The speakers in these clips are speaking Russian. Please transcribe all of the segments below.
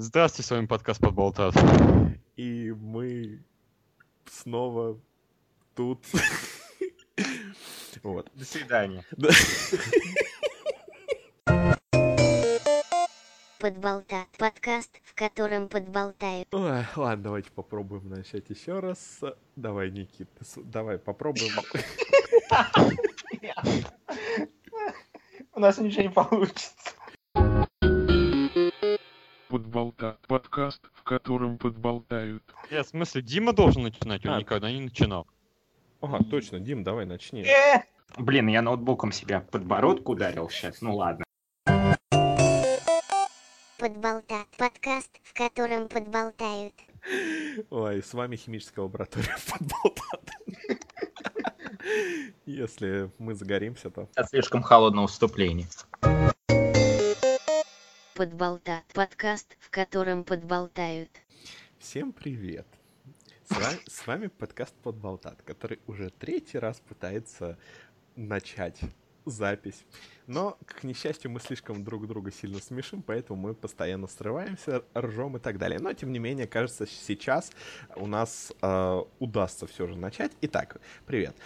Здравствуйте, с вами подкаст Подболтат. И мы снова тут. Вот. До свидания. Подболтат. Подкаст, в котором подболтают. Ой, ладно, давайте попробуем начать еще раз. Давай, Никит, давай попробуем. У нас ничего не получится. Подболтат. Подкаст, в котором подболтают. Я, в смысле, Дима должен начинать, он А. никогда не начинал. Ага, точно, Дим, давай начни. Э, Блин, я ноутбуком себя подбородку ударил сейчас. Ну ладно. Подболтат. Подкаст, в котором подболтают. Ой, с вами химическая лаборатория Подболтат. Если мы загоримся, то... Это слишком холодное вступление. Подболтат. Подкаст, в котором подболтают. Всем привет! С вами, с вами подкаст Подболтат, который уже третий раз пытается начать запись. Но, к несчастью, мы слишком друг друга сильно смешим, поэтому мы постоянно срываемся, ржем и так далее. Но, тем не менее, кажется, сейчас у нас э, удастся все же начать. Итак, привет.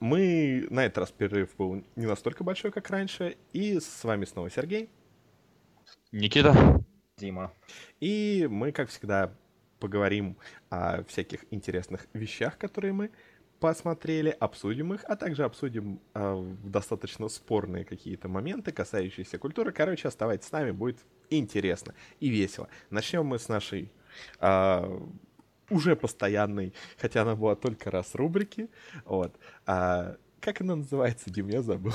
Мы на этот раз перерыв был не настолько большой, как раньше. И с вами снова Сергей. Никита? Дима. И мы, как всегда, поговорим о всяких интересных вещах, которые мы посмотрели, обсудим их, а также обсудим э, достаточно спорные какие-то моменты, касающиеся культуры. Короче, оставайтесь с нами, будет интересно и весело. Начнем мы с нашей э, уже постоянной, хотя она была только раз рубрики. Вот. А, как она называется, Дим, я забыл.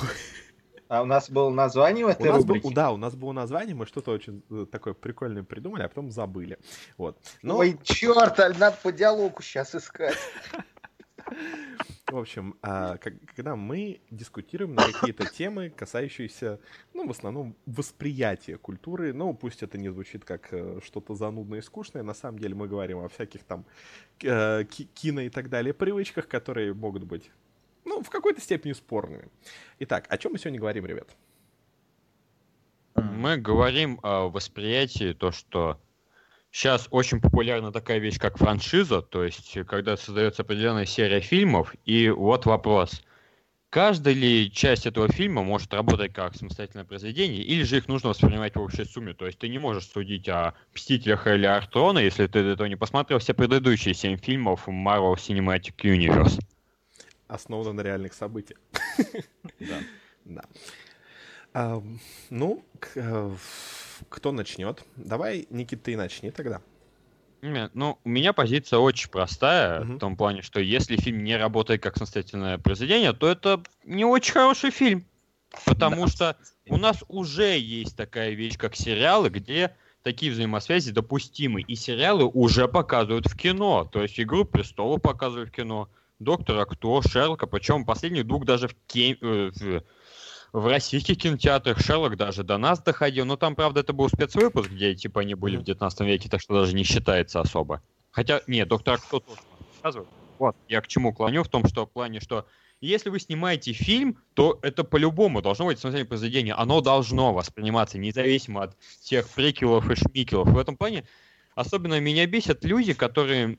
А у нас было название У этой нас был- рубрике? да, у нас было название, мы что-то очень э, такое прикольное придумали, а потом забыли. Вот. Но, Ой, черт, а надо по диалогу сейчас искать. в общем, а, когда мы дискутируем на какие-то темы, касающиеся, ну, в основном, восприятия культуры, ну, пусть это не звучит как э, что-то занудное и скучное, на самом деле мы говорим о всяких там э, ки- кино и так далее привычках, которые могут быть, ну, в какой-то степени спорными. Итак, о чем мы сегодня говорим, ребят? Мы говорим о восприятии, то, что сейчас очень популярна такая вещь, как франшиза, то есть когда создается определенная серия фильмов, и вот вопрос. Каждая ли часть этого фильма может работать как самостоятельное произведение, или же их нужно воспринимать в общей сумме? То есть ты не можешь судить о «Мстителях» или «Артрона», если ты до этого не посмотрел все предыдущие семь фильмов Marvel Cinematic Universe. Основано на реальных событиях. Да. Да. Ну, э, кто начнет? Давай, Никита, ты начни тогда. Не, Ну, у меня позиция очень простая, Мгм. в том плане, что если фильм не работает как самостоятельное произведение, то это не очень хороший фильм. Потому Да. что у нас уже есть такая вещь, как сериалы, где такие взаимосвязи допустимы. И сериалы уже показывают в кино. То есть «Игру престолов» показывают в кино, «Доктора Кто», «Шерлока». Причем последних двух даже в, ке- э, в- в российских кинотеатрах Шерлок даже до нас доходил. Но там, правда, это был спецвыпуск, где типа они были в 19 веке, так что даже не считается особо. Хотя, нет, доктор Кто тоже показывают. Вот, я к чему клоню, в том, что в плане, что если вы снимаете фильм, то это по-любому должно быть самостоятельное произведение. Оно должно восприниматься независимо от всех приквелов и шмикелов. В этом плане особенно меня бесят люди, которые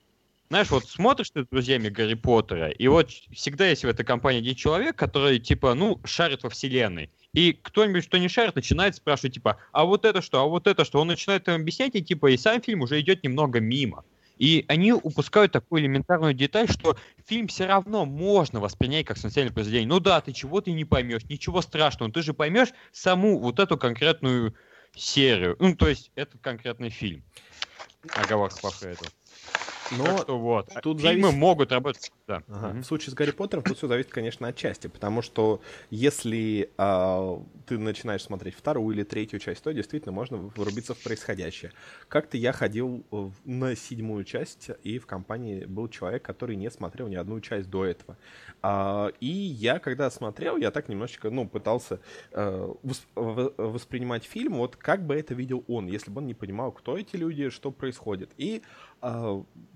знаешь, вот смотришь ты с друзьями Гарри Поттера, и вот всегда есть в этой компании один человек, который, типа, ну, шарит во вселенной. И кто-нибудь, кто не шарит, начинает спрашивать, типа, а вот это что, а вот это что? Он начинает им объяснять, и, типа, и сам фильм уже идет немного мимо. И они упускают такую элементарную деталь, что фильм все равно можно воспринять как самостоятельное произведение. Ну да, ты чего-то не поймешь, ничего страшного, ты же поймешь саму вот эту конкретную серию. Ну, то есть, этот конкретный фильм. Оговорка после этого. Но Так что вот. тут Фильмы зависит- могут работать. Да. Ага. Мгм. В случае с Гарри Поттером тут все зависит, конечно, от части, потому что если а, ты начинаешь смотреть вторую или третью часть, то действительно можно врубиться в происходящее. Как-то я ходил в- на седьмую часть, и в компании был человек, который не смотрел ни одну часть до этого. А, и я, когда смотрел, я так немножечко, ну, пытался э, вос- в- воспринимать фильм, вот как бы это видел он, если бы он не понимал, кто эти люди, что происходит. И а,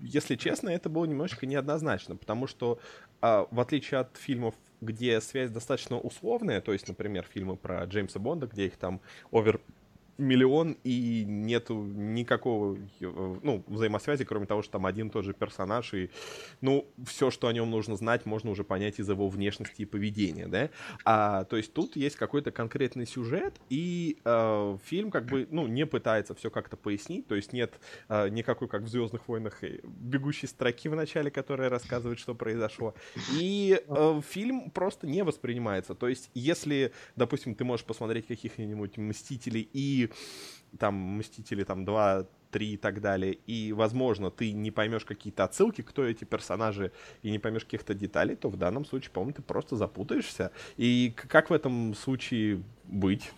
если честно, это было немножечко неоднозначно, потому что а, в отличие от фильмов, где связь достаточно условная, то есть, например, фильмы про Джеймса Бонда, где их там овер миллион и нету никакого э, ну, взаимосвязи, кроме того, что там один тот же персонаж, и ну, все, что о нем нужно знать, можно уже понять из его внешности и поведения, да? А, то есть тут есть какой-то конкретный сюжет, и э, фильм как бы, ну, не пытается все как-то пояснить, то есть нет э, никакой, как в «Звездных войнах», э, бегущей строки в начале, которая рассказывает, что произошло. И э, фильм просто не воспринимается. То есть если, допустим, ты можешь посмотреть каких-нибудь «Мстителей» и там «Мстители» там 2, 3 и так далее, и, возможно, ты не поймешь какие-то отсылки, кто эти персонажи, и не поймешь каких-то деталей, то в данном случае, по-моему, ты просто запутаешься. И как в этом случае быть?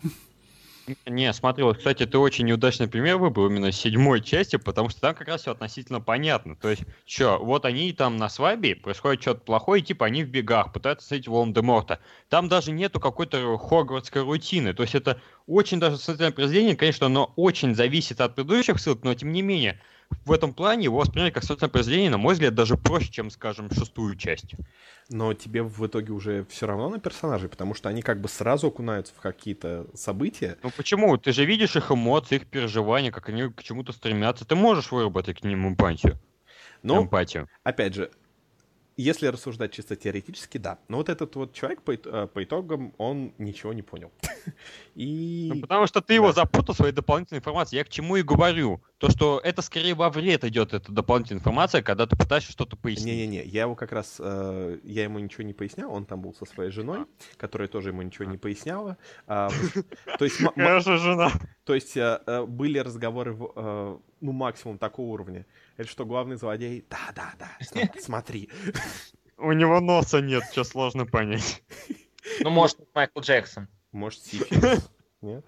Не, смотри, вот, кстати, ты очень неудачный пример выбрал именно седьмой части, потому что там как раз все относительно понятно. То есть, что, вот они там на свадьбе, происходит что-то плохое, и типа они в бегах, пытаются встретить Волан-де-Морта. Там даже нету какой-то хогвартской рутины. То есть это очень даже социальное произведение, конечно, оно очень зависит от предыдущих ссылок, но тем не менее, в этом плане его восприняли как социальное произведение, на мой взгляд, даже проще, чем, скажем, шестую часть. Но тебе в итоге уже все равно на персонажей, потому что они как бы сразу окунаются в какие-то события. Ну почему? Ты же видишь их эмоции, их переживания, как они к чему-то стремятся. Ты можешь выработать к ним эмпатию. Но, эмпатию. опять же, если рассуждать чисто теоретически, да. Но вот этот вот человек по, э, по итогам, он ничего не понял. И... Ну, потому что ты его да. запутал своей дополнительной информацией. Я к чему и говорю. То, что это скорее во вред идет, эта дополнительная информация, когда ты пытаешься что-то пояснить. Не-не-не, я его как раз, э, я ему ничего не пояснял, он там был со своей женой, которая тоже ему ничего не поясняла. А, То есть, же жена. то есть э, э, были разговоры, ну, максимум такого уровня. Это что, главный злодей? Да-да-да, см- смотри. У него носа нет, что сложно понять. Ну, может, Майкл Джексон. Может, сифилис? Нет?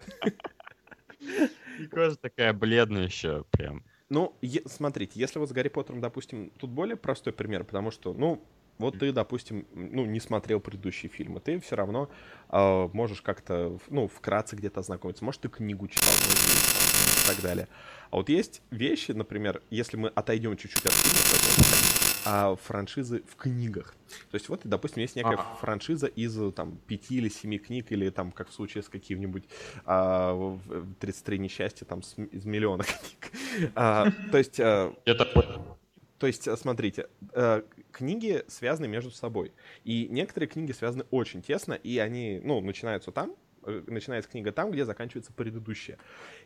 И кожа такая бледная еще прям. Ну, смотрите, если вот с Гарри Поттером, допустим, тут более простой пример, потому что, ну, вот ты, допустим, ну, не смотрел предыдущие фильмы, ты все равно э, можешь как-то, ну, вкратце где-то ознакомиться. Может, ты книгу читал, там, и так далее. А вот есть вещи, например, если мы отойдем чуть-чуть от фильмов, а франшизы в книгах. То есть вот, допустим, есть некая А. франшиза из там пяти или семи книг, или там, как в случае с каким-нибудь а, в- в 33 несчастья, там, с из миллиона книг. А, то есть а, Это то есть, э, смотрите, э, книги связаны между собой. И некоторые книги связаны очень тесно, и они, ну, начинаются там, э, начинается книга там, где заканчивается предыдущая.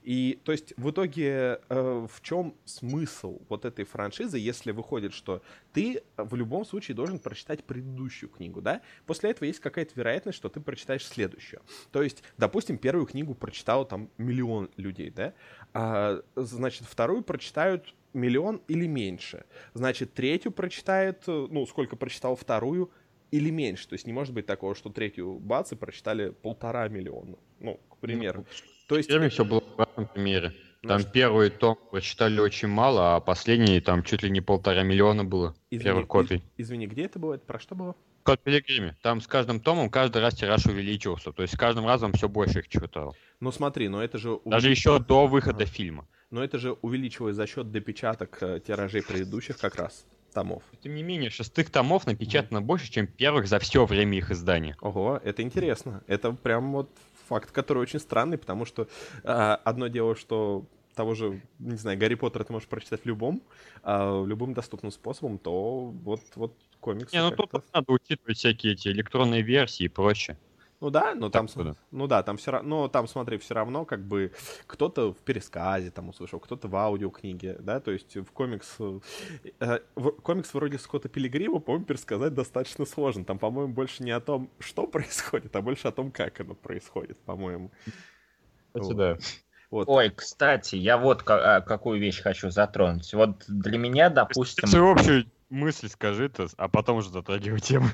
И, то есть, в итоге, в чем смысл вот этой франшизы, если выходит, что ты в любом случае должен прочитать предыдущую книгу, да? После этого есть какая-то вероятность, что ты прочитаешь следующую. То есть, допустим, первую книгу прочитал там миллион людей, да? А, значит, вторую прочитают миллион или меньше. Значит, третью прочитает, э, ну, сколько прочитал вторую, или меньше. То есть не может быть такого, что третью бац и прочитали полтора миллиона. Ну, к примеру. То есть... Первый все было в этом примере. Там Значит, первый том прочитали очень мало, а последний там чуть ли не полтора миллиона было. извини, Первый копий. из- извини, где это было? Это про что было? Код Пилигриме. Там с каждым томом каждый раз тираж увеличивался. То есть с каждым разом все больше их читал. Ну смотри, но это же... Даже еще до выхода фильма. Но это же увеличивает за счет допечаток э, тиражей предыдущих как раз томов. Тем не менее, шестых томов напечатано больше, чем первых за все время их издания. Ого, это интересно. Это прям вот факт, который очень странный, потому что а, одно дело, что того же, не знаю, Гарри Поттера ты можешь прочитать любом, а, любым доступным способом, то вот, вот комиксы Не, ну тут надо учитывать всякие эти электронные версии и прочее. Ну да, но там, с- куда? ну да, там все равно, но там, смотри, все равно как бы кто-то в пересказе там услышал, кто-то в аудиокниге, да, то есть в комикс, э, в- комикс вроде Скотта Пилигрима, по-моему, пересказать достаточно сложно. Там, по-моему, больше не о том, что происходит, а больше о том, как оно происходит, по-моему. Кстати, Вот. да. Вот. Ой, кстати, я вот а, какую вещь хочу затронуть. Вот для меня, допустим, общую мысль скажи-то, а потом уже затрагивай тему.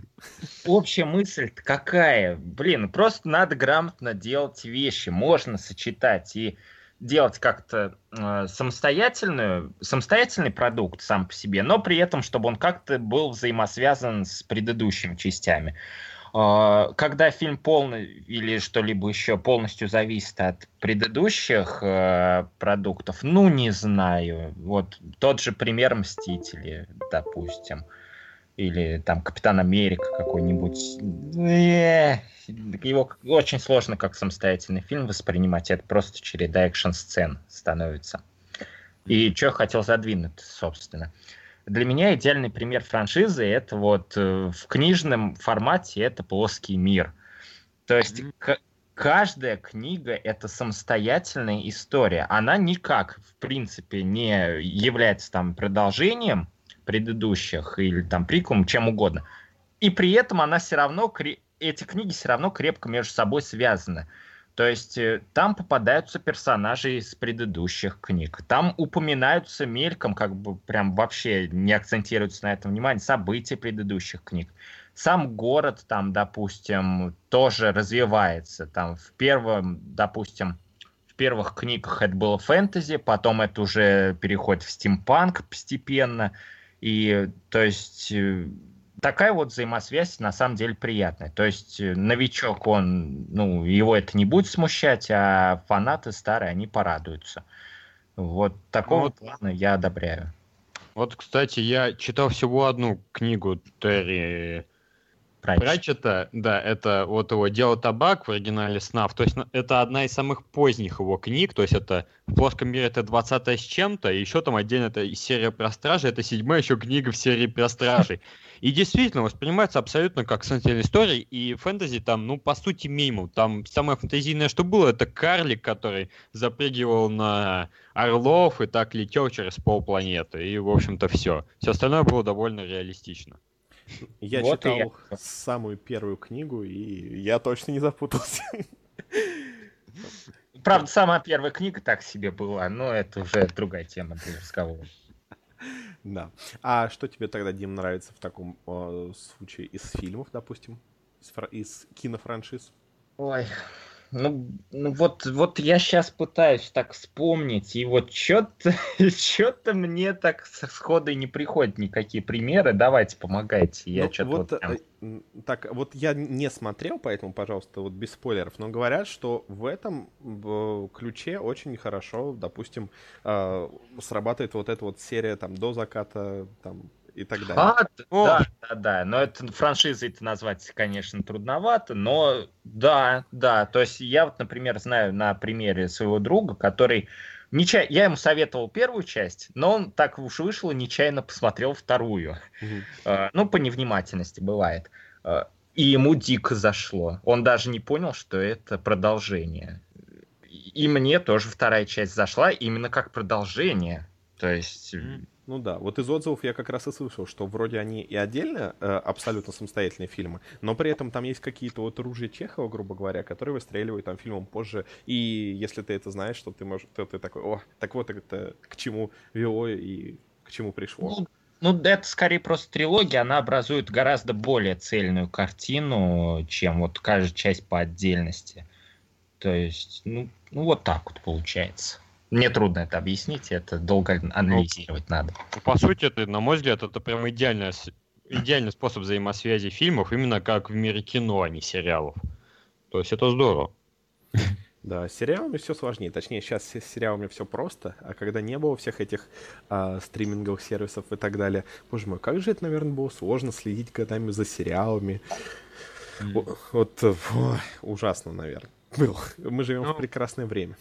общая мысль какая? Блин, просто надо грамотно делать вещи. Можно сочетать и делать как-то э, самостоятельную, самостоятельный продукт сам по себе, но при этом, чтобы он как-то был взаимосвязан с предыдущими частями. Э, Когда фильм полный или что-либо еще полностью зависит от предыдущих э, продуктов, ну не знаю. Вот тот же пример Мстители, допустим. или там Капитан Америка какой-нибудь. Э, Его очень сложно как самостоятельный фильм воспринимать, это просто череда экшн-сцен становится. И что хотел задвинуть, собственно. Для меня идеальный пример франшизы это вот э, в книжном формате это плоский мир. То есть к- каждая книга это самостоятельная история. Она никак, в принципе, не является там продолжением предыдущих или там приквелом, чем угодно. И при этом она все равно, эти книги все равно крепко между собой связаны. То есть э, там попадаются персонажи из предыдущих книг. Там упоминаются мельком, как бы прям вообще не акцентируется на этом внимание, события предыдущих книг. Сам город там, допустим, тоже развивается. Там в первом, допустим, в первых книгах это было фэнтези, потом это уже переходит в стимпанк постепенно. И то есть э, такая вот взаимосвязь на самом деле приятная. То есть э, новичок, он, ну, его это не будет смущать, а фанаты старые, они порадуются. Вот такого Вот. плана я одобряю. Вот, кстати, я читал всего одну книгу Терри. Пратчета, да, это вот его «Дело табак» в оригинале «Снав», то есть это одна из самых поздних его книг, то есть это в плоском мире это 20 с чем-то, и еще там отдельно это серия про стражи, это седьмая еще книга в серии про стражей. И действительно воспринимается абсолютно как самостоятельная история, и фэнтези там, ну, по сути, мимо. Там самое фантазийное, что было, это карлик, который запрыгивал на орлов и так летел через полпланеты, и, в общем-то, все. Все остальное было довольно реалистично. Я Вот читал я. самую первую книгу, и я точно не запутался. Правда, самая первая книга так себе была, но это уже другая тема для разговора. Да. А что тебе тогда, Дим, нравится в таком э, случае из фильмов, допустим? Из, фра- из кинофраншиз? Ой, ну, ну вот, вот я сейчас пытаюсь так вспомнить, и вот что-то что мне так сходу не приходят никакие примеры. Давайте, помогайте. Я Ну, что-то вот, вот прям- э, так, вот я не смотрел, поэтому, пожалуйста, вот без спойлеров, но говорят, что в этом ключе очень хорошо, допустим, э, срабатывает вот эта вот серия там до заката там и так далее. А, О! да, да, да. Но это франшизой это назвать, конечно, трудновато, но да, да. То есть я вот, например, знаю на примере своего друга, который нечаянно, я ему советовал первую часть, но он так уж вышел и нечаянно посмотрел вторую. Э, Ну, по невнимательности бывает. Э, И ему дико зашло. Он даже не понял, что это продолжение. И мне тоже вторая часть зашла именно как продолжение. То есть. Ну да, вот из отзывов я как раз и слышал, что вроде они и отдельно э, абсолютно самостоятельные фильмы, но при этом там есть какие-то вот ружья Чехова, грубо говоря, которые выстреливают там фильмом позже. И если ты это знаешь, то ты можешь, то ты такой, о, так вот это к чему вело и к чему пришло. Ну, ну, это скорее просто трилогия, она образует гораздо более цельную картину, чем вот каждая часть по отдельности. То есть, ну, ну вот так вот получается. Мне трудно это объяснить, это долго анализировать надо. Ну, По сути, это, на мой взгляд, это прям идеальная идеальный способ взаимосвязи фильмов, именно как в мире кино, а не сериалов. То есть это здорово. Да, с сериалами все сложнее. Точнее, сейчас с сериалами все просто, а когда не было всех этих а, стриминговых сервисов и так далее, боже мой, как же это, наверное, было сложно следить годами за сериалами. О- Вот, э, ой, ужасно, наверное. Было. Мы живем Ну. в прекрасное время.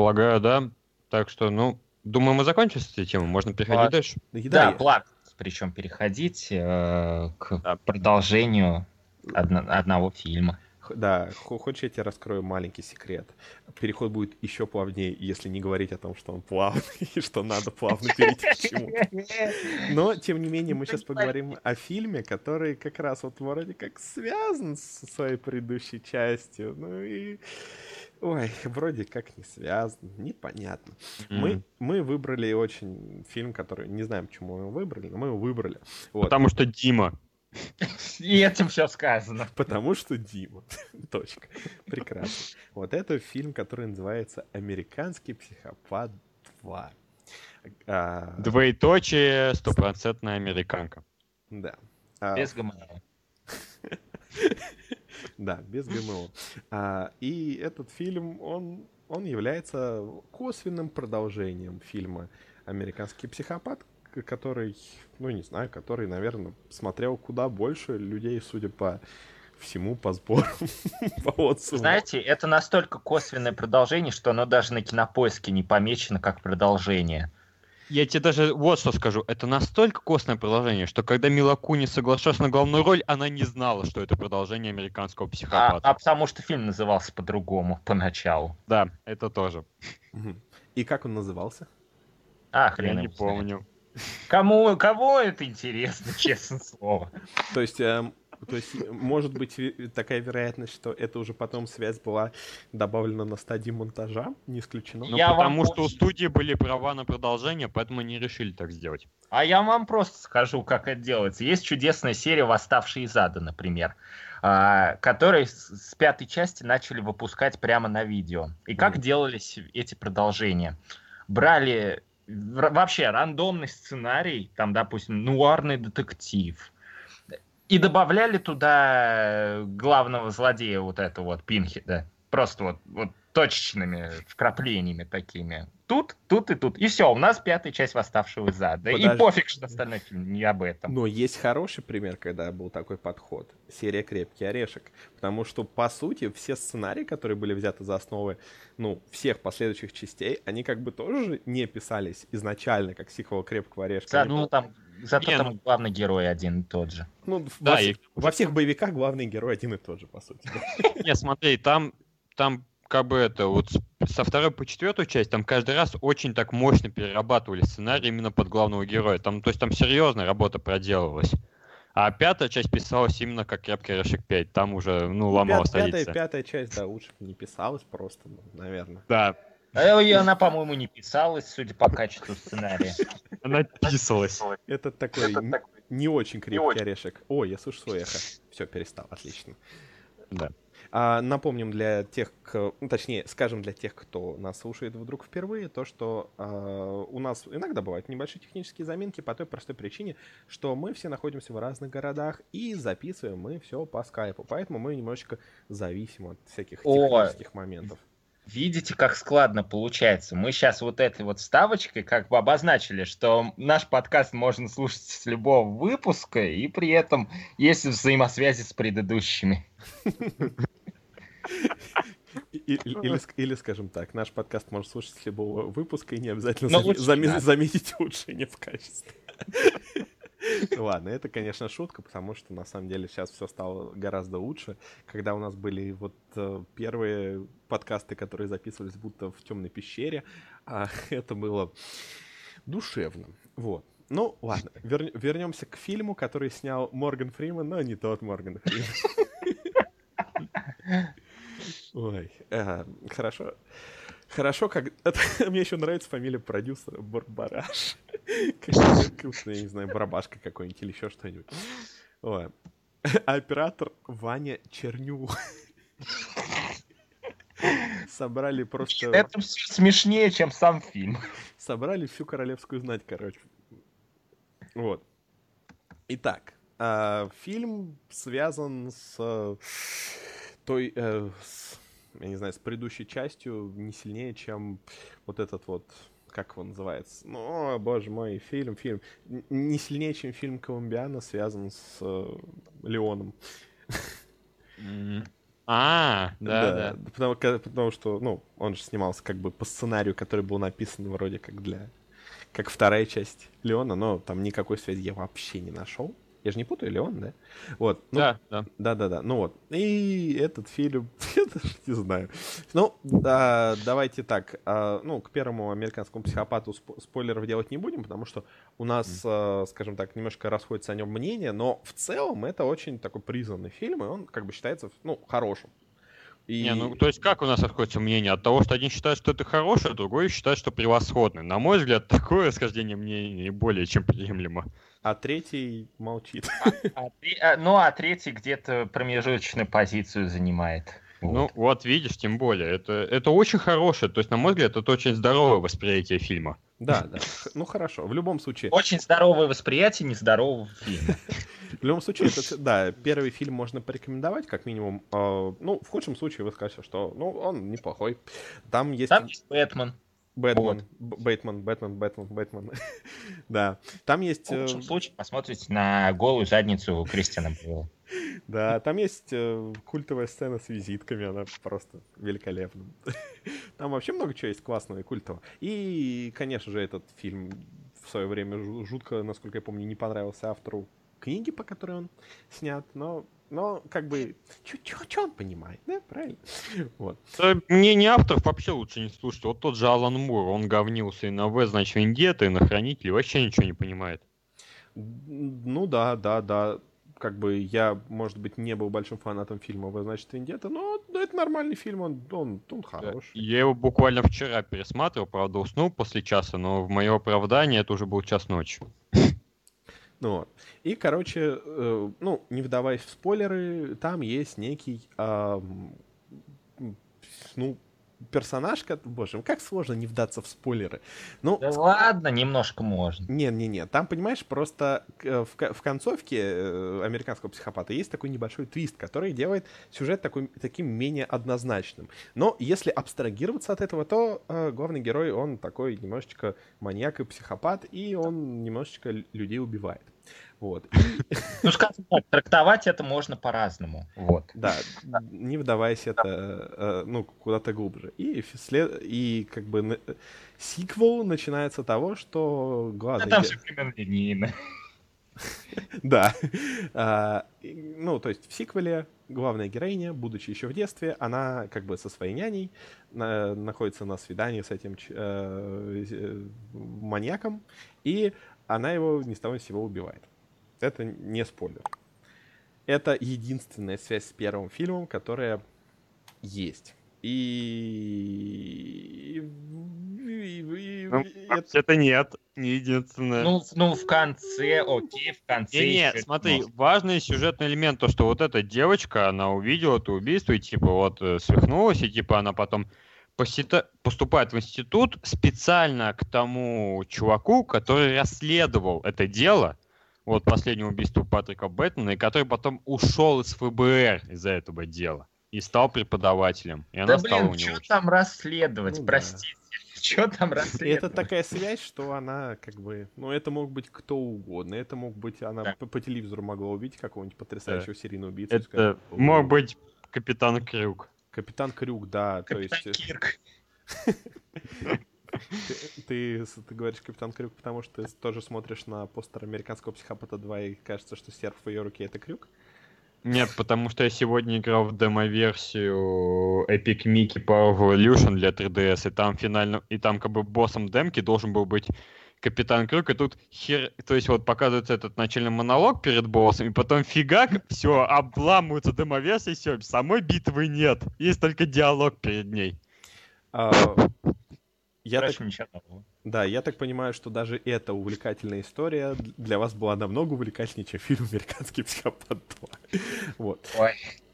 Полагаю, да. Так что, ну, думаю, мы закончим с этой темой. Можно переходить Ладно. дальше. Да, я- план. Причем переходить э, к Да. продолжению одно- одного фильма. Да, хо- хочешь, я тебе раскрою маленький секрет. Переход будет еще плавнее, если не говорить о том, что он плавный, и что надо плавно перейти к чему Но, тем не менее, мы сейчас поговорим о фильме, который как раз вот вроде как связан со своей предыдущей частью. Ну и... Ой, вроде как не связан, непонятно. Мы, М. мы выбрали очень фильм, который... Не знаем, почему мы его выбрали, но мы его выбрали. Вот. Потому что Дима. И этим все сказано. Потому что Дима. Точка. Прекрасно. Вот это фильм, который называется «Американский психопат 2». А, Двоеточие, стопроцентная американка. да. А, Без ГМО. Да, без ГМО. А, и этот фильм, он, он является косвенным продолжением фильма «Американский психопат», который, ну не знаю, который, наверное, смотрел куда больше людей, судя по всему, по сборам, по отзывам. Знаете, это настолько косвенное продолжение, что оно даже на кинопоиске не помечено как продолжение. Я тебе даже вот что скажу. Это настолько костное продолжение, что когда Мила Куни соглашалась на главную роль, она не знала, что это продолжение американского А, психопата. а потому что фильм назывался по-другому поначалу. Да, это тоже. И как он назывался? А, Я хрен не его знает. помню. Кому, кому это интересно, честное слово. То есть, эм, то есть, может быть ве- такая вероятность, что это уже потом связь была добавлена на стадии монтажа, не исключено. Ну, Я вам потому что у студии были права на продолжение, поэтому они решили так сделать. А я вам просто скажу, как это делается. Есть чудесная серия «Восставшие из ада», например, а, которые с пятой части начали выпускать прямо на видео. И как Мгм. делались эти продолжения? Брали вообще рандомный сценарий, там, допустим, нуарный детектив, и добавляли туда главного злодея вот этого вот Пинхеда. Просто вот, вот точечными вкраплениями такими. Тут, тут и тут. И все, у нас пятая часть «Восставшего из ада». И пофиг, что остальной фильм не об этом. Но есть хороший пример, когда был такой подход. Серия «Крепкий орешек». Потому что, по сути, все сценарии, которые были взяты за основы, ну, всех последующих частей, они как бы тоже не писались изначально, как сиквел «Крепкого орешка». Зато Они- там, зато Не, там главный герой один и тот же. ну, Да, во, и- всех- во всех боевиках главный герой один и тот же, по сути. Не, смотри, там, там как бы это, вот со второй по четвертую часть, там каждый раз очень так мощно перерабатывали сценарий именно под главного героя. Там, то есть там серьезная работа проделывалась. А пятая часть писалась именно как «Крепкий орешек 5». Там уже, ну, ломалась Пят- пятая, традиция. пятая часть, да, лучше бы не писалась просто, ну, наверное. Да, она, по-моему, не писалась, судя по качеству сценария. она писалась. Это такой не очень крепкий орешек. Ой, я слышу свое эхо. Все, перестал, отлично. Да. А, напомним для тех, к- ну, точнее, скажем для тех, кто нас слушает вдруг впервые, то, что а, у нас иногда бывают небольшие технические заминки по той простой причине, что мы все находимся в разных городах и записываем мы все по скайпу, поэтому мы немножечко зависим от всяких О. технических моментов. Видите, как складно получается. Мы сейчас вот этой вот ставочкой как бы обозначили, что наш подкаст можно слушать с любого выпуска, и при этом есть взаимосвязи с предыдущими. Или, ск- или, скажем так, наш подкаст можно слушать с любого выпуска и не обязательно надо. заметить улучшение в качестве. Ладно, это, конечно, шутка, потому что на самом деле сейчас все стало гораздо лучше. Когда у нас были вот э, первые подкасты, которые записывались будто в темной пещере, а, это было душевно. Вот. Ну, ладно, вер- вернемся к фильму, который снял Морган Фриман, но не тот Морган Фриман. Ой, э, хорошо. Хорошо, как... это- Мне еще нравится фамилия продюсера Барбараш. Как, я не знаю, Барабашка какой-нибудь или еще что-нибудь. А Оператор Ваня Черню. Собрали просто... Это смешнее, чем сам фильм. Собрали всю королевскую знать, короче. Вот. Итак, а, фильм связан с той, э, с, я не знаю, с предыдущей частью не сильнее, чем вот этот вот, как его называется? Ну, о, боже мой, фильм, фильм. Не сильнее, чем фильм Колумбиана связан с э, Леоном. А, да, да. Потому что, ну, он же снимался как бы по сценарию, который был написан вроде как для... Как вторая часть Леона, но там никакой связи я вообще не нашел. Я же не путаю, Леон, да? Вот. Ну, Да, да. Да-да-да, ну вот. И этот фильм, я даже не знаю. Ну, да, давайте так. а, ну, к первому американскому психопату сп- спойлеров делать не будем, потому что у нас, а, скажем так, немножко расходится о нем мнение, но в целом это очень такой признанный фильм, и он как бы считается, ну, хорошим. И... Не, ну, то есть как у нас расходится мнение? От того, что один считает, что это хорошее, а другой считает, что превосходное. На мой взгляд, такое расхождение мнений более чем приемлемо. А третий молчит. А три- а, ну, а третий где-то промежуточную позицию занимает. Ну, Вот. вот видишь, тем более. Это, это очень хорошее. То есть, на мой взгляд, это очень здоровое восприятие фильма. Да, да. Ну хорошо. В любом случае, Очень здоровое восприятие нездорового фильма. в любом случае, это, да, первый фильм можно порекомендовать, как минимум. А, ну, в худшем случае вы скажете, что, ну, он неплохой. Там есть Там есть Бэтмен. Бэтмен, Бэтмен, Бэтмен, Бэтмен, Бэтмен. Да, там есть... В э, лучшем случае посмотрите на голую задницу Кристиана Бейла. Да, там есть э, культовая сцена с визитками, она просто великолепна. Там вообще много чего есть классного и культового. И, конечно же, этот фильм в свое время жу- жутко, насколько я помню, не понравился автору книги, по которой он снят, но, но как бы, что он понимает, да, правильно? Вот. Да Мнение авторов вообще лучше не слушать. Вот тот же Алан Мур, он говнился и на В, значит, Вендетта, и на Хранителей, вообще ничего не понимает. Ну да, да, да. Как бы я, может быть, не был большим фанатом фильма «Вы, значит, Вендетта», но ну, это нормальный фильм, он, он, он хороший. Я его буквально вчера пересматривал, правда, уснул после часа, но в мое оправдание это уже был час ночи. Ну, вот. И, короче, э, ну, не вдаваясь в спойлеры, там есть некий, м, ну, персонаж, боже, как сложно не вдаться в спойлеры. Ну, Да ладно, немножко можно. не-не-не, там, понимаешь, просто к- в, в концовке э, американского психопата есть такой небольшой твист, который делает сюжет такой, таким менее однозначным. Но если абстрагироваться от этого, то э, главный герой, он такой немножечко маньяк и психопат, и он немножечко людей убивает. Вот. Ну, скажем так, трактовать это можно по-разному. Вот. Да, не вдаваясь это, э, ну, куда-то глубже. И, след- и как бы сиквел начинается того, что главный... там ге- все примерно линейно. Да. А, Ну, то есть в сиквеле главная героиня, будучи еще в детстве, она как бы со своей няней на- находится на свидании с этим э, э, маньяком, и она его ни с того ни с сего убивает. Это не спойлер. Это единственная связь с первым фильмом, которая есть. И... и- и- Ну, и- это- Это нет, не единственное. Ну, в- ну, в конце, окей, в конце. Не, не, ещё смотри, можно. важный сюжетный элемент, то, что вот эта девочка, она увидела это убийство и, типа, вот, э, свихнулась, и, типа, она потом поступает в институт специально к тому чуваку, который расследовал это дело, вот, последнее убийство Патрика Бэтмена, и который потом ушел из ФБР из-за этого дела и стал преподавателем. И она Да стала блин, у него. что там расследовать, Ну да. простите. Что там И расследовать? это такая связь, что она как бы... Ну, это мог быть кто угодно. Это мог быть... Она Да. по, по телевизору могла увидеть какого-нибудь потрясающего серийного убийцу. Это сказать, мог быть Капитан Крюк. Капитан Крюк, да. Капитан То есть Кирк. ты, ты, ты говоришь Капитан Крюк, потому что ты тоже смотришь на постер американского психопата 2 и кажется, что серф в ее руке это Крюк. Нет, потому что я сегодня играл в демо-версию Epic Mickey Power Evolution для 3DS, и там финально, и там как бы боссом демки должен был быть Капитан Крюк, и тут хер, то есть вот показывается этот начальный монолог перед боссом, и потом фигак, все, обламывается демо-версия, все, самой битвы нет, есть только диалог перед ней. А, я так, Короче, ничего нового. да, я так понимаю, что даже эта увлекательная история для вас была намного увлекательнее, чем фильм «Американский психопат 2». Вот. Ой.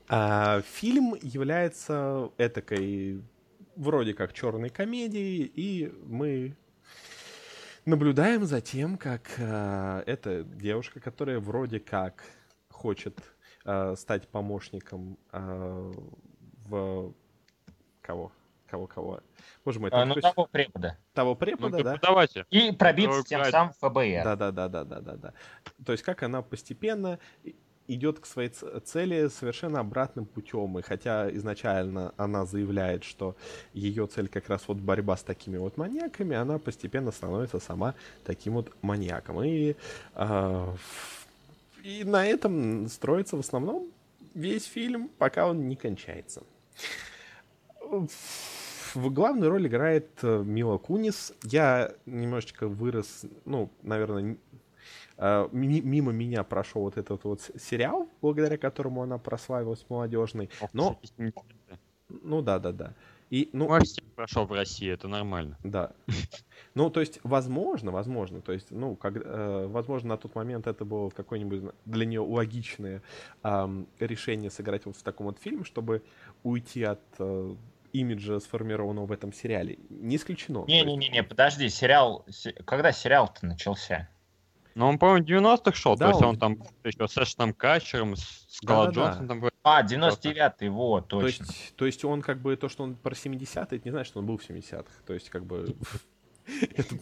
А, фильм является этакой вроде как черной комедией, и мы наблюдаем за тем, как а, эта девушка, которая вроде как хочет а, стать помощником а, в кого? Кого-кого? Боже мой, А, Ну, кто- того препода. того Ну, препода, да? преподаватель. И пробиться тем самым в ФБР. Да, да, да, да, да, да, да. То есть как она постепенно идет к своей цели совершенно обратным путем. И хотя изначально она заявляет, что ее цель как раз вот борьба с такими вот маньяками, она постепенно становится сама таким вот маньяком. И, ф- и на этом строится в основном весь фильм, пока он не кончается. В главную роль играет э, Мила Кунис. Я немножечко вырос, ну, наверное, э, мимо меня прошел вот этот вот сериал, благодаря которому она прославилась молодежный. Но, ну да, да, да. И, ну, прошел в России, это нормально. да. Ну, то есть, возможно, возможно, то есть, ну, как, э, возможно, на тот момент это было какое-нибудь для нее логичное ам, решение сыграть вот в таком вот фильме, чтобы уйти от э, имиджа, сформированного в этом сериале. Не исключено. Не-не-не, подожди, сериал... се- Когда сериал-то начался? Но он, по-моему, в 90-х шел, Да, то есть он- он там еще с Эштоном Катчером, с Скала Да-да-да. Джонсом там был. А, 99-й, вот, То точно. есть, то есть он как бы то, что он про 70-е, это не значит, что он был в 70-х. То есть как бы это,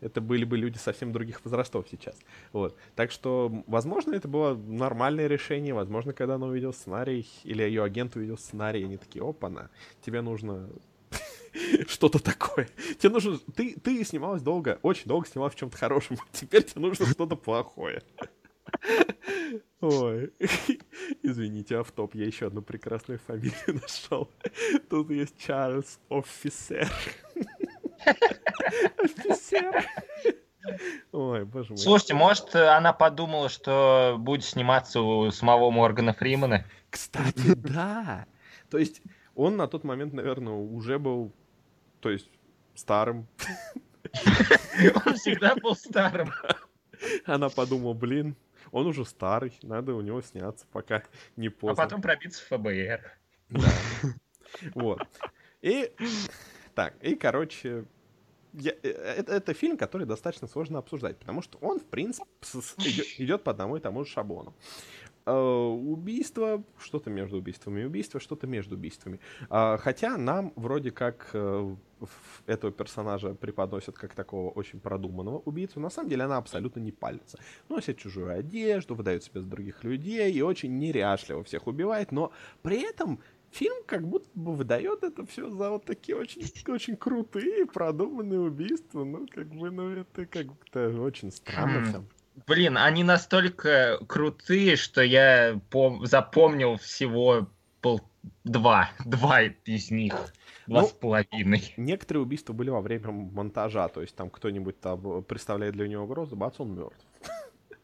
это были бы люди совсем других возрастов сейчас. Вот. Так что, возможно, это было нормальное решение. Возможно, когда она увидела сценарий, или ее агент увидел сценарий, они такие, опа-на, тебе нужно что-то такое. Тебе нужно... Ты, ты снималась долго, очень долго снималась в чем-то хорошем. Теперь тебе нужно что-то плохое. Ой, извините, автоп, я еще одну прекрасную фамилию нашел. Тут есть Чарльз Офицер. Офицер. Ой, боже мой. Слушайте, может, она подумала, что будет сниматься у самого Моргана Фримана? Кстати, да. То есть он на тот момент, наверное, уже был, то есть старым. Он всегда был старым. Она подумала, блин, он уже старый, надо у него сняться, пока не А поздно. потом пробиться в ФБР. Вот. И так, и короче, я- э, это, это фильм, который достаточно сложно обсуждать, потому что он, в принципе, идет, идет по одному и тому же шаблону. Э, Убийство, что-то между убийствами, и убийство, что-то между убийствами. А, Хотя нам вроде как э, этого персонажа преподносят как такого очень продуманного убийцу. На самом деле она абсолютно не палится. Носит чужую одежду, выдает себя за других людей и очень неряшливо всех убивает, но при этом фильм как будто бы выдает это все за вот такие очень, очень крутые, продуманные убийства. Ну, как бы, ну, это как-то очень странно Хм. все. Блин, они настолько крутые, что я пом- запомнил всего пол... два. Два из них. Два Ну, с половиной. Некоторые убийства были во время монтажа, то есть там кто-нибудь там э, представляет для него угрозу, бац, он мертв.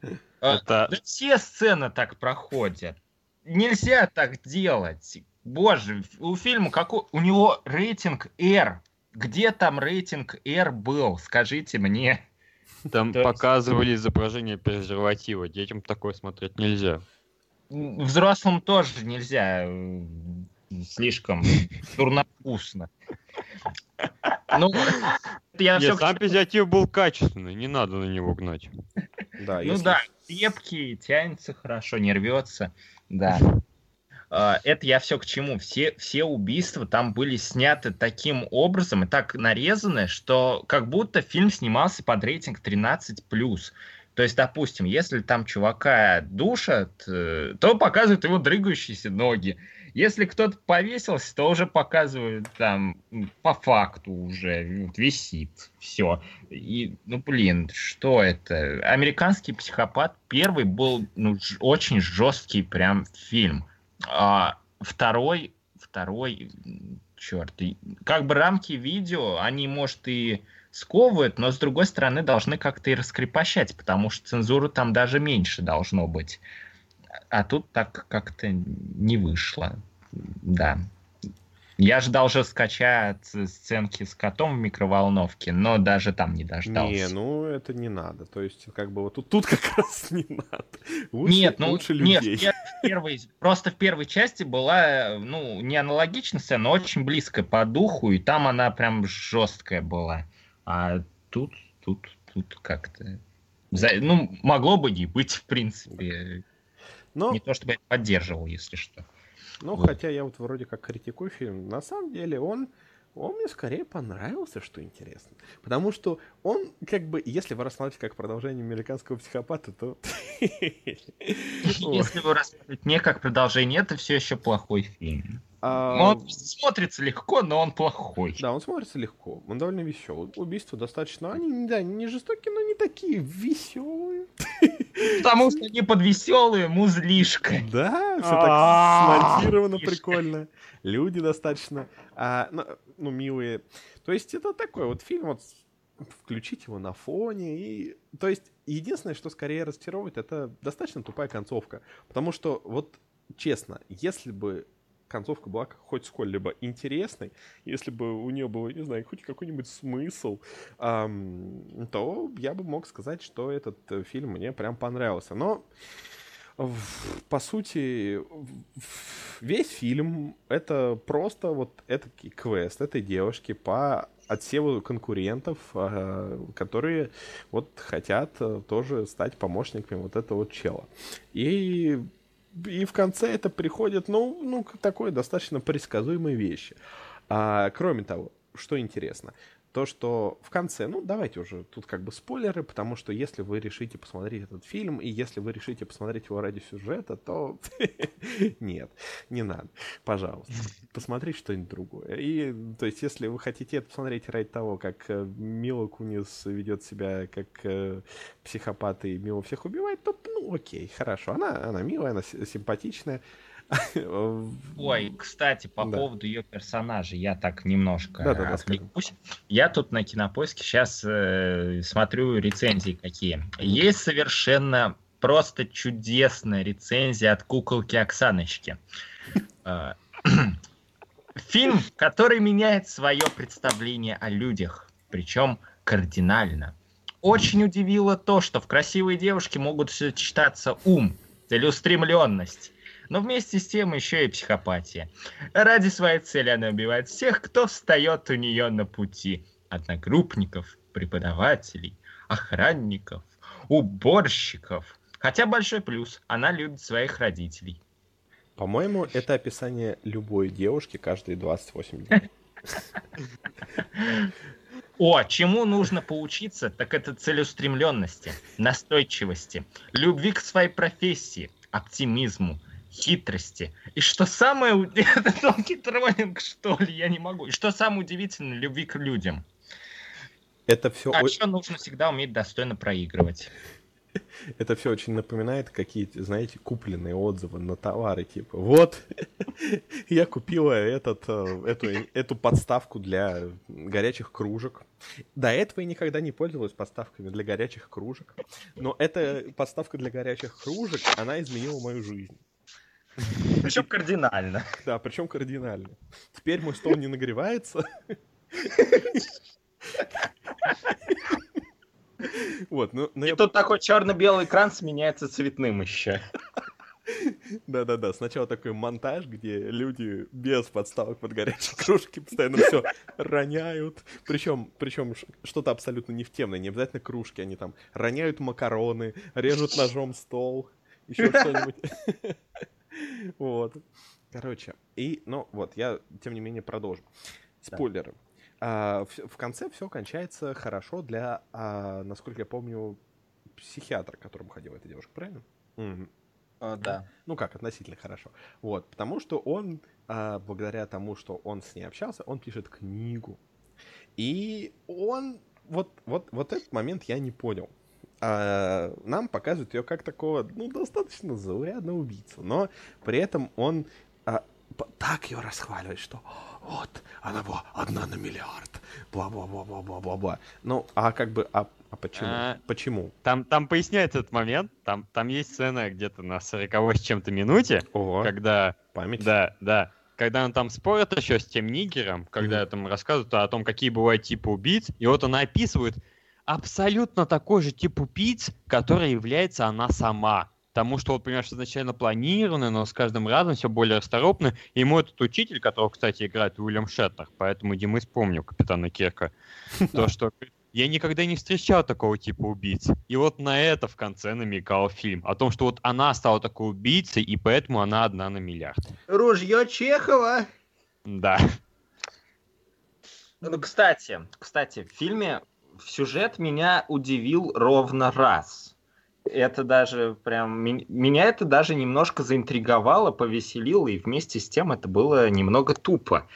А, Это Да все сцены так проходят. Нельзя так делать. Боже, у фильма какой... У него рейтинг R. Где там рейтинг R был? Скажите мне. Там есть- показывали изображение презерватива. Детям такое смотреть нельзя. Взрослым тоже нельзя. э, Слишком дурновкусно. Ну, я Нет, все сам презерватив был качественный, не надо на него гнать. Да, Ну если- да, крепкий, тянется хорошо, не рвется. Да. А, Это я все к чему. Все, все убийства там были сняты таким образом и так нарезаны, что как будто фильм снимался под рейтинг 13+. То есть, допустим, если там чувака душат, э, то показывают его дрыгающиеся ноги. Если кто-то повесился, то уже показывают там по факту уже вот, висит. Все. И, ну, блин, что это? Американский психопат первый был ну, очень жесткий прям фильм. А второй, второй, черт, как бы рамки видео, они, может, и сковывают, но, с другой стороны, должны как-то и раскрепощать, потому что цензуры там даже меньше должно быть. А тут так как-то не вышло. Да. Я ждал жесткача от сценки с котом в микроволновке, но даже там не дождался. Не, ну это не надо. То есть, как бы вот тут, тут как раз не надо. Лучше, нет, ну лучше нет, людей. пер- в первой, просто в первой части была, ну, не аналогичная сцена, но очень близкая по духу, и там она прям жесткая была. А тут, тут, тут как-то... Ну, могло бы не быть, в принципе. Но, Не то чтобы я поддерживал, если что. Ну, вот. хотя я вот вроде как критикую фильм, на самом деле он, он мне скорее понравился, что интересно. Потому что он, как бы, если вы рассматриваете как продолжение американского психопата, то... Если вы рассматриваете не как продолжение, это все еще плохой фильм. А, Он смотрится легко, но он плохой. Да, он смотрится легко, он довольно веселый. Убийства достаточно, они, да, не жестокие, но не такие веселые. Потому что они под веселую музлишко. Да, все так смонтировано прикольно. Люди достаточно, а, ну, ну, милые. То есть это такой вот фильм, вот включить его на фоне и... То есть единственное, что скорее расчаровывает, это достаточно тупая концовка. Потому что, вот честно, если бы концовка была хоть сколь-либо интересной, если бы у нее был, не знаю, хоть какой-нибудь смысл, ам, то я бы мог сказать, что этот э, фильм мне прям понравился. Но по сути, весь фильм это просто вот этот квест этой девушки по отсеву конкурентов, а, которые вот хотят э, тоже стать помощниками вот этого чела. И, и в конце это приходит, ну, ну, к такой достаточно предсказуемой вещи. А, кроме того, что интересно, то, что в конце, ну, давайте уже, тут как бы спойлеры, потому что если вы решите посмотреть этот фильм, и если вы решите посмотреть его ради сюжета, то нет, не надо, пожалуйста. Посмотрите что-нибудь другое. И, то есть, если вы хотите это посмотреть ради того, как э, Мила Кунис ведет себя как э, психопат и мило всех убивает, то, ну, окей, хорошо. Она, она милая, она симпатичная. Ой, кстати, по Да. поводу ее персонажа, я так немножко Да-да-да, отвлекусь. Я тут на кинопоиске сейчас смотрю рецензии какие. Есть совершенно просто чудесная рецензия от куколки Оксаночки. Э, Фильм, который меняет свое представление о людях, причем кардинально. Очень удивило то, что в красивой девушке могут сочетаться ум, целеустремленность, но вместе с тем еще и психопатия. Ради своей цели она убивает всех, кто встает у нее на пути. Одногруппников, преподавателей, охранников, уборщиков. Хотя большой плюс, она любит своих родителей. По-моему, это описание любой девушки каждые 28 дней. О, чему нужно поучиться, так это целеустремленности, настойчивости, любви к своей профессии, оптимизму, хитрости. И что самое... Это тонкий троллинг, что ли? Я не могу. И что самое удивительное, любви к людям. Это все, А еще нужно всегда уметь достойно проигрывать. это все очень напоминает какие-то, знаете, купленные отзывы на товары, типа, вот, я купила этот, э, эту, эту подставку для горячих кружек. До этого я никогда не пользовалась подставками для горячих кружек, но эта подставка для горячих кружек, она изменила мою жизнь. Причем кардинально. Да, причем кардинально. Теперь мой стол не нагревается. Вот, ну, ну И я тут такой черно-белый экран сменяется цветным еще. Да-да-да, сначала такой монтаж, где люди без подставок под горячие кружки постоянно все роняют. Причем, причем что-то абсолютно не в темное, не обязательно кружки, они там роняют макароны, режут ножом стол, еще что-нибудь. Вот. Короче, и, ну вот, я, тем не менее, продолжу. Спойлеры. А, в, в конце все кончается хорошо для, а, насколько я помню, психиатра, к которому ходила эта девушка, правильно? Мгм. да. Ну как, относительно хорошо. Вот, потому что он, а, благодаря тому, что он с ней общался, он пишет книгу. И он, вот, вот, вот этот момент я не понял. А, нам показывают ее как такого, ну, достаточно заурядного убийцу, но при этом он а, так ее расхваливает, что вот, она была одна на миллиард, бла-бла-бла-бла-бла-бла. Ну, а как бы, а, а почему? А. Почему? Там, там поясняется этот момент. Там, там есть сцена где-то на 40 с чем-то минуте, Ого, когда память. Да, да. Когда он там спорит еще с тем нигером, когда там рассказывают о том, какие бывают типы убийц, и вот она описывает абсолютно такой же тип убийц, который является она сама. Потому что, вот, понимаешь, изначально планированно, но с каждым разом все более расторопно. И ему этот учитель, которого, кстати, играет Уильям Шетнер, поэтому Дима вспомнил капитана Кирка, то, что я никогда не встречал такого типа убийц. И вот на это в конце намекал фильм. О том, что вот она стала такой убийцей, и поэтому она одна на миллиард. Ружье Чехова. Да. Ну, кстати, кстати, в фильме сюжет меня удивил ровно раз. Это даже прям... Меня это даже немножко заинтриговало, повеселило, и вместе с тем это было немного тупо.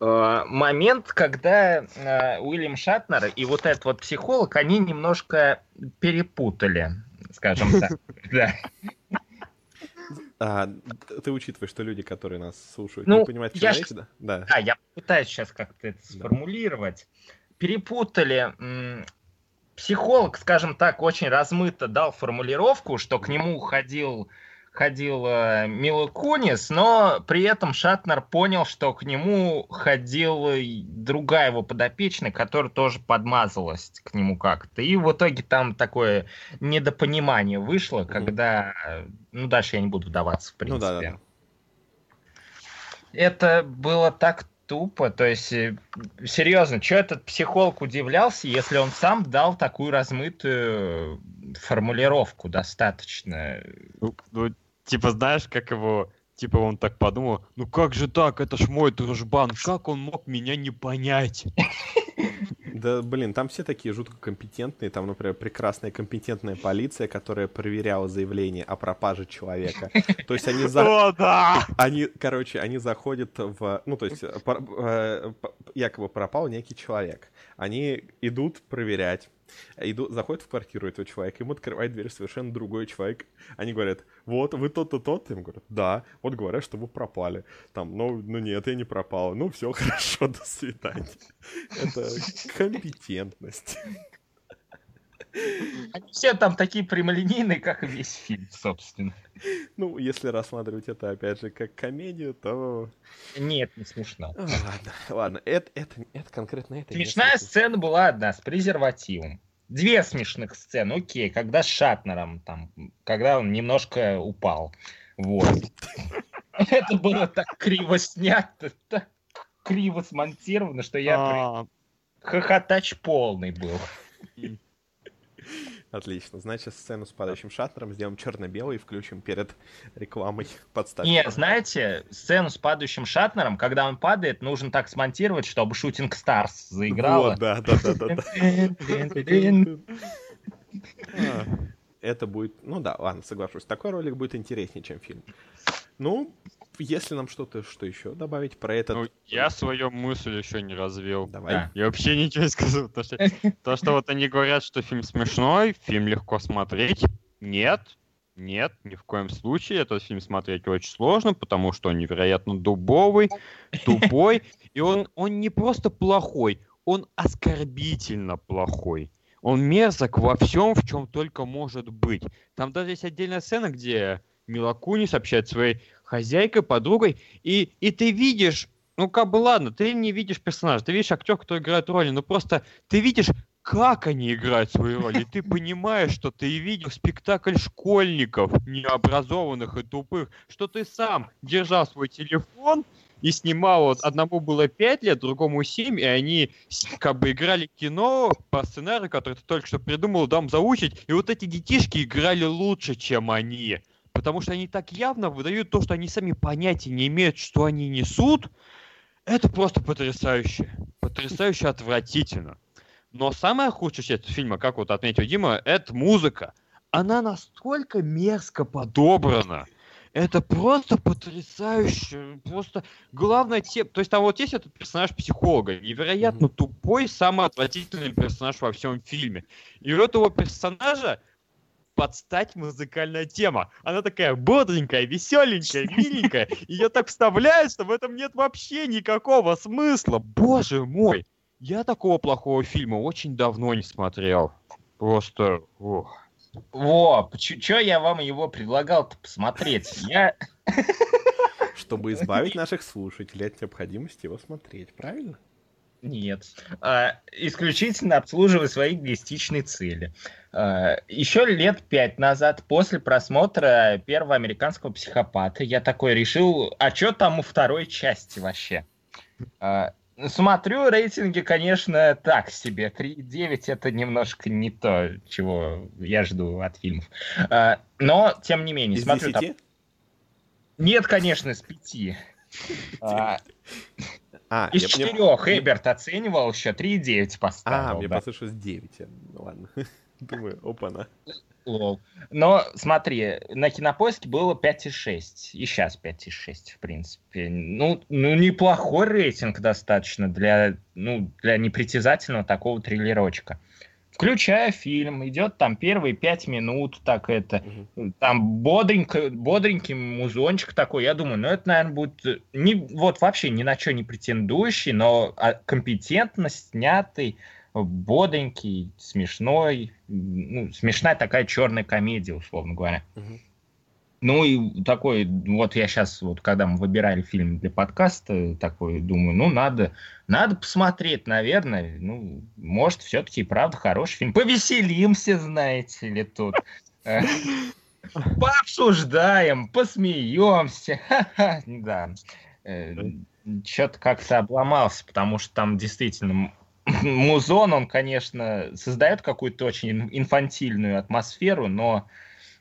Э, Момент, когда э, Уильям Шатнер и вот этот вот психолог, они немножко перепутали, скажем так. Да. А, ты учитываешь, что люди, которые нас слушают, Ну, не понимают, о чем я речь, да? Да. Да, я пытаюсь сейчас как-то это сформулировать. Перепутали. Психолог, скажем так, очень размыто дал формулировку, что к нему ходил, ходил э, Мила Кунис, но при этом Шатнер понял, что к нему ходила другая его подопечная, которая тоже подмазалась к нему как-то. И в итоге там такое недопонимание вышло, когда... э, Ну, дальше я не буду вдаваться, в Ну принципе да, да, да. это было так тупо. То есть, э, серьезно, что этот психолог удивлялся, если он сам дал такую размытую формулировку достаточно. Ну, ну, типа, знаешь, как его... Типа он так подумал, ну как же так, это ж мой дружбан, как он мог меня не понять? Да, блин, там все такие жутко компетентные. Там, например, прекрасная компетентная полиция, которая проверяла заявление о пропаже человека. То есть они за... О, да! Они, короче, они заходят в... Ну, то есть э, э, якобы пропал некий человек. Они идут проверять. Идут, заходят в квартиру этого человека, ему открывает дверь совершенно другой человек. Они говорят, вот, вы тот-то, тот. Им говорят, да. Вот говорят, что вы пропали. Там, ну, ну нет, я не пропал. Ну, все, хорошо, до свидания. Это компетентность. Они все там такие прямолинейные, как и весь фильм, собственно. Ну, если рассматривать это, опять же, как комедию, то... Нет, не смешно. А, Ладно, ладно, это, это, это конкретно это... Смешная сцена была одна, с презервативом. Две смешных сцены, окей, когда с Шатнером, там, когда он немножко упал. Вот. Это было так криво снято, так криво смонтировано, что я А, хохотач полный был. Отлично. Значит, сцену с падающим шаттером сделаем черно-белой и включим перед рекламой подставки. Нет, знаете, сцену с падающим Шатнером, когда он падает, нужно так смонтировать, чтобы Shooting Stars заиграла. Вот, да, да, да, да, да. А, Это будет, ну да, ладно, соглашусь. Такой ролик будет интереснее, чем фильм. Ну, если нам что-то, что еще добавить про этот... ну, я свою мысль еще не развел. Давай. Да. Я вообще ничего не сказал. То что, то, что вот они говорят, что фильм смешной, фильм легко смотреть. Нет, нет, ни в коем случае. Этот фильм смотреть очень сложно, потому что он невероятно дубовый, тупой. И он, он не просто плохой, он оскорбительно плохой. Он мерзок во всем, в чем только может быть. Там даже есть отдельная сцена, где Мила Кунис общается своей хозяйкой, подругой, и, и ты видишь, ну как бы ладно, ты не видишь персонажа, ты видишь актер, кто играет роли, но просто ты видишь, как они играют свои роли. Ты понимаешь, что ты видел спектакль школьников, необразованных и тупых, что ты сам держал свой телефон и снимал, вот одному было 5 лет, другому 7, и они как бы играли кино по сценарию, который ты только что придумал, дам заучить, и вот эти детишки играли лучше, чем они. Потому что они так явно выдают то, что они сами понятия не имеют, что они несут. Это просто потрясающе. Потрясающе отвратительно. Но самая худшая часть фильма, как вот отметил Дима, это музыка. Она настолько мерзко подобрана. Это просто потрясающе. Просто главное те... То есть там вот есть этот персонаж психолога. Невероятно тупой, самый отвратительный персонаж во всем фильме. И у этого персонажа под стать музыкальная тема. Она такая бодренькая, веселенькая, миленькая. Ее так вставляют, что в этом нет вообще никакого смысла. Боже мой! Я такого плохого фильма очень давно не смотрел. Просто... ох. Во, что я вам его предлагал-то посмотреть? Я... Чтобы избавить наших слушателей от необходимости его смотреть, правильно? Нет. А, исключительно обслуживая свои эгоистичные цели. А, еще лет пять назад, после просмотра первого американского психопата, я такой решил, а что там у второй части вообще? А, смотрю, рейтинги, конечно, так себе. 3,9 это немножко не то, чего я жду от фильмов. А, но, тем не менее, Из смотрю там- 10? Нет, конечно, с пяти. А, А, Из мне- четырех Эберт оценивал еще 3,9 А, поставил. мне да. послышалось 9. Я- Ну ладно. Думаю, опа-на. Лол. Но смотри, на кинопоиске было 5,6. И сейчас 5,6, в принципе. Ну, ну, неплохой рейтинг достаточно для, ну, для непритязательного такого триллерочка. Включая фильм, идет там первые пять минут, так это, там бодренько, бодренький музончик такой, я думаю, ну это, наверное, будет э, не, вот вообще ни на что не претендующий, но а, компетентно снятый, бодренький, смешной, ну, смешная такая черная комедия, условно говоря. Мгм. Ну и такой, вот я сейчас, вот когда мы выбирали фильм для подкаста, такой думаю, ну надо, надо посмотреть, наверное, ну, может, все-таки правда хороший фильм. Повеселимся, знаете ли, тут. Э, Пообсуждаем, посмеемся. Да. Э, что-то как-то обломался, потому что там действительно музон, он, конечно, создает какую-то очень инфантильную атмосферу, но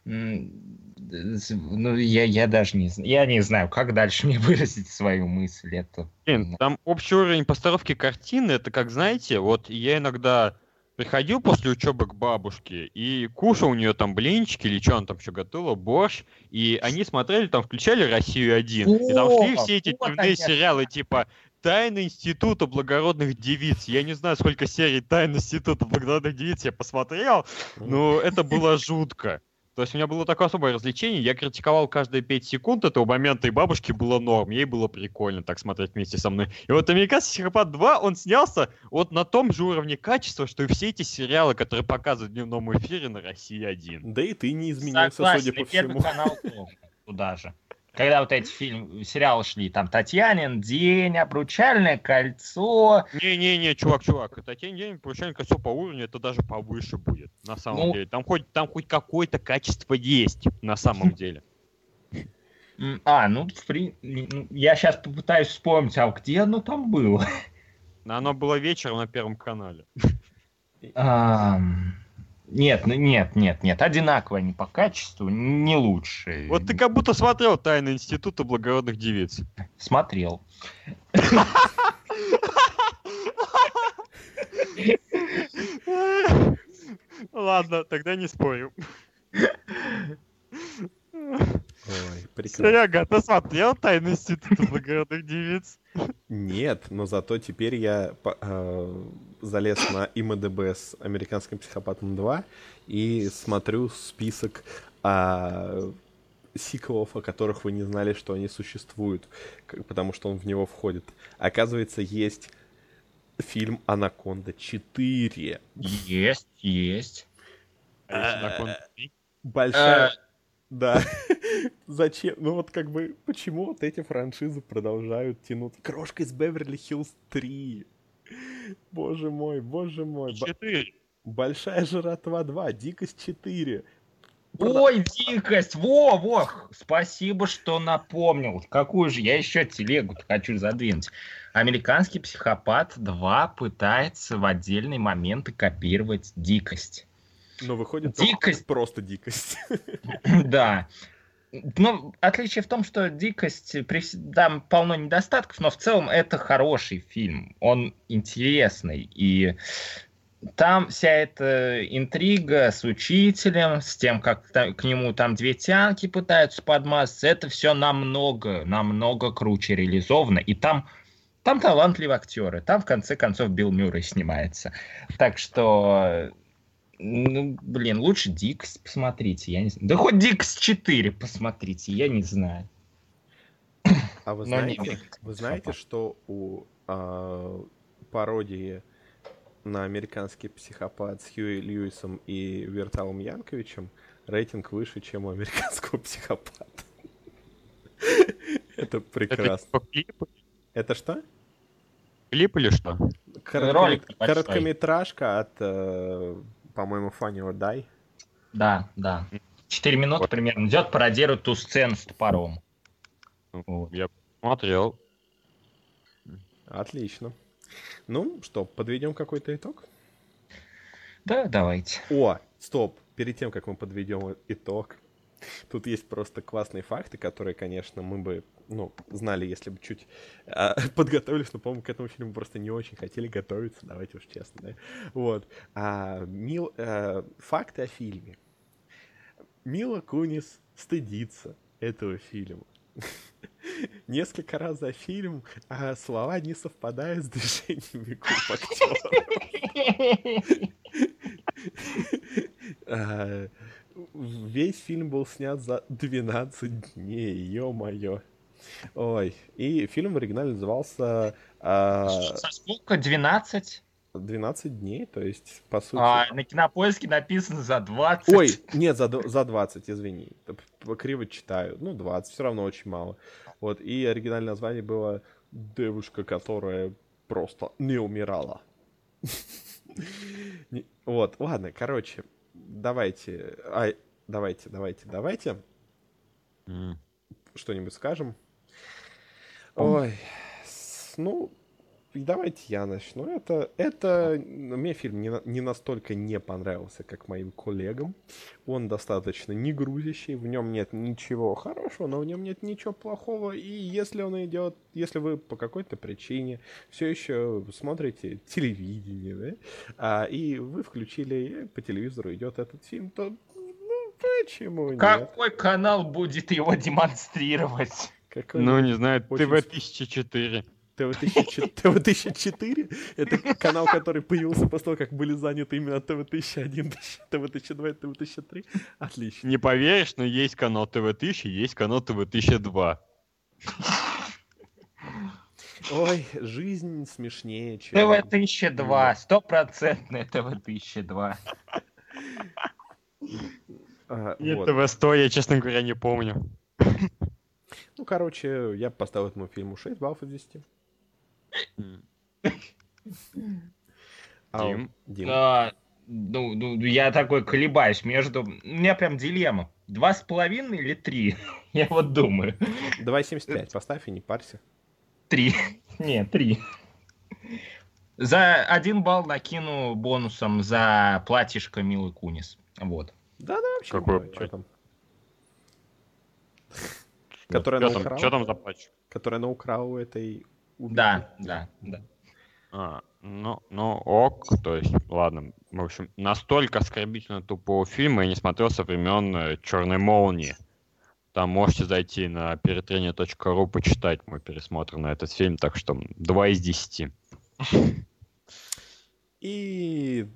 ну, я, я даже не знаю, я не знаю, как дальше мне выразить свою мысль. Это... Блин, там общий уровень постановки картины, это как, знаете, вот я иногда приходил после учебы к бабушке и кушал у нее там блинчики или что она там еще готовила, борщ, и они смотрели, там включали «Россию-1», и там шли все эти вот дневные сериалы типа «Тайна института благородных девиц». Я не знаю, сколько серий «Тайны института благородных девиц» я посмотрел, но это было жутко. То есть у меня было такое особое развлечение, я критиковал каждые 5 секунд этого момента, и бабушке было норм, ей было прикольно так смотреть вместе со мной. И вот «Американский психопат 2», он снялся вот на том же уровне качества, что и все эти сериалы, которые показывают в дневном эфире на России-1. Да и ты не изменился, Согласен, судя по Первый всему. канал тоже туда же. Когда вот эти фильм, сериалы шли, там Татьянин день, обручальное кольцо. Не-не-не, чувак, чувак, тень день, получение кольцо по уровню, это даже повыше будет, на самом Ну. деле. Там хоть, там хоть какое-то качество есть, на самом деле. А, ну, при- ну, я сейчас попытаюсь вспомнить, а где оно там было? Оно было вечером на Первом канале. Нет, ну, нет, нет, нет, одинаково они по качеству, не лучше. Вот ты как будто смотрел «Тайны института благородных девиц». Смотрел. Ладно, тогда не спорю. Ой, прекрасно. Серега, ты смотрел «Тайны института благородных девиц»? Нет, но зато теперь я э, залез на ИМДБ с «Американским психопатом 2» и смотрю список а, сиквелов, о которых вы не знали, что они существуют, потому что он в него входит. Оказывается, есть фильм «Анаконда 4». Есть, есть. А Большая... Да. Зачем? Ну вот как бы, почему вот эти франшизы продолжают тянуть? Крошка из Беверли-Хиллз 3. Боже мой, боже мой. Б- Четыре. Большая жратва 2, Дикость 4. Ой, дикость! Во, во! Спасибо, что напомнил. Какую же я еще телегу хочу задвинуть. Американский психопат 2 пытается в отдельные моменты копировать дикость. Но выходит Дикость. просто дикость. Да. Ну, отличие в том, что «Дикость», при- там полно недостатков, но в целом это хороший фильм. Он интересный. И там вся эта интрига с учителем, с тем, как к нему там две тянки пытаются подмазаться, это все намного, намного круче реализовано. И там, там талантливые актеры. Там, в конце концов, Билл Мюррей снимается. Так что ну, блин, лучше Дикс посмотрите, я не знаю. Да хоть Дикс 4 посмотрите, я не знаю. А вы не знаете, «Американский вы знаете, психопат». что у а, пародии на американский психопат с Хьюи Льюисом и Верталом Янковичем рейтинг выше, чем у американского психопата? Это прекрасно. типа Это что? клип или что? Ролик. Короткометражка от, э, по-моему, Funny or Die. Да, да. Четыре минуты Вот. примерно. Идет, пародирует ту сцену с топором. Вот. Я смотрел. Отлично. Ну что, подведем какой-то итог? Да, давайте. О, стоп, перед тем, как мы подведем итог, тут есть просто классные факты, которые, конечно, мы бы, ну, знали, если бы чуть а, подготовились, но, по-моему, к этому фильму просто не очень хотели готовиться, давайте уж честно, да? Вот. А, Мил, а, факты о фильме. Мила Кунис стыдится этого фильма. Несколько раз за фильм а, слова не совпадают с движениями губ актера. Весь фильм был снят за 12 дней, ё-моё. Ой, и фильм в оригинале назывался Со сколько? 12? 12 дней, то есть, по сути... А на кинопоиске написано за 20. Ой, нет, за, за 20, извини. Криво читаю. Ну, 20, все равно очень мало. Вот, и оригинальное название было «Девушка, которая просто не умирала». Вот, ладно, короче, давайте, ай, давайте, давайте, давайте М. что-нибудь скажем. Ой, ну, давайте я начну. Это, это мне фильм не, не настолько не понравился, как моим коллегам. Он достаточно не грузящий, в нем нет ничего хорошего, но в нем нет ничего плохого. И если он идет, если вы по какой-то причине все еще смотрите телевидение, да, а, и вы включили и по телевизору идет этот фильм, то ну, почему нет? Какой канал будет его демонстрировать? Какой Ну, не знаю, Очень ТВ-1004. ТВ-1004 ТВ-1004 это канал, который появился после того, как были заняты именно ТВ-1001, ТВ-1002 и ТВ-1003. Отлично. Не поверишь, но есть канал ТВ-1000, есть канал ТВ-1002. Ой, жизнь смешнее, чем... ТВ-1002, стопроцентное ТВ-1002. А, И вот. ТВ-100 я, честно говоря, не помню. Ну, короче, я поставил этому фильму 6 баллов из 10. Дим? Дим. А, ну, ну, я такой колебаюсь между... У меня прям дилемма. Два с половиной или три? Я вот думаю. 2,75 поставь и не парься. Три. Нет, три. За один балл накину бонусом за платьишко Милы Кунис. Вот. Да, да, вообще. Какой что платье? там? Которая она Что там, украла? чё там за патч? Которая она украла у этой... убитой? Да, да, да. А, ну, ну, ок, то есть, ладно. В общем, настолько оскорбительно тупого фильма я не смотрел со времен Черной молнии. Там можете зайти на перетрение.ру почитать мой пересмотр на этот фильм, так что 2 из 10. И,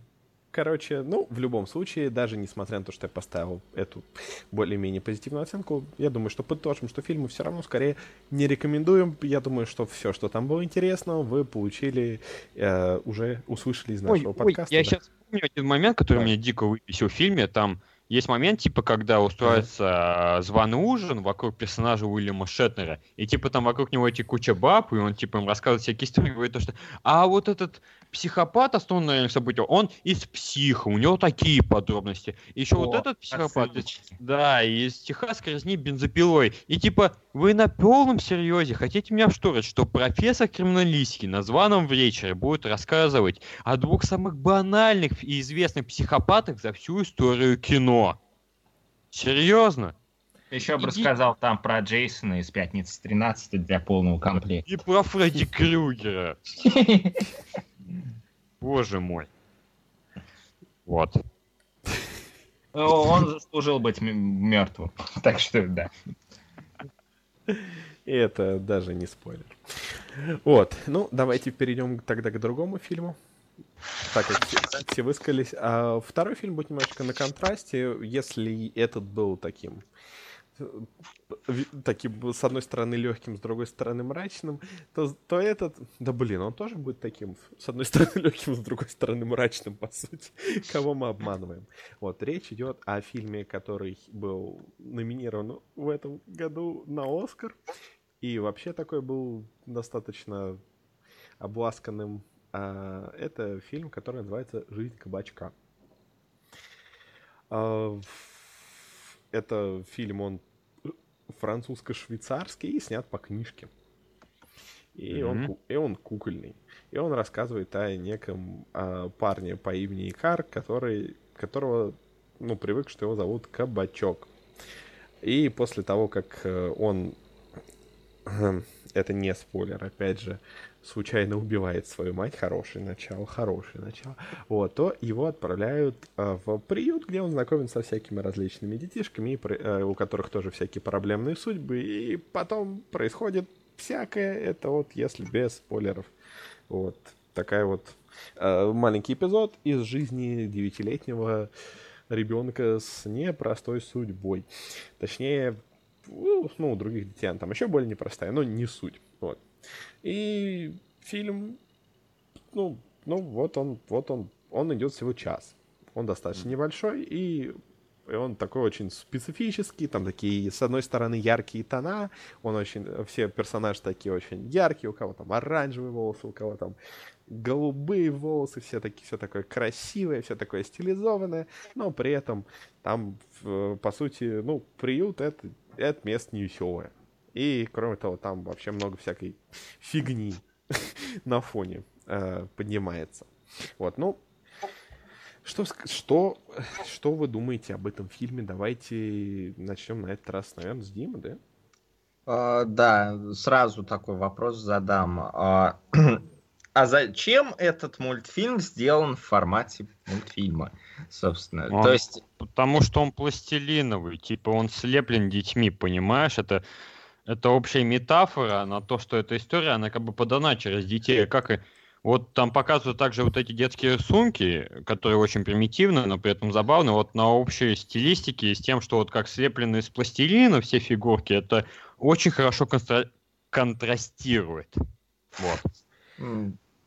короче, ну, в любом случае, даже несмотря на то, что я поставил эту более-менее позитивную оценку, я думаю, что подытожим, что фильмы все равно скорее не рекомендуем. Я думаю, что все, что там было интересного, вы получили, э, уже услышали из нашего подкаста. я да. сейчас помню один момент, который Давай. меня дико выписал в фильме. Там есть момент, типа, когда устроится э, званый ужин вокруг персонажа Уильяма Шетнера, и типа там вокруг него эти куча баб, и он типа им рассказывает всякие истории, говорит то, что а вот этот психопат, основанный на реальных событиях, он из психа, у него такие подробности. Еще вот О, этот психопат, из- да, из техасской резни бензопилой. И типа, вы на полном серьезе хотите меня вшторить, что профессор криминалистики на званом вечере будет рассказывать о двух самых банальных и известных психопатах за всю историю кино. Серьезно? Еще бы Иди- рассказал там про Джейсона из «Пятницы 13 для полного комплекта. И про Фредди Крюгера. Боже мой. Вот. Он заслужил быть мертвым. Так что да. И это даже не спойлер. Вот, ну, давайте перейдем тогда к другому фильму. Так как все, все высказались. А второй фильм будет немножко на контрасте. Если этот был таким э, таким, с одной стороны, легким, с другой стороны, мрачным, то, то этот, да блин, он тоже будет таким, с одной стороны, легким, с другой стороны, мрачным, по сути. Кого мы обманываем? Вот, речь идет о фильме, который был номинирован в этом году на Оскар. И вообще такой был достаточно обласканным. А, Это фильм, который называется «Жизнь кабачка». А, Это фильм, он французско-швейцарский и снят по книжке. И, он, Мгм. ку- и он кукольный. И он рассказывает о неком а, парне по имени Икар, который, которого, ну, привык, что его зовут Кабачок. И после того, как э, он, это не спойлер, опять же, случайно убивает свою мать, хорошее начало, хорошее начало, вот, то его отправляют э, в приют, где он знакомится со всякими различными детишками, и э, у которых тоже всякие проблемные судьбы, и потом происходит всякое, это вот если без спойлеров. Вот, такая вот э, маленький эпизод из жизни девятилетнего ребенка с непростой судьбой. Точнее, ну, у других детей она там еще более непростая, но не суть. Вот. И фильм, ну, ну, вот он, вот он, он идет всего час. Он достаточно небольшой, и, и он такой очень специфический, там такие, с одной стороны, яркие тона, он очень, все персонажи такие очень яркие, у кого там оранжевые волосы, у кого там голубые волосы, все такие, все такое красивое, все такое стилизованное, но при этом там, по сути, ну, приют это, это место не веселое. И, кроме того, там вообще много всякой фигни. на фоне э, поднимается. Вот, ну, что, что, что вы думаете об этом фильме? Давайте начнем на этот раз, наверное, с Димы, да? А, Да, сразу такой вопрос задам. А а зачем этот мультфильм сделан в формате мультфильма, собственно? Он- То есть, Потому что он пластилиновый, типа он слеплен детьми, понимаешь? Это, это общая метафора на то, что эта история, она как бы подана через детей. Как и вот там показывают также вот эти детские рисунки, которые очень примитивны, но при этом забавны. Вот на общей стилистике с тем, что вот как слеплены из пластилина все фигурки, это очень хорошо констра- контрастирует. Вот.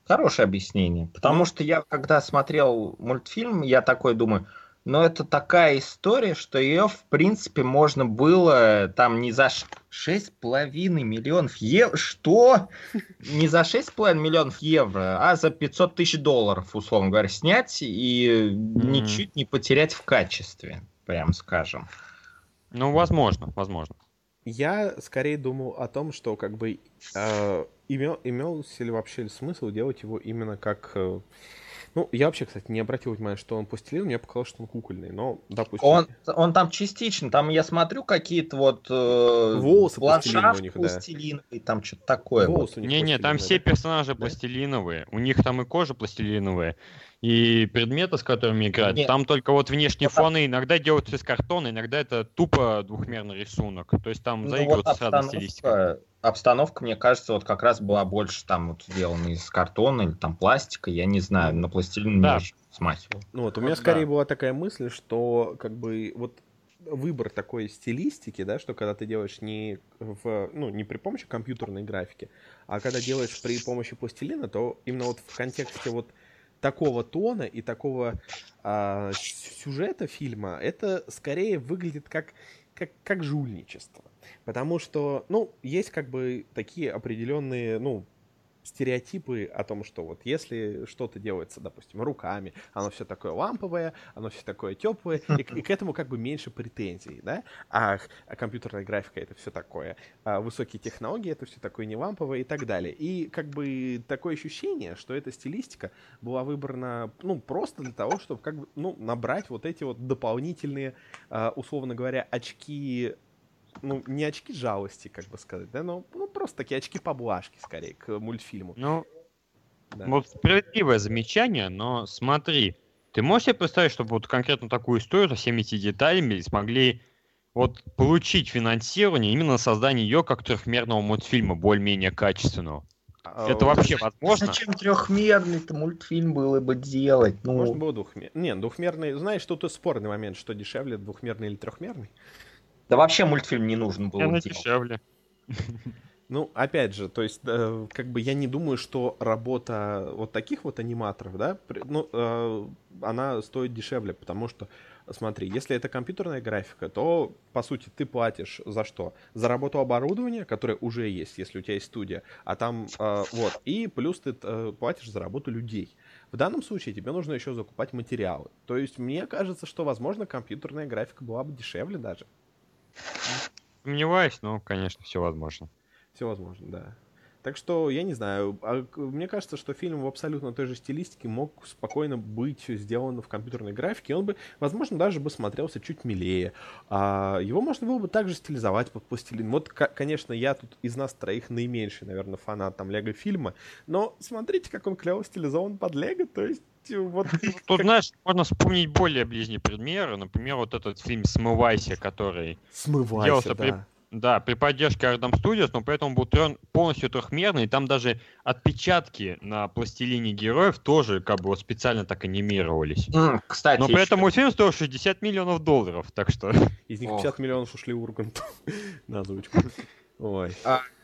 Хорошее объяснение. Потому что я, когда смотрел мультфильм, я такой думаю, ну это такая история, что ее, в принципе, можно было там не за ш- 6,5 миллионов евро. Что? Не за 6,5 миллионов евро, а за 500 тысяч долларов, условно говоря, снять и ничуть не потерять в качестве, прям скажем. Ну, возможно, возможно. Я скорее думал о том, что как бы э, имел, имелся ли вообще смысл делать его именно как... э, ну, я вообще, кстати, не обратил внимания, что он пластилин, мне показалось, что он кукольный, но, допустим... Он, он там частично, там я смотрю какие-то вот э, Волосы ландшафт пластилиновые у них, да. пластилиновый, там что-то такое. вот. волосы у них Не-не, там все персонажи Да. пластилиновые. У них там и кожа пластилиновая, и предметы, с которыми играют. Нет. Там только вот внешние там- фоны иногда делаются из картона, иногда это тупо двухмерный рисунок. То есть там Ну, вот заигрываются с разной стилистикой. обстановка, обстановка, мне кажется, вот как раз была больше там вот сделана из картона или там пластика, я не знаю, на пластилин Да. не очень смахивал. Ну вот, у Вот меня да. скорее была такая мысль, что как бы вот выбор такой стилистики, да, что когда ты делаешь не в, ну, не при помощи компьютерной графики, а когда делаешь при помощи пластилина, то именно вот в контексте вот такого тона и такого а, сюжета фильма, это скорее выглядит как, как, как жульничество. Потому что, ну, есть как бы такие определенные, ну, стереотипы о том, что вот если что-то делается, допустим, руками, оно все такое ламповое, оно все такое теплое, и, и к этому как бы меньше претензий, да? А, а компьютерная графика это все такое, а высокие технологии это все такое не ламповое и так далее. И как бы такое ощущение, что эта стилистика была выбрана, ну, просто для того, чтобы как бы, ну, набрать вот эти вот дополнительные, а, условно говоря, очки ну, не очки жалости, как бы сказать, да, но ну, просто такие очки поблажки, скорее, к мультфильму. Ну, Да. вот справедливое замечание, но смотри, ты можешь себе представить, чтобы вот конкретно такую историю со всеми этими деталями смогли вот получить финансирование именно на создание ее как трехмерного мультфильма, более-менее качественного? А, Это вообще возможно? Зачем трехмерный-то мультфильм было бы делать? Ну, Можно было двухмерный. Не, двухмерный, знаешь, тут и спорный момент, что дешевле, двухмерный или трехмерный. Да вообще мультфильм не было Наверное, делать. дешевле. Ну, опять же, то есть, э, как бы я не думаю, что работа вот таких вот аниматоров, да, при- ну, э, она стоит дешевле, потому что, смотри, если это компьютерная графика, то, по сути, ты платишь за что? За работу оборудования, которое уже есть, если у тебя есть студия, а там, э, вот, и плюс ты э, платишь за работу людей. В данном случае тебе нужно еще закупать материалы. То есть, мне кажется, что, возможно, компьютерная графика была бы дешевле даже. Сомневаюсь, но, конечно, все возможно. Все возможно, да. Так что, я не знаю, а мне кажется, что фильм в абсолютно той же стилистике мог спокойно быть сделан в компьютерной графике, он бы, возможно, даже бы смотрелся чуть милее. А его можно было бы также стилизовать под пластилин. Вот, конечно, я тут из нас троих наименьший, наверное, фанат там Лего-фильма, но смотрите, как он клево стилизован под Лего, то есть вот... Тут, знаешь, можно вспомнить более ближние примеры. Например, вот этот фильм «Смывайся», который, Смывайся, да. Да, при поддержке Ardom Studios, но при этом был трён- полностью трехмерный, и там даже отпечатки на пластилине героев тоже как бы вот специально так анимировались. М, Кстати, Но при этом мультфильм стоил 60 миллионов долларов, так что... Из них Ох. 50 миллионов ушли Урганту на озвучку. Ой.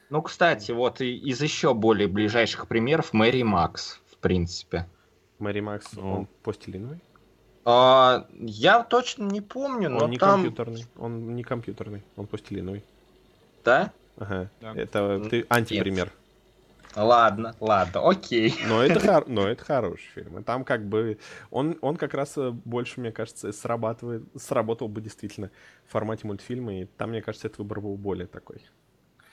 ну, кстати, вот и- из еще более ближайших примеров Мэри Макс, в принципе. Мэри Макс, Ну. он пластилиновый? А, я точно не помню, но Он не там... компьютерный. Он не компьютерный, он пластилиновый. Да? Ага. Да. Это ты антипример. Ладно, ладно, окей. Но это, хор- но это хороший фильм. И там как бы он, он как раз э, больше, мне кажется, срабатывает, сработал бы действительно в формате мультфильма. И там, мне кажется, этот выбор был более такой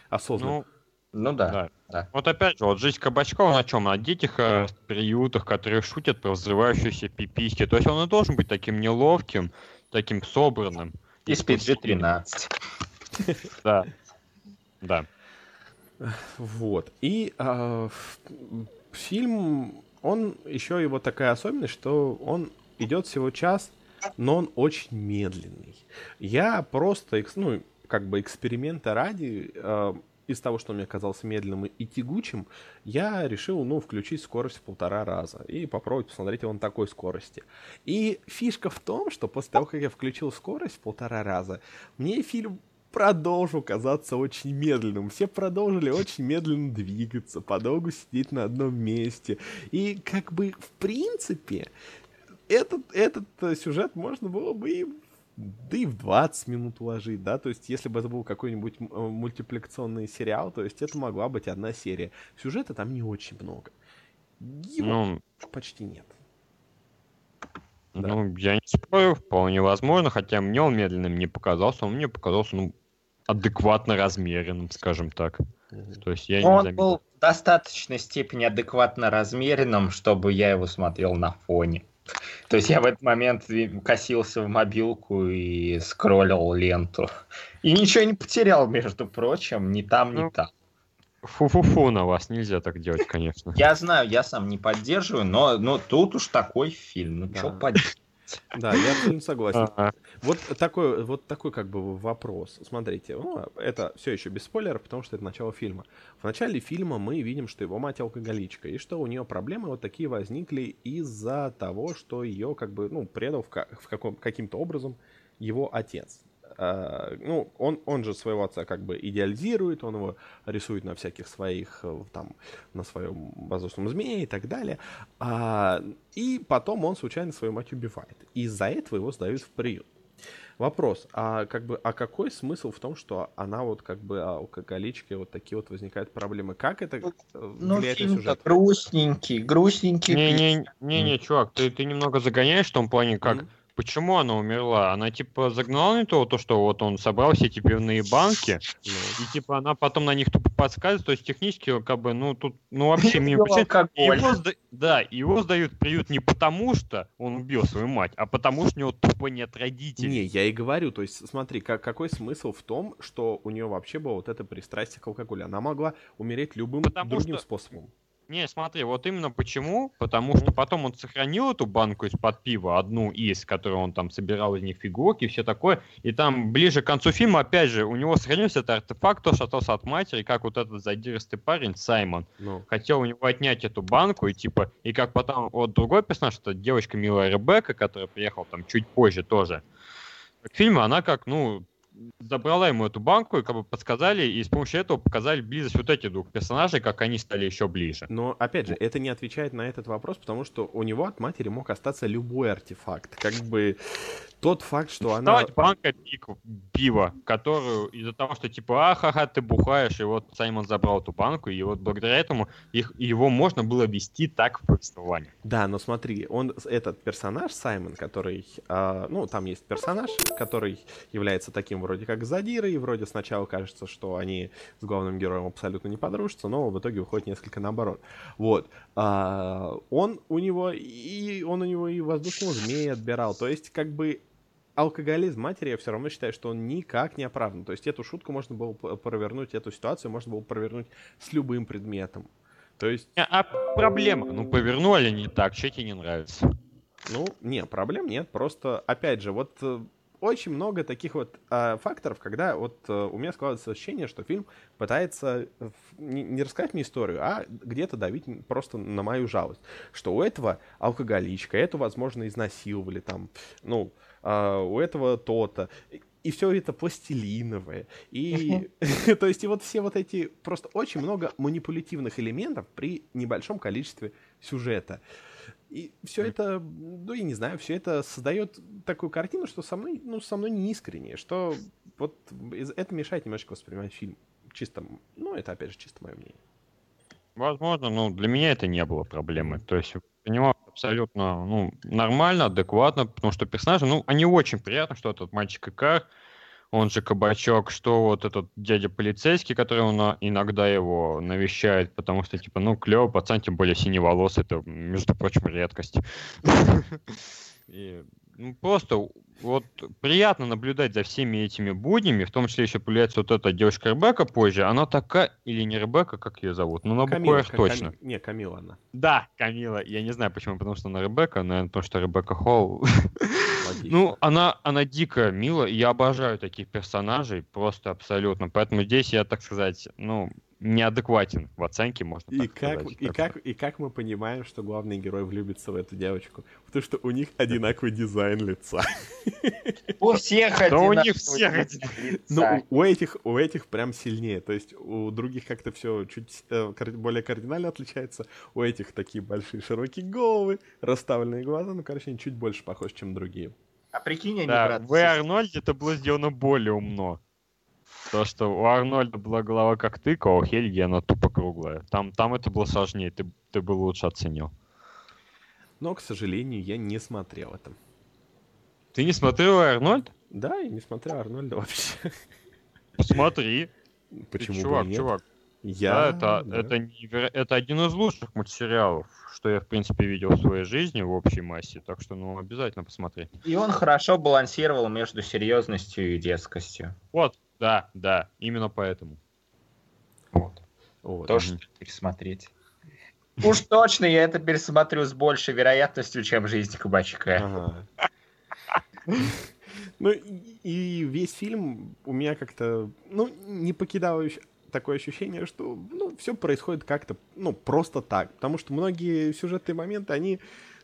осознанный. Ну, Ну да. Да. да. Вот опять же, вот жизнь Кабачкова на чем? На детях э, в приютах, которые шутят про взрывающиеся пиписьки. То есть он и должен быть таким неловким, таким собранным. Из PG-13. Да. Да. Вот. И ф- фильм, он еще его такая особенность, что он идет всего час, но он очень медленный. Я просто, ну, как бы эксперимента ради, а, из того, что мне казалось медленным и тягучим, я решил, ну, включить скорость в полтора раза и попробовать посмотреть его на такой скорости. И фишка в том, что после того, как я включил скорость в полтора раза, мне фильм продолжил казаться очень медленным. Все продолжили очень медленно двигаться, подолгу сидеть на одном месте. И как бы, в принципе, этот, этот э, сюжет можно было бы и да и в 20 минут уложить, да, то есть если бы это был какой-нибудь э, мультипликационный сериал, то есть это могла быть одна серия. Сюжета там не очень много. Его Ну, почти нет. Да. ну, я не спорю, вполне возможно, хотя мне он медленным не показался, он мне показался, ну, адекватно размеренным, скажем так. То есть я не Он был в достаточной степени адекватно размеренным, чтобы я его смотрел на фоне. То есть я в этот момент косился в мобилку и скроллил ленту. И ничего не потерял, между прочим, ни там, ни Ну, там. Фу-фу-фу на вас, нельзя так делать, конечно. Я знаю, я сам не поддерживаю, но, но тут уж такой фильм. Ну, Да. что поделать. Да, я абсолютно согласен. Ага. Вот такой, вот такой как бы вопрос. Смотрите, ну, это все еще без спойлеров, потому что это начало фильма. В начале фильма мы видим, что его мать алкоголичка, и что у нее проблемы вот такие возникли из-за того, что ее как бы, ну, предал в, ка- в каком, каким-то образом его отец. А, ну, он, он же своего отца как бы идеализирует, он его рисует на всяких своих, э, там, на своем воздушном змее и так далее. А, и потом он случайно свою мать убивает. И из-за этого его сдают в приют. Вопрос, а как бы, а какой смысл в том, что она вот как бы алкоголички, вот такие вот возникают проблемы? Как это э, Ну, влияет на сюжет? грустненький, грустненький. Не-не-не, чувак, ты, ты немного загоняешь в том плане, как Мгм. Почему она умерла? Она типа загнала на то, то, что вот он собрал все эти пивные банки, и типа она потом на них тупо подсказывает, то есть технически как бы, ну тут, ну вообще Не мимо. Его сда- Да, его сдают в приют не потому, что он убил свою мать, а потому что у него тупо нет родителей. Не, я и говорю, то есть смотри, как, какой смысл в том, что у нее вообще было вот это пристрастие к алкоголю? Она могла умереть любым Потому другим что- способом. Не, смотри, вот именно почему. Потому что потом он сохранил эту банку из-под пива, одну из, которую он там собирал из них фигурки и все такое. И там ближе к концу фильма, опять же, у него сохранился этот артефакт, то, что остался от матери, как вот этот задиристый парень Саймон Ну, хотел у него отнять эту банку, и типа, и как потом вот другой персонаж, это девочка милая Ребекка, которая приехала там чуть позже тоже к фильму, она как, ну, забрала ему эту банку, и как бы подсказали, и с помощью этого показали близость вот этих двух персонажей, как они стали еще ближе. но опять же, это не отвечает на этот вопрос, потому что у него от матери мог остаться любой артефакт. Как бы тот факт, что она... Вставать банка пива, которую из-за того, что типа, ахаха, ты бухаешь, и вот Саймон забрал эту банку, и вот благодаря этому их, его можно было вести так в повествовании. Да, но смотри, он этот персонаж Саймон, который, а, ну там есть персонаж, который является таким вроде как задирой, и вроде сначала кажется, что они с главным героем абсолютно не подружатся, но в итоге выходит несколько наоборот. Вот, А, он у него и он у него и воздушного змея отбирал, то есть как бы алкоголизм матери, я все равно считаю, что он никак не оправдан. То есть эту шутку можно было провернуть, эту ситуацию можно было провернуть с любым предметом. То есть А проблема? Ну, повернули не так, что тебе не нравится? Ну, не, проблем нет. Просто, опять же, вот э, очень много таких вот э, факторов, когда вот э, у меня складывается ощущение, что фильм пытается э, не, не рассказать мне историю, а где-то давить просто на мою жалость. Что у этого алкоголичка, эту, возможно, изнасиловали там, ну, а, у этого то-то. И- все это пластилиновое. И, то есть, и вот все вот эти, просто очень много манипулятивных элементов при небольшом количестве сюжета. И все это, ну, я не знаю, все это создает такую картину, что со мной, ну, со мной не искренне, что вот это мешает немножечко воспринимать фильм. Чисто, ну, это опять же чисто мое мнение. Возможно, но для меня это не было проблемой. То есть него абсолютно ну, нормально, адекватно, потому что персонажи, ну, они очень приятны, что этот мальчик Икар, он же кабачок, что вот этот дядя полицейский, который он иногда его навещает, потому что, типа, ну, клево, пацан, тем более синий волос, это, между прочим, редкость. Ну, просто вот приятно наблюдать за всеми этими буднями, в том числе еще появляется вот эта девушка Ребекка позже, она такая, или не Ребекка, как ее зовут, ну, на букву Ка- точно. Ками- Не, Камила она. Да, Камила, я не знаю почему, потому что она Ребекка, наверное, потому что Ребекка Холл. Ну, она, она дико мила, и я обожаю таких персонажей, просто абсолютно. Поэтому здесь я, так сказать, ну, неадекватен в оценке, можно И так как, сказать. и, Так как, и как мы понимаем, что главный герой влюбится в эту девочку? Потому что у них одинаковый дизайн лица. У всех Да у них всех лица. Ну, у этих, у этих прям сильнее. То есть у других как-то все чуть э, более кардинально отличается. У этих такие большие широкие головы, расставленные глаза. Ну, короче, они чуть больше похожи, чем другие. А прикинь, они Да, брат в Арнольде это было сделано более умно. То, что у Арнольда была голова как тыка, а у Хельги она тупо круглая. Там, там это было сложнее, ты, ты бы лучше оценил. Но, к сожалению, я не смотрел это. Ты не смотрел Арнольд? Да, я не смотрел Арнольда вообще. Посмотри. Почему Ты чувак, чувак. Я, Да, это, да. Это, неверо- это один из лучших мультсериалов, что я, в принципе, видел в своей жизни в общей массе. Так что, ну, обязательно посмотри. И он хорошо балансировал между серьезностью и детскостью. Вот, да, да, именно поэтому. Вот. Вот. То, что пересмотреть. Уж точно я это пересмотрю с большей вероятностью, чем жизнь кабачка. Ага. Ну и, весь фильм у меня как-то, ну, не покидало такое ощущение, что, ну, все происходит как-то, ну, просто так. Потому что многие сюжетные моменты, они,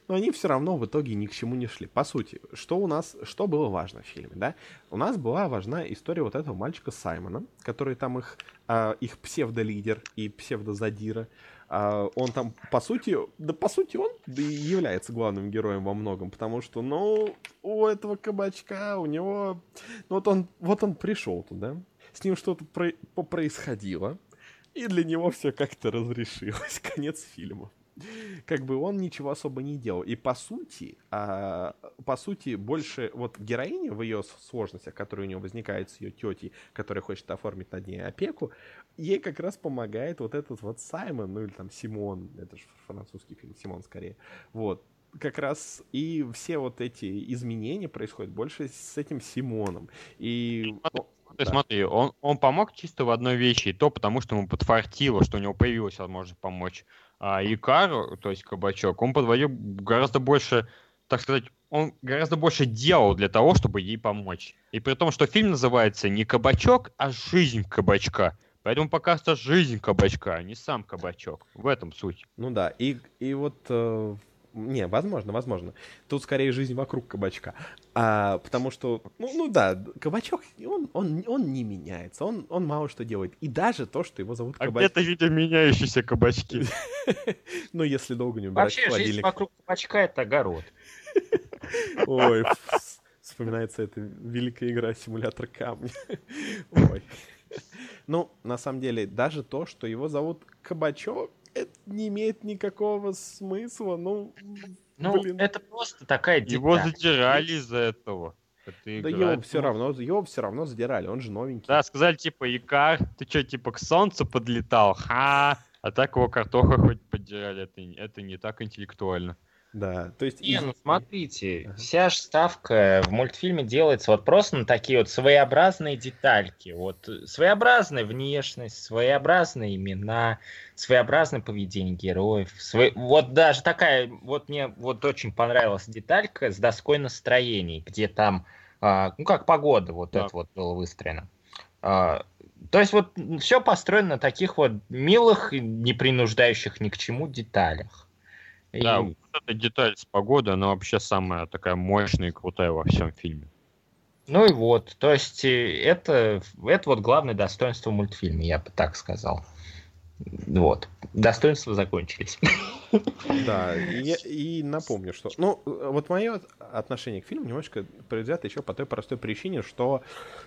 ну, они все равно в итоге ни к чему не шли. По сути, что у нас, что было важно в фильме, да? У нас была важна история вот этого мальчика Саймона, который там их, а, их псевдолидер и псевдозадира. А, он там, по сути, да по сути он да и является главным героем во многом, потому что, ну, у этого кабачка, у него, ну вот он, вот он пришел туда, с ним что-то про- происходило, и для него все как-то разрешилось, конец фильма. Как бы он ничего особо не делал. И по сути, а, по сути, больше вот героиня в ее сложностях, которые у нее возникают с ее тетей, которая хочет оформить над ней опеку, ей как раз помогает вот этот вот Саймон, ну или там Симон, это же французский фильм, Симон скорее. Вот. Как раз и все вот эти изменения происходят больше с этим Симоном. И... Ты да. смотри, он, он помог чисто в одной вещи, и то потому, что ему подфартило, что у него появилась возможность помочь. А Икару, то есть Кабачок, он подводил гораздо больше, так сказать, он гораздо больше делал для того, чтобы ей помочь. И при том, что фильм называется не Кабачок, а Жизнь Кабачка. Поэтому показывается жизнь кабачка, а не сам кабачок. В этом суть. Ну да, и, и вот... э, не, возможно, возможно. Тут скорее жизнь вокруг кабачка. А, потому что, ну, ну да, кабачок, он, он, он не меняется, он, он мало что делает. И даже то, что его зовут А кабачок... где-то видим меняющиеся кабачки. Ну, если долго не убирать Вообще, жизнь вокруг кабачка — это огород. Ой, вс- вспоминается эта великая игра симулятор камня. Ой. Ну, на самом деле, даже то, что его зовут Кабачок, это не имеет никакого смысла. Ну, Ну, блин. это просто такая Его деталь. задирали из-за этого. Это Да его все равно, его все равно задирали, он же новенький. Да, сказали, типа, Икар, ты что, типа, к солнцу подлетал? Ха! А так его картоха хоть поддирали, это, не- это не так интеллектуально. Да, то есть... Не, ну смотрите, Ага. вся ж ставка в мультфильме делается вот просто на такие вот своеобразные детальки. Вот своеобразная внешность, своеобразные имена, своеобразное поведение героев. свой- Вот даже такая, вот мне вот очень понравилась деталька с доской настроений, где там, а, ну как погода, вот Да. это вот было выстроено. А, то есть вот все построено на таких вот милых, не принуждающих ни к чему деталях. И- Да, вот эта деталь с погодой, она вообще самая такая мощная и крутая во всем фильме. Ну и вот, то есть э, это, это вот главное достоинство мультфильма, я бы так сказал. Вот, достоинства закончились. Да, и, и напомню, что... Ну, вот мое отношение к фильму немножко предвзято еще по той простой причине, что,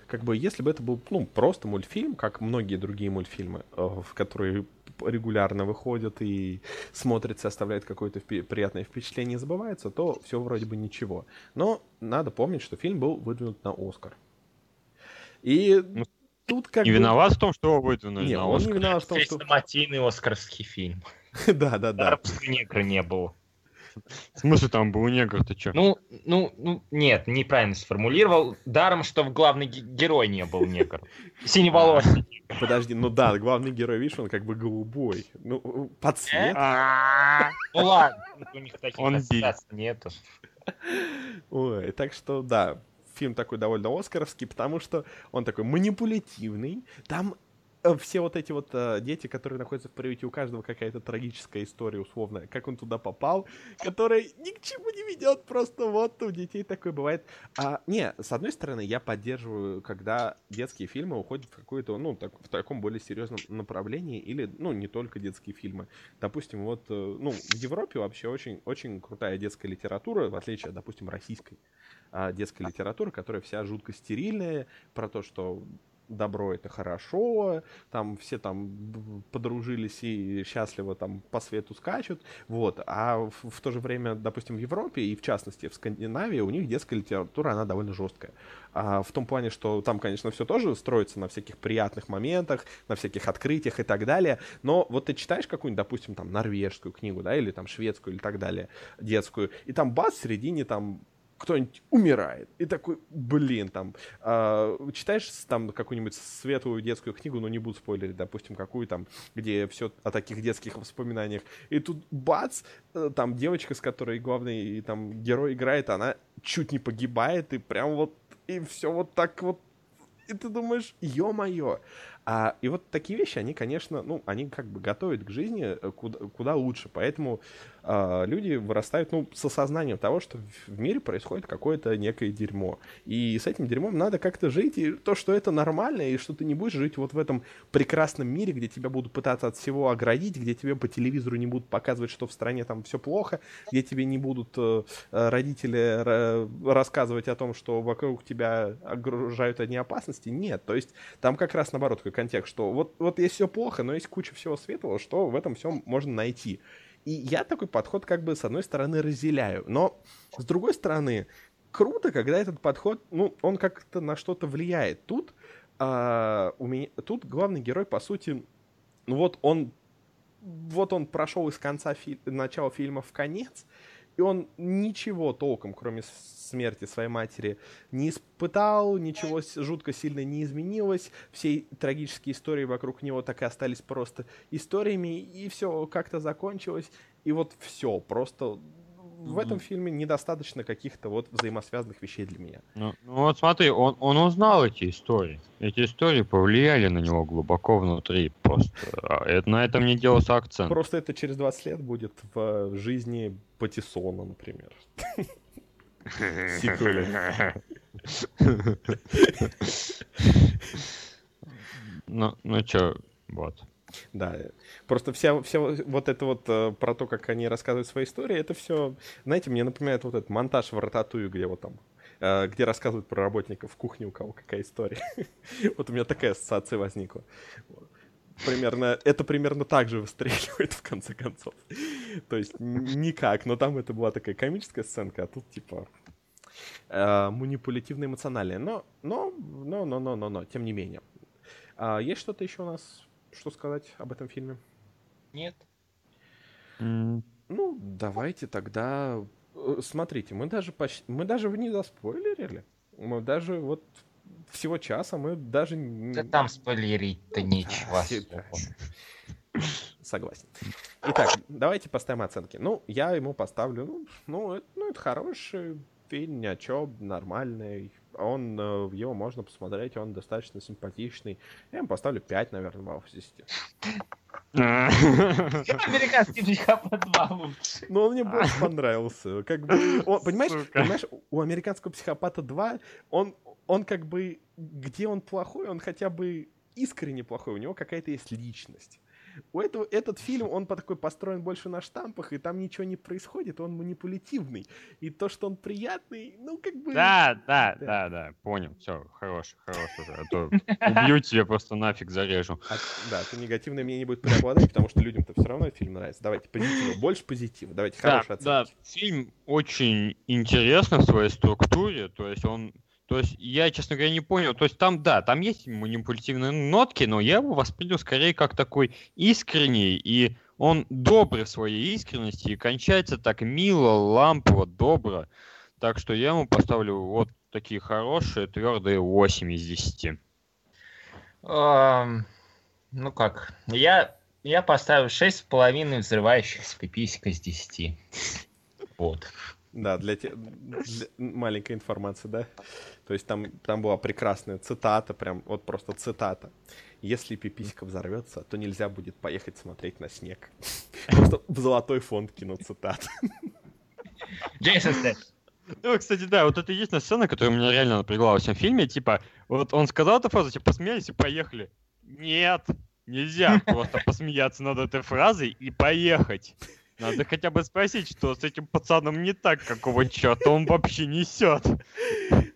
как бы, если бы это был, ну, просто мультфильм, как многие другие мультфильмы, э, в которые регулярно выходят и смотрятся, оставляют какое-то впе- приятное впечатление и забывается, то все вроде бы ничего. Но надо помнить, что фильм был выдвинут на Оскар. И Ну, тут как Не бы... виноват в том, что его выдвинули Не, на он не Оскар. виноват в том, что... Оскаровский фильм. Да, да, да. Арабского негра не было. В смысле там был негр, ты чё? Ну, ну, ну, нет, неправильно сформулировал. Даром, что в главный ге- герой не был негр. Синеволосый. Подожди, ну да, главный герой, видишь, он как бы голубой. Ну, по цвету. Ну ладно, у них таких Он ассоциаций нету. Ой, так что да, фильм такой довольно оскаровский, потому что он такой манипулятивный. Там э, все вот эти вот э, дети, которые находятся в приюте, у каждого какая-то трагическая история условная, как он туда попал, которая ни к чему не ведет, просто вот у детей такое бывает. А, не, с одной стороны, я поддерживаю, когда детские фильмы уходят в какое-то, ну, так, в таком более серьезном направлении, или, ну, не только детские фильмы. Допустим, вот, э, ну, в Европе вообще очень, очень крутая детская литература, в отличие от, допустим, российской а, детской литературы, которая вся жутко стерильная, про то, что добро это хорошо, там все там подружились и счастливо там по свету скачут, вот, а в, в то же время, допустим, в Европе и в частности в Скандинавии у них детская литература, она довольно жесткая, а, в том плане, что там, конечно, все тоже строится на всяких приятных моментах, на всяких открытиях и так далее, но вот ты читаешь какую-нибудь, допустим, там норвежскую книгу, да, или там шведскую или так далее, детскую, и там бац, в середине там кто-нибудь умирает. И такой, блин, там, а, читаешь там какую-нибудь светлую детскую книгу, но не буду спойлерить, допустим, какую там, где все о таких детских воспоминаниях. И тут бац, э, там девочка, с которой главный там герой играет, она чуть не погибает, и прям вот, и все вот так вот и ты думаешь, ё-моё. А, и вот такие вещи, они, конечно, ну, они как бы готовят к жизни э, куда, куда лучше. Поэтому а, люди вырастают, ну, с осознанием того, что в- мире происходит какое-то некое дерьмо. И с этим дерьмом надо как-то жить, и то, что это нормально, и что ты не будешь жить вот в этом прекрасном мире, где тебя будут пытаться от всего оградить, где тебе по телевизору не будут показывать, что в стране там все плохо, где тебе не будут э, э, родители ра- рассказывать о том, что вокруг тебя окружают одни опасности. Нет, то есть там как раз наоборот такой контекст, что вот, вот есть все плохо, но есть куча всего светлого, что в этом всем можно найти. И я такой подход как бы с одной стороны разделяю, но с другой стороны круто, когда этот подход, ну, он как-то на что-то влияет. Тут а, у меня, тут главный герой по сути, ну вот он, вот он прошел из конца фи- начала фильма в конец, и он ничего толком, кроме смерти своей матери, не испытал, ничего жутко сильно не изменилось, все трагические истории вокруг него так и остались просто историями, и все как-то закончилось, и вот все, просто в этом фильме недостаточно каких-то вот взаимосвязанных вещей для меня. Ну, ну вот смотри, он, он узнал эти истории. Эти истории повлияли на него глубоко внутри просто. А это, на этом не делался акцент. Просто это через 20 лет будет в жизни Патисона, например. Ну, ну чё, вот. Да, просто вся, вся вот это вот э, про то, как они рассказывают свои истории, это все, знаете, мне напоминает вот этот монтаж в Рататую, где вот там, э, где рассказывают про работников кухне, у кого какая история. Вот у меня такая ассоциация возникла. Примерно, это примерно так же выстреливает в конце концов. То есть никак, но там это была такая комическая сценка, а тут типа э, манипулятивно-эмоциональная. Но, но, но, но, но, но, но, тем не менее. А есть что-то еще у нас, что сказать об этом фильме? Нет. Ну, давайте тогда... э, Смотрите, мы даже почти... Мы даже не заспойлерили. Мы даже вот всего часа мы даже... не- Да там спойлерить-то нечего. все- особо. Согласен. Итак, давайте поставим оценки. Ну, я ему поставлю... Ну, ну, это, ну, это хороший фильм, ни о чем, нормальный. Он, э, его можно посмотреть, он достаточно симпатичный. Я ему поставлю 5, наверное, баллов из 10. Американский психопат 2 лучше. Но он мне больше понравился. Как бы, он- понимаешь, Сука. понимаешь, у американского психопата 2, он, он как бы, где он плохой, он хотя бы искренне плохой, у него какая-то есть личность. У этого, этот фильм, он по такой построен больше на штампах, и там ничего не происходит, он манипулятивный. И то, что он приятный, ну, как бы... Да, да, Да. да, да, понял. Все, хорош, хорош уже. А то убью тебя просто нафиг зарежу. А, да, то негативное мне не будет преобладать, потому что людям-то все равно фильм нравится. Давайте позитива, больше позитива. Давайте Да, хорошие да, оценки. фильм очень интересный в своей структуре, то есть он То есть я, честно говоря, не понял. То есть там, да, там есть манипулятивные нотки, но я его воспринял скорее как такой искренний, и он добрый в своей искренности, и кончается так мило, лампово, добро. Так что я ему поставлю вот такие хорошие, твердые 8 из 10. Ам, Ну как, я, я поставил 6,5 взрывающихся пиписек из 10. Вот. Да, для, те... для- маленькая информация, да? То есть там, там была прекрасная цитата, прям вот просто цитата. Если пиписька взорвется, то нельзя будет поехать смотреть на снег. Просто в золотой фонд кинут цитат. Джейсон. Ну, кстати, да, вот это есть сцена, которая меня реально напрягла во всем фильме. Типа, вот он сказал эту фразу, типа, посмеялись и поехали. Нет, нельзя просто посмеяться над этой фразой и поехать. Надо хотя бы спросить, что с этим пацаном не так, какого черта он вообще несет.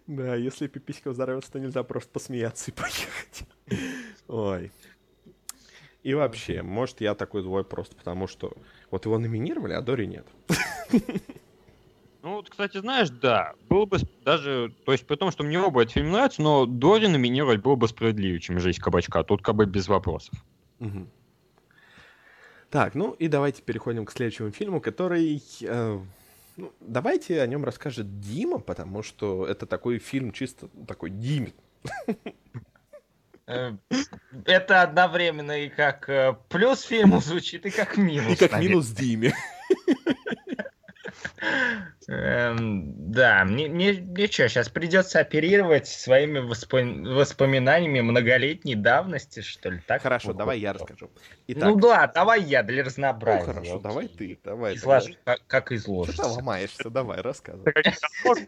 Да, если пиписька взорвется, то нельзя просто посмеяться и поехать. Ой. И вообще, может, я такой злой просто потому, что вот его номинировали, а Дори нет. Ну, вот, кстати, знаешь, да, было бы даже, то есть при том, что мне оба этот фильм нравится, но Дори номинировать было бы справедливее, чем «Жизнь кабачка». Тут как бы без вопросов. Мгм. Так, ну и давайте переходим к следующему фильму, который... э, ну, давайте о нем расскажет Дима, потому что это такой фильм чисто такой Димин. Э, Это одновременно и как э, плюс фильму звучит, и как минус. И как наверное. минус Диме. Эм, да, мне, мне, мне что, сейчас придется оперировать своими воспо- воспоминаниями многолетней давности, что ли? Так Хорошо, давай я расскажу. Итак, Ну да, давай я для ну, разнообразия. хорошо, окей. давай ты, давай. Изложи, как, как Что изложится. ты ломаешься? Давай, рассказывай.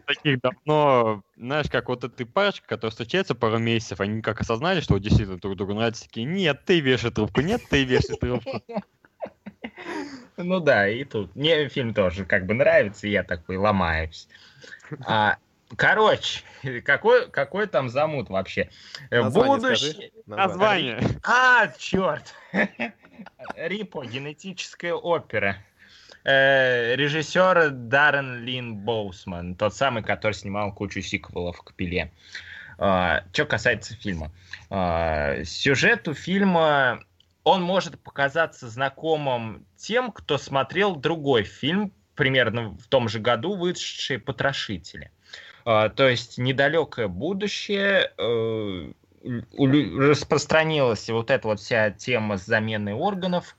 Таких давно, знаешь, как вот эта парочка, которая встречается пару месяцев, они как осознали, что действительно друг другу нравятся, такие, нет, ты вешай трубку, нет, ты вешай трубку. Ну да, и тут. Мне фильм тоже как бы нравится, и я такой ломаюсь. А, короче, какой, какой там замут вообще? Э, Название Будущее... скажи. Название. А, черт! Рипо, генетическая опера. Э, Режиссер Даррен Лин Боусман, тот самый, который снимал кучу сиквелов к Пиле. Что касается фильма. А, Сюжет у фильма, он может показаться знакомым тем, кто смотрел другой фильм, примерно в том же году вышедший «Потрошители». А, То есть недалекое будущее, э, распространилась вот эта вот вся тема с заменой органов.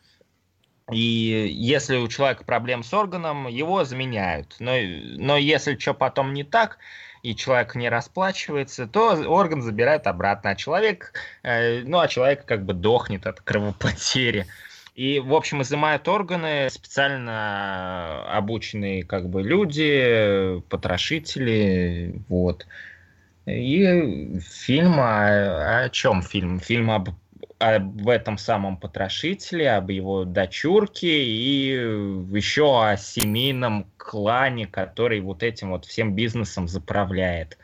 И если у человека проблем с органом, его заменяют. Но, но если что потом не так, и человек не расплачивается, то орган забирают обратно, а человек, э, ну, а человек как бы дохнет от кровопотери. И, в общем, изымают органы специально обученные как бы люди, потрошители, вот. И фильм о, о чем фильм? Фильм об, об этом самом потрошителе, об его дочурке и еще о семейном клане, который вот этим вот всем бизнесом заправляет.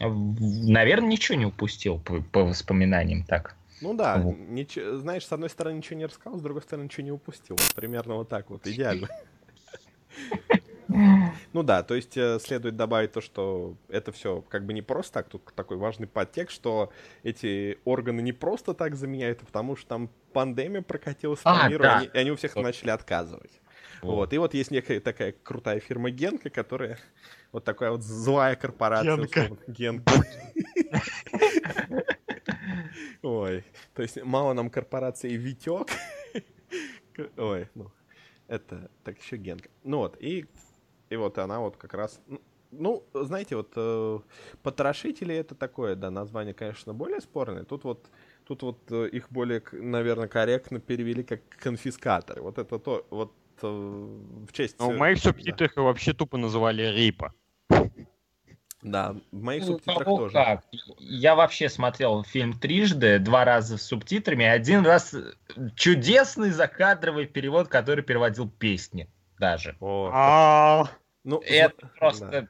Наверное, ничего не упустил по, по воспоминаниям так. Ну да, Вот. ничего- знаешь, с одной стороны ничего не рассказал, с другой стороны ничего не упустил. Примерно вот так вот, идеально. Ну да, то есть э, следует добавить то, что это все как бы не просто так, тут такой важный подтекст, что эти органы не просто так заменяют, а потому что там пандемия прокатилась по А, миру, да. и они, и они у всех начали отказывать. Вот. И вот есть некая такая крутая фирма Генка, которая вот такая вот злая корпорация. Генка. условно. Генка. Ой, то есть мало нам корпорации Витек. Ой, ну, это так еще Генка. Ну вот, и, и вот она вот как раз... ну, Ну, знаете, вот э, потрошители это такое, да, название, конечно, более спорное. Тут вот, тут вот э, их более, наверное, корректно перевели как конфискаторы. Вот это то, вот э, в честь... Но э, в моих да. субтитрах его вообще тупо называли Рипа. Да, в моих Ну, субтитрах кого тоже. как. Я вообще смотрел фильм трижды, два раза с субтитрами, один раз чудесный закадровый перевод, который переводил песни даже. О, ну, Это просто...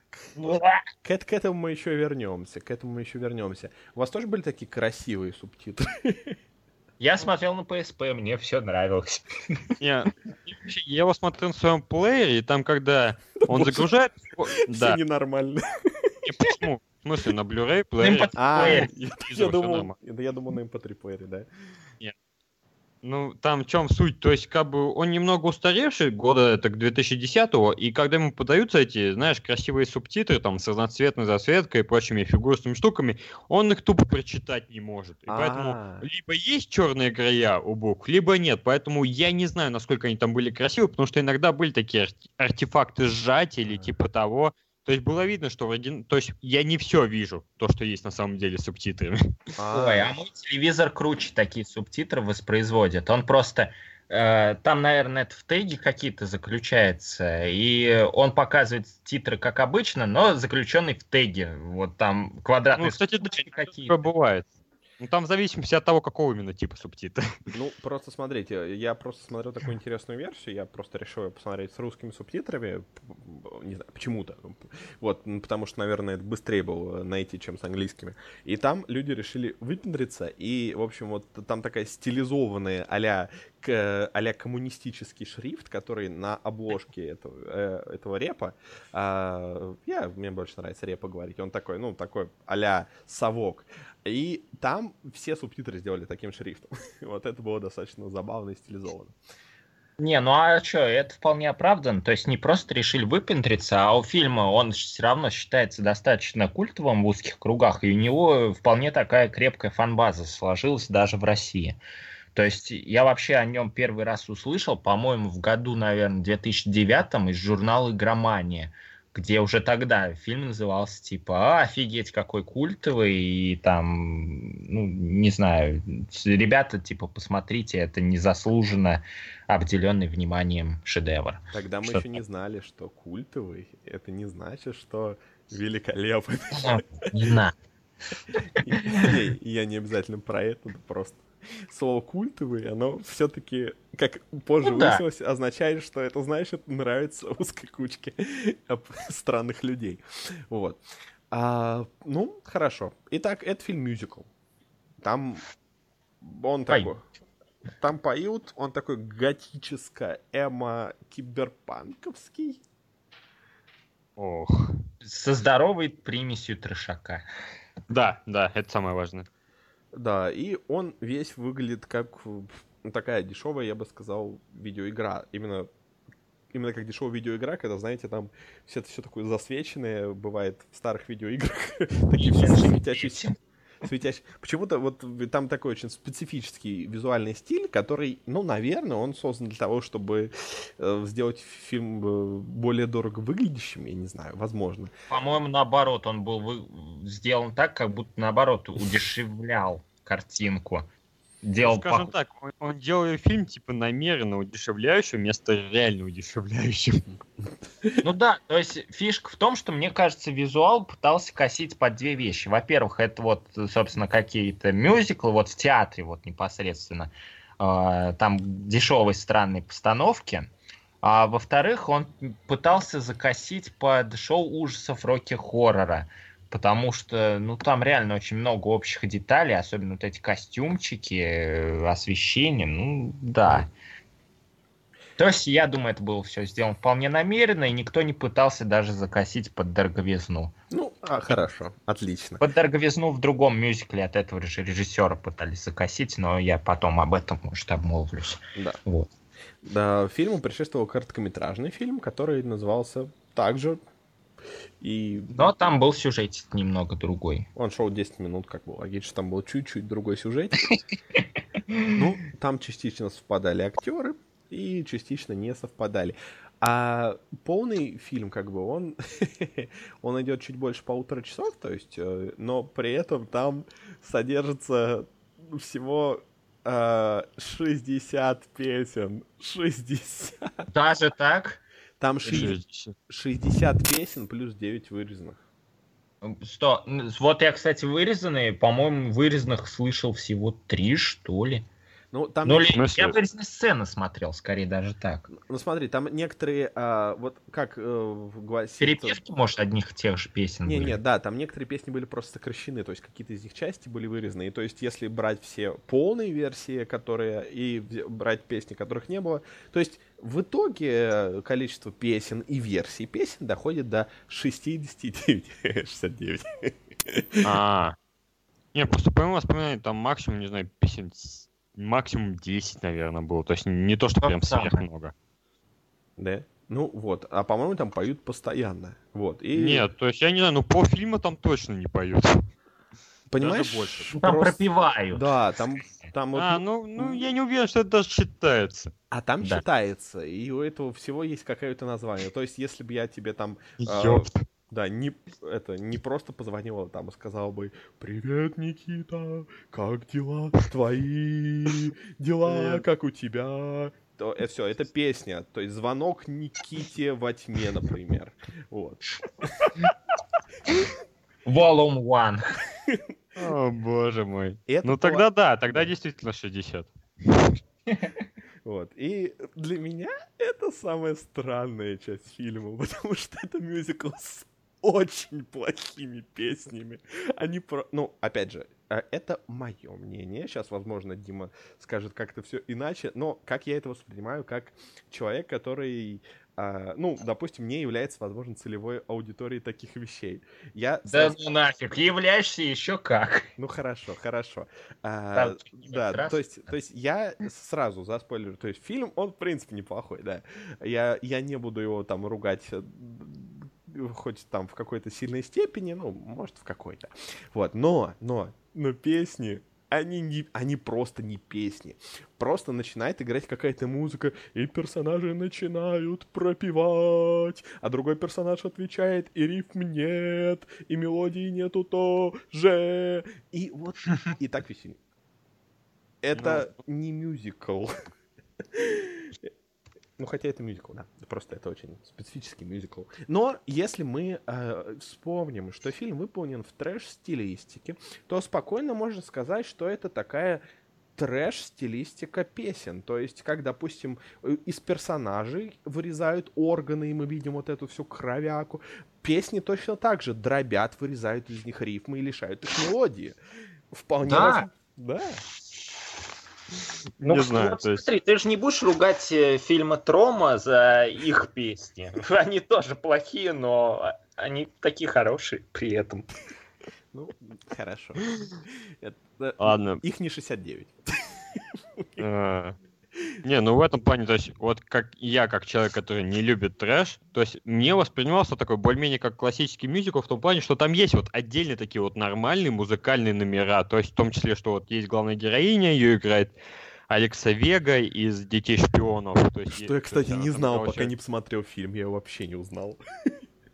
К, эт- к этому мы еще вернемся, к этому мы еще вернемся. У вас тоже были такие красивые субтитры? Я смотрел на PSP, мне все нравилось. не, Я его смотрел на своем плеере, и там, когда он загружает... Все Да, ненормально. не, почему? смысле, на Blu-ray, На плеере. MP3 А, да я думал на MP3 плеере, да. Ну, там в чем суть? То есть, как бы он немного устаревший, года так 2010-го, и когда ему подаются эти, знаешь, красивые субтитры, там, с разноцветной засветкой и прочими фигурными штуками, он их тупо прочитать не может. И поэтому А, либо есть черные края у букв, либо нет. Поэтому я не знаю, насколько они там были красивы, потому что иногда были такие арт- артефакты сжатия типа того. То есть было видно, что в оригин- То есть я не все вижу, то, что есть на самом деле с субтитрами. Ой, а мой телевизор круче такие субтитры воспроизводит. Он просто... э, там, наверное, это в теге какие-то заключается, и он показывает титры как обычно, но заключенный в теге. Вот там квадратные Ну, кстати, да, какие-то. бывает. Ну, там в зависимости от того, какого именно типа субтитра. Ну, просто смотрите, я просто смотрел такую интересную версию, я просто решил ее посмотреть с русскими субтитрами, не знаю, почему-то. Вот, потому что, наверное, это быстрее было найти, чем с английскими. И там люди решили выпендриться, и, в общем, вот там такая стилизованная к- а-ля коммунистический шрифт, который на обложке этого, э, этого репа, а, я, мне больше нравится репа говорить, он такой, ну, такой а-ля совок. И там все субтитры сделали таким шрифтом. Вот это было достаточно забавно и стилизовано. Не, ну а что, это вполне оправдан. То есть не просто решили выпендриться, а у фильма он все равно считается достаточно культовым в узких кругах, и у него вполне такая крепкая фанбаза сложилась даже в России. То есть я вообще о нем первый раз услышал, по-моему, в году, наверное, 2009 из журнала «Игромания», где уже тогда фильм назывался типа «А, офигеть, какой культовый», и там, ну, не знаю, ребята, типа, посмотрите, это незаслуженно обделенный вниманием шедевр. Тогда мы Что еще не знали, что культовый, это не значит, что великолепный. Не. Не, Я не обязательно про это просто слово культовый, оно все-таки, как позже Ну да. выяснилось, означает, что это значит нравится узкой кучке странных людей. Вот. А, ну, хорошо. Итак, это фильм мюзикл. Там он Поют. такой. Там поют, он такой готическо эмо киберпанковский. Ох. Со здоровой примесью трешака. Да, да, это самое важное. Да, и он весь выглядит как ну, такая дешевая, я бы сказал, видеоигра. Именно, именно как дешевая видеоигра, когда, знаете, там все это все такое засвеченное бывает в старых видеоиграх. Такие все светящиеся. Светящие. Почему-то вот там такой очень специфический визуальный стиль, который, ну, наверное, он создан для того, чтобы э, сделать фильм э, более дорого выглядящим, я не знаю, возможно. По-моему, наоборот, он был сделан так, как будто наоборот удешевлял картинку. Делал Скажем пох- так, он, он делает фильм типа намеренно удешевляющим вместо реально удешевляющим. Ну да, то есть фишка в том, что, мне кажется, визуал пытался косить под две вещи. Во-первых, это вот, собственно, какие-то мюзиклы, вот в театре вот непосредственно, э, там дешевые странные постановки. А во-вторых, он пытался закосить под шоу ужасов роки-хоррора. Потому что, ну, там реально очень много общих деталей, особенно вот эти костюмчики, э, освещение, ну, да. То есть, я думаю, это было все сделано вполне намеренно, и никто не пытался даже закосить под дороговизну. Ну, а, хорошо, отлично. Под дороговизну в другом мюзикле от этого же режиссера пытались закосить, но я потом об этом, может, обмолвлюсь. Да. Вот. Да, фильму предшествовал короткометражный фильм, который назывался также. И Но там был сюжет немного другой. он шел 10 минут, как бы логично, там был чуть-чуть другой сюжет. Ну, там частично совпадали актеры и частично не совпадали. А полный фильм, как бы, он, он идет чуть больше полутора часов, то есть, э, но при этом там содержится всего э, 60 песен. 60. Даже так? Там ши- 60 песен плюс 9 вырезанных. Что? Вот я, кстати, вырезанные, по-моему, вырезанных слышал всего три, что ли. Ну, там Ну, смысле? я вырезанные сцены смотрел, скорее даже так. ну, смотри, там некоторые, а, вот как э, гласит... Перепевки, может, одних и тех же песен Не, были. не, да, там некоторые песни были просто сокращены, то есть какие-то из них части были вырезаны. И то есть, если брать все полные версии, которые и брать песни, которых не было, то есть в итоге количество песен и версий песен доходит до 69. 69. А. Не, просто по моему воспоминанию, там максимум, не знаю, песен максимум 10, наверное, было. То есть не то, что прям сверх много. Да? Ну вот, а по-моему там поют постоянно. Вот. И, Нет, то есть я не знаю, ну полфильма там точно не поют. понимаешь, больше. Ну, Там просто- пропивают. Да, там, там вот А, ну, ну, я не уверен, что это даже считается. А там Да. считается, и у этого всего есть какое-то название. То есть, если бы я тебе там, А, Ёпта. Да, не, это, не просто позвонил, а там и сказал бы, «Привет, Никита, как дела твои? Дела, Нет. как у тебя?» То это все, это песня. То есть, звонок Никите во тьме, например. Вот. Volume One. О, боже мой. Это ну тогда да, тогда действительно 60. Вот. И для меня это самая странная часть фильма, потому что это мюзикл с очень плохими песнями. Они про... Ну, опять же, э, это мое мнение. Сейчас, возможно, Дима скажет как-то все иначе, но как я это воспринимаю, как человек, который, а, ну, допустим, не является, возможно, целевой аудиторией таких вещей. Я Да сразу- ну нафиг, являешься еще как. ну хорошо, хорошо. А, да, раз- то есть, то есть я сразу за спойлер, то есть фильм, он в принципе неплохой, да. Я, я не буду его там ругать э, хоть там в какой-то сильной степени, ну, может, в какой-то. Вот, но, но, но песни, они, не, они просто не песни. Просто начинает играть какая-то музыка, и персонажи начинают пропевать, а другой персонаж отвечает, и рифм нет, и мелодии нету тоже. И вот, и так весь фильм. Это не мюзикл. Ну, хотя это мюзикл, да. Просто это очень специфический мюзикл. Но если мы э, вспомним, что фильм выполнен в трэш-стилистике, то спокойно можно сказать, что это такая трэш-стилистика песен. То есть, как, допустим, э, из персонажей вырезают органы, и мы видим вот эту всю кровяку. Песни точно так же дробят, вырезают из них рифмы и лишают их мелодии. Вполне Да. воз- Да. Ну, Не вот знаю, то есть- смотри, ты же не будешь ругать э, фильмы Трома за их песни. Они тоже плохие, но они такие хорошие при этом. Ну, хорошо. Это- Ладно. Их не 69. Не, ну в этом плане, то есть, вот как я, как человек, который не любит трэш, то есть мне воспринимался такой более-менее как классический мюзикл в том плане, что там есть вот отдельные такие вот нормальные музыкальные номера, то есть в том числе, что вот есть главная героиня, ее играет Алекса Вега из «Детей шпионов». То есть, Что я, кстати, есть не знал, играла пока не посмотрел фильм, я его вообще не узнал.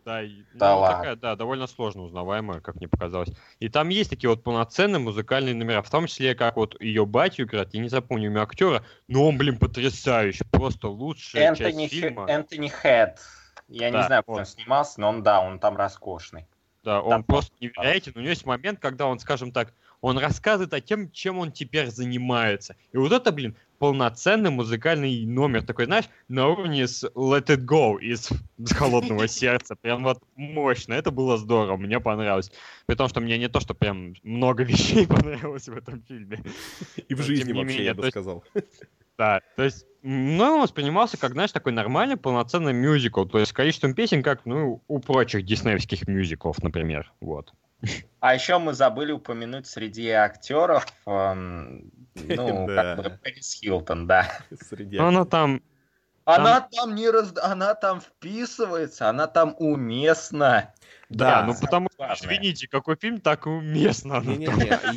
Да, Да ну, ладно. такая, да, довольно сложно узнаваемая, как мне показалось. И там есть такие вот полноценные музыкальные номера, в том числе, как вот ее батю играет, я не запомню имя актера, но он, блин, потрясающий, просто лучшая Энтони, часть фильма. Энтони Хэт. Я не Да, знаю, кто вот. он снимался, но он, да, он там роскошный. Да, он Там просто невероятен. У него есть момент, когда он, скажем так, он рассказывает о тем, чем он теперь занимается. И вот это, блин, полноценный музыкальный номер такой, знаешь, на уровне с Let It Go из «Холодного сердца». Прям вот мощно. Это было здорово, мне понравилось. При том, что мне не то, что прям много вещей понравилось в этом фильме. И в жизни вообще, менее, я бы сказал. Да, то есть, ну, он воспринимался как, знаешь, такой нормальный, полноценный мюзикл. То есть с количеством песен, как, ну, у прочих диснеевских мюзиклов, например. Вот. А еще мы забыли упомянуть среди актеров, эм, ну, Да. как бы Пэрис Хилтон, да. Среди... Она там Она там не раз... она там вписывается, она там уместна. Да, Да. ну потому что, извините, какой фильм, так и уместно. там. Не-не-не, этом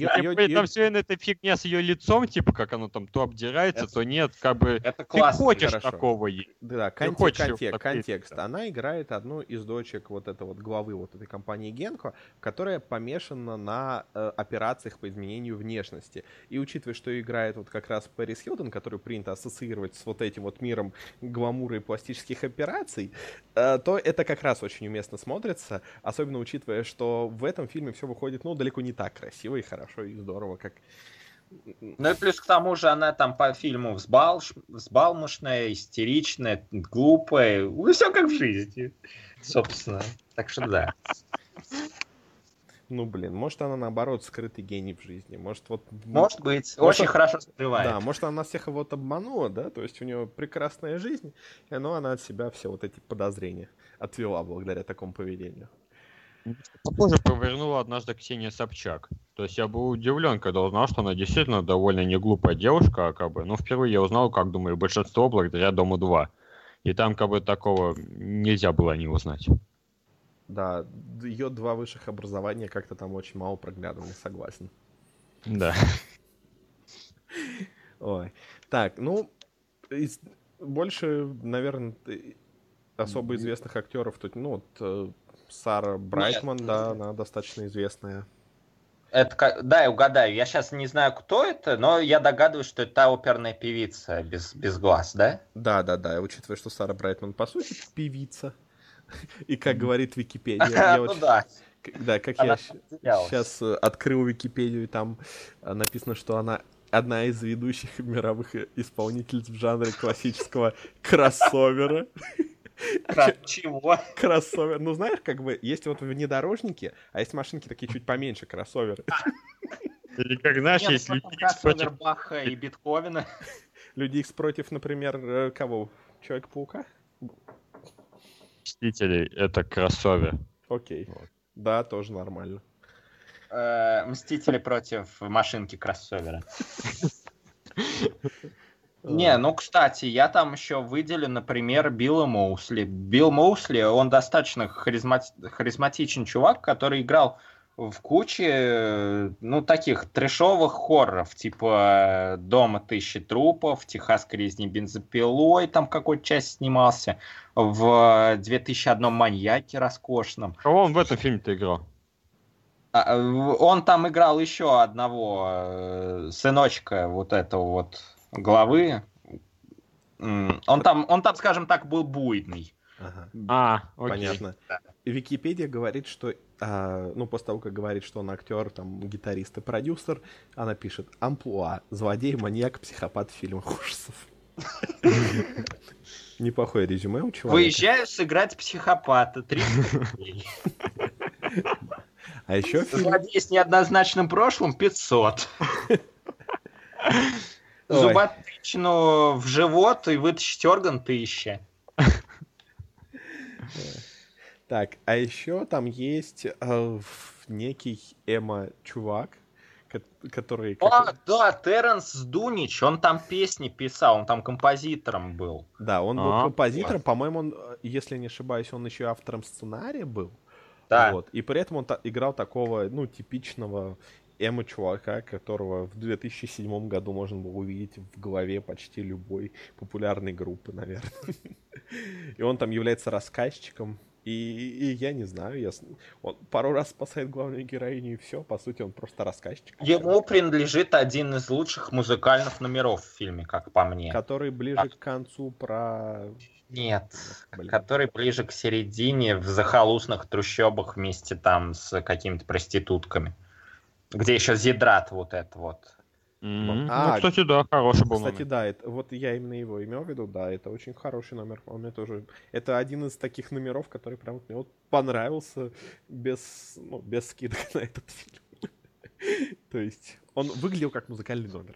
её- все эта фигня с ее лицом, типа, как оно там то обдирается, то нет, как бы... Это Ты классно. хочешь такого. Да, Ты хочешь её конте- в такой- контекст. Она играет одну из дочек вот этого вот главы вот этой компании Генко, которая помешана на э, операциях по изменению внешности. И учитывая, что играет вот как раз Пэрис Хилтон, которую принято ассоциировать с вот этим вот миром гламура и пластических операций, э, то это как раз очень уместно смотрится, особенно учитывая, что в этом фильме все выходит, ну, далеко не так красиво и хорошо и здорово, как Ну и плюс к тому же она там по фильму взбалш... взбалмошная, истеричная, глупая. Ну, все как в жизни, собственно. Так что да. Ну, блин, может, она, наоборот, скрытый гений в жизни. Может, вот... Может быть, Может, очень хорошо скрывает. Да, может, она всех вот обманула, да? То есть у нее прекрасная жизнь, но она от себя все вот эти подозрения отвела благодаря такому поведению. Похоже, повернула однажды Ксения Собчак. То есть я был удивлен, когда узнал, что она действительно довольно не глупая девушка, как бы. Но впервые я узнал, как думаю, большинство благодаря Дому 2. И там как бы такого нельзя было не узнать. Да, ее два высших образования как-то там очень мало проглядывали, согласен. Да. Ой. Так, ну, из- больше, наверное, особо известных актеров тут, ну, вот э, Сара Брайтман, да, она достаточно известная. Это, да, я угадаю. Я сейчас не знаю, кто это, но я догадываюсь, что это та оперная певица без, без глаз, да? Да, да, да, учитывая, что Сара Брайтман, по сути, певица. И как говорит Википедия, Ну да. да, как я сейчас открыл Википедию, и там э, написано, что она одна из ведущих мировых э, исполнительниц в жанре классического кроссовера. Кра- Чего? Кроссовер. Ну, знаешь, как бы есть вот внедорожники, а есть машинки такие чуть поменьше, кроссоверы. Или как знаешь, Нет, потом Икс кроссовер против Баха и Бетховена. Люди Икс против, например, э, кого? Человек-паука? Мстителей, это кроссовер. Окей. Да, тоже нормально. Э, Мстители против машинки кроссовера. Не, ну, кстати, я там еще выделю, например, Билла Моусли. Билл Моусли, он достаточно харизмати- харизматичен чувак, который играл в куче, э, ну, таких трешовых хорроров, типа э, «Дома тысячи трупов», «Техасской резни бензопилой», там какой-то часть снимался, в 2001 «Маньяке» роскошном. Кого он в этом фильме-то играл? А, э, Он там играл еще одного э, сыночка вот этого вот главы. Он там, он там, скажем так, был буйный. Ага. А, окей. Понятно. Википедия говорит, что, а, ну, после того, как говорит, что он актер, там, гитарист и продюсер, она пишет «Амплуа. Злодей, маньяк, психопат в фильмах ужасов». Неплохое резюме у человека. Выезжаю сыграть психопата. 30 рублей. А еще. Злодей с неоднозначным прошлым 500. Зуботычину в живот и вытащить орган 1000. Так, а еще там есть э, некий эмо-чувак, ко- который... как- А, да, Теренс Дунич, он там песни писал, он там композитором был. Да, он был А, композитором, по-моему, он, э, если не ошибаюсь, он еще автором сценария был. Да. Вот. И при этом он та- играл такого, ну, типичного эмо-чувака, которого в 2007 году можно было увидеть в голове почти любой популярной группы, наверное. И он там является рассказчиком. И, и я не знаю, я, он пару раз спасает главную героиню, и все. По сути, он просто рассказчик. Ему принадлежит один из лучших музыкальных номеров в фильме, как по мне. Который ближе к концу про... Нет, Блин. который ближе к середине в захолустных трущобах вместе там с какими-то проститутками. Где еще Зидрат вот это вот. М, А, Ну, кстати, да, хороший был Кстати, номер. да, это, вот я именно его имел в виду, да, это очень хороший номер, он мне тоже, это один из таких номеров, который прям вот мне вот понравился без, ну, без скидок на этот фильм. То есть он выглядел как музыкальный номер.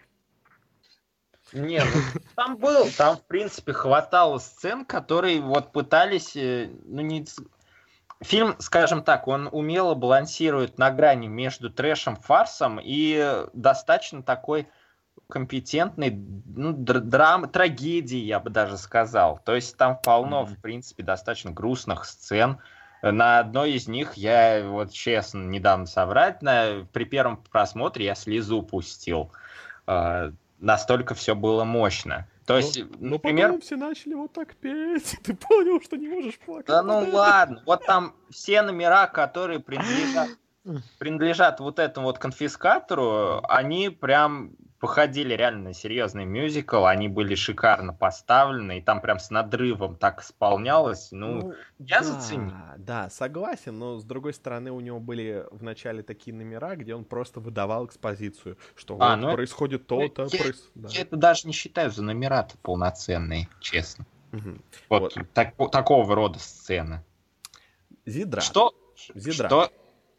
Не, ну, там был, там, в принципе, хватало сцен, которые вот пытались, э, ну, не... Фильм, скажем так, он умело балансирует на грани между трэшем, фарсом и достаточно такой компетентной ну, др- драм, трагедии, я бы даже сказал. То есть там полно, Мгм. в принципе, достаточно грустных сцен. На одной из них я, вот честно, недавно соврать, на, при первом просмотре я слезу пустил. Э, настолько все было мощно. То есть, Ну, например, потом все начали вот так петь, ты понял, что не можешь плакать. да ну ладно, вот там все номера, которые принадлежат, принадлежат вот этому вот конфискатору, они прям походили реально на серьезный мюзикл, они были шикарно поставлены, и там прям с надрывом так исполнялось, ну, я да, заценил. Да, согласен, но с другой стороны у него были в начале такие номера, где он просто выдавал экспозицию, что А, вот ну происходит ну, то-то. я- проис- да. я это даже не считаю за номера-то полноценные, честно. Мгм. Вот, так- такого рода сцены. Зидрат. Что? Зидрат. Что?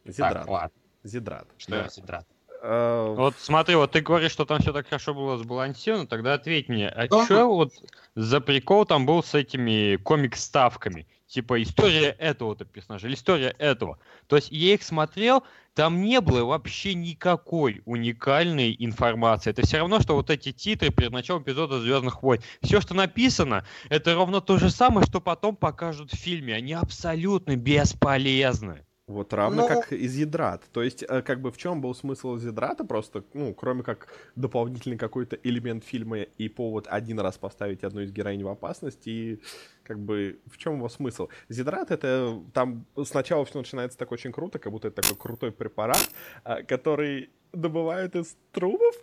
Зидрат. Так, ладно, Зидрат. что Да. Зидрат? Э, Вот смотри, вот ты говоришь, что там все так хорошо было сбалансировано, тогда ответь мне, а Ага. что вот за прикол там был с этими комик-ставками? Типа история этого-то персонажа или история этого. То есть я их смотрел, там не было вообще никакой уникальной информации. Это все равно, что вот эти титры перед началом эпизода Звездных войн. Все, что написано, это ровно то же самое, что потом покажут в фильме. Они абсолютно бесполезны. Вот равно Ну- как изидрат. То есть, э, как бы в чем был смысл изидрата? Просто, ну, кроме как дополнительный какой-то элемент фильма и повод один раз поставить одну из героинь в опасность, и как бы в чем его смысл? Зидрат это там сначала все начинается так очень круто, как будто это такой крутой препарат, а, который добывают из трупов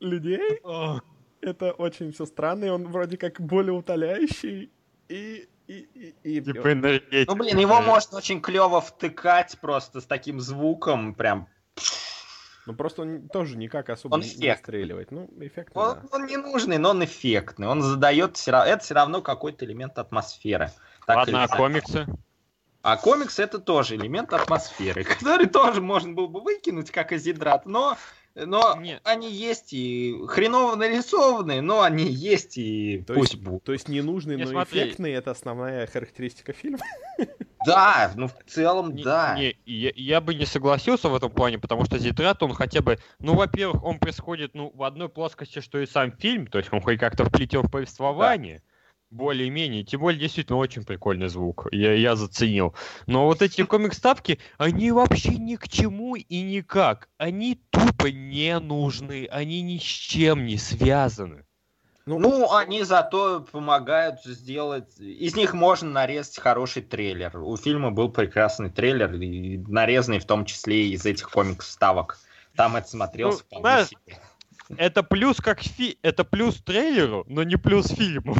людей. Это очень все странно, и он вроде как более утоляющий, и... и, и, и- Типа энергетика. Ну, блин, его можно очень клево втыкать просто с таким звуком, прям. Ну, просто он тоже никак особо Он не эффектный. настреливать. Ну, эффектно, Он, да. он не нужный, но он эффектный. Он задает все равно, это все равно какой-то элемент атмосферы. Так Ладно, а комиксы? А комикс это тоже элемент атмосферы, который тоже можно было бы выкинуть как изидрат, но, но Нет. они есть и хреново нарисованные, но они есть и То пусть есть- будут. То есть ненужный, Не, но смотри. эффектный это основная характеристика фильма. Да, ну в целом Не- да. Не, я, я бы не согласился в этом плане, потому что Зитрат, он хотя бы, ну, во-первых, он происходит, ну, в одной плоскости, что и сам фильм, то есть он хоть как-то вплетен в повествование, более-менее, тем более, действительно, очень прикольный звук, я, я заценил. Но вот эти комик-ставки, они вообще ни к чему и никак, они тупо не нужны, они ни с чем не связаны. Ну, они зато помогают сделать... Из них можно нарезать хороший трейлер. У фильма был прекрасный трейлер, нарезанный в том числе из этих комикс-ставок. Там это смотрелось Ну, вполне знаешь, себе. Это плюс как фи... это плюс трейлеру, но не плюс фильму.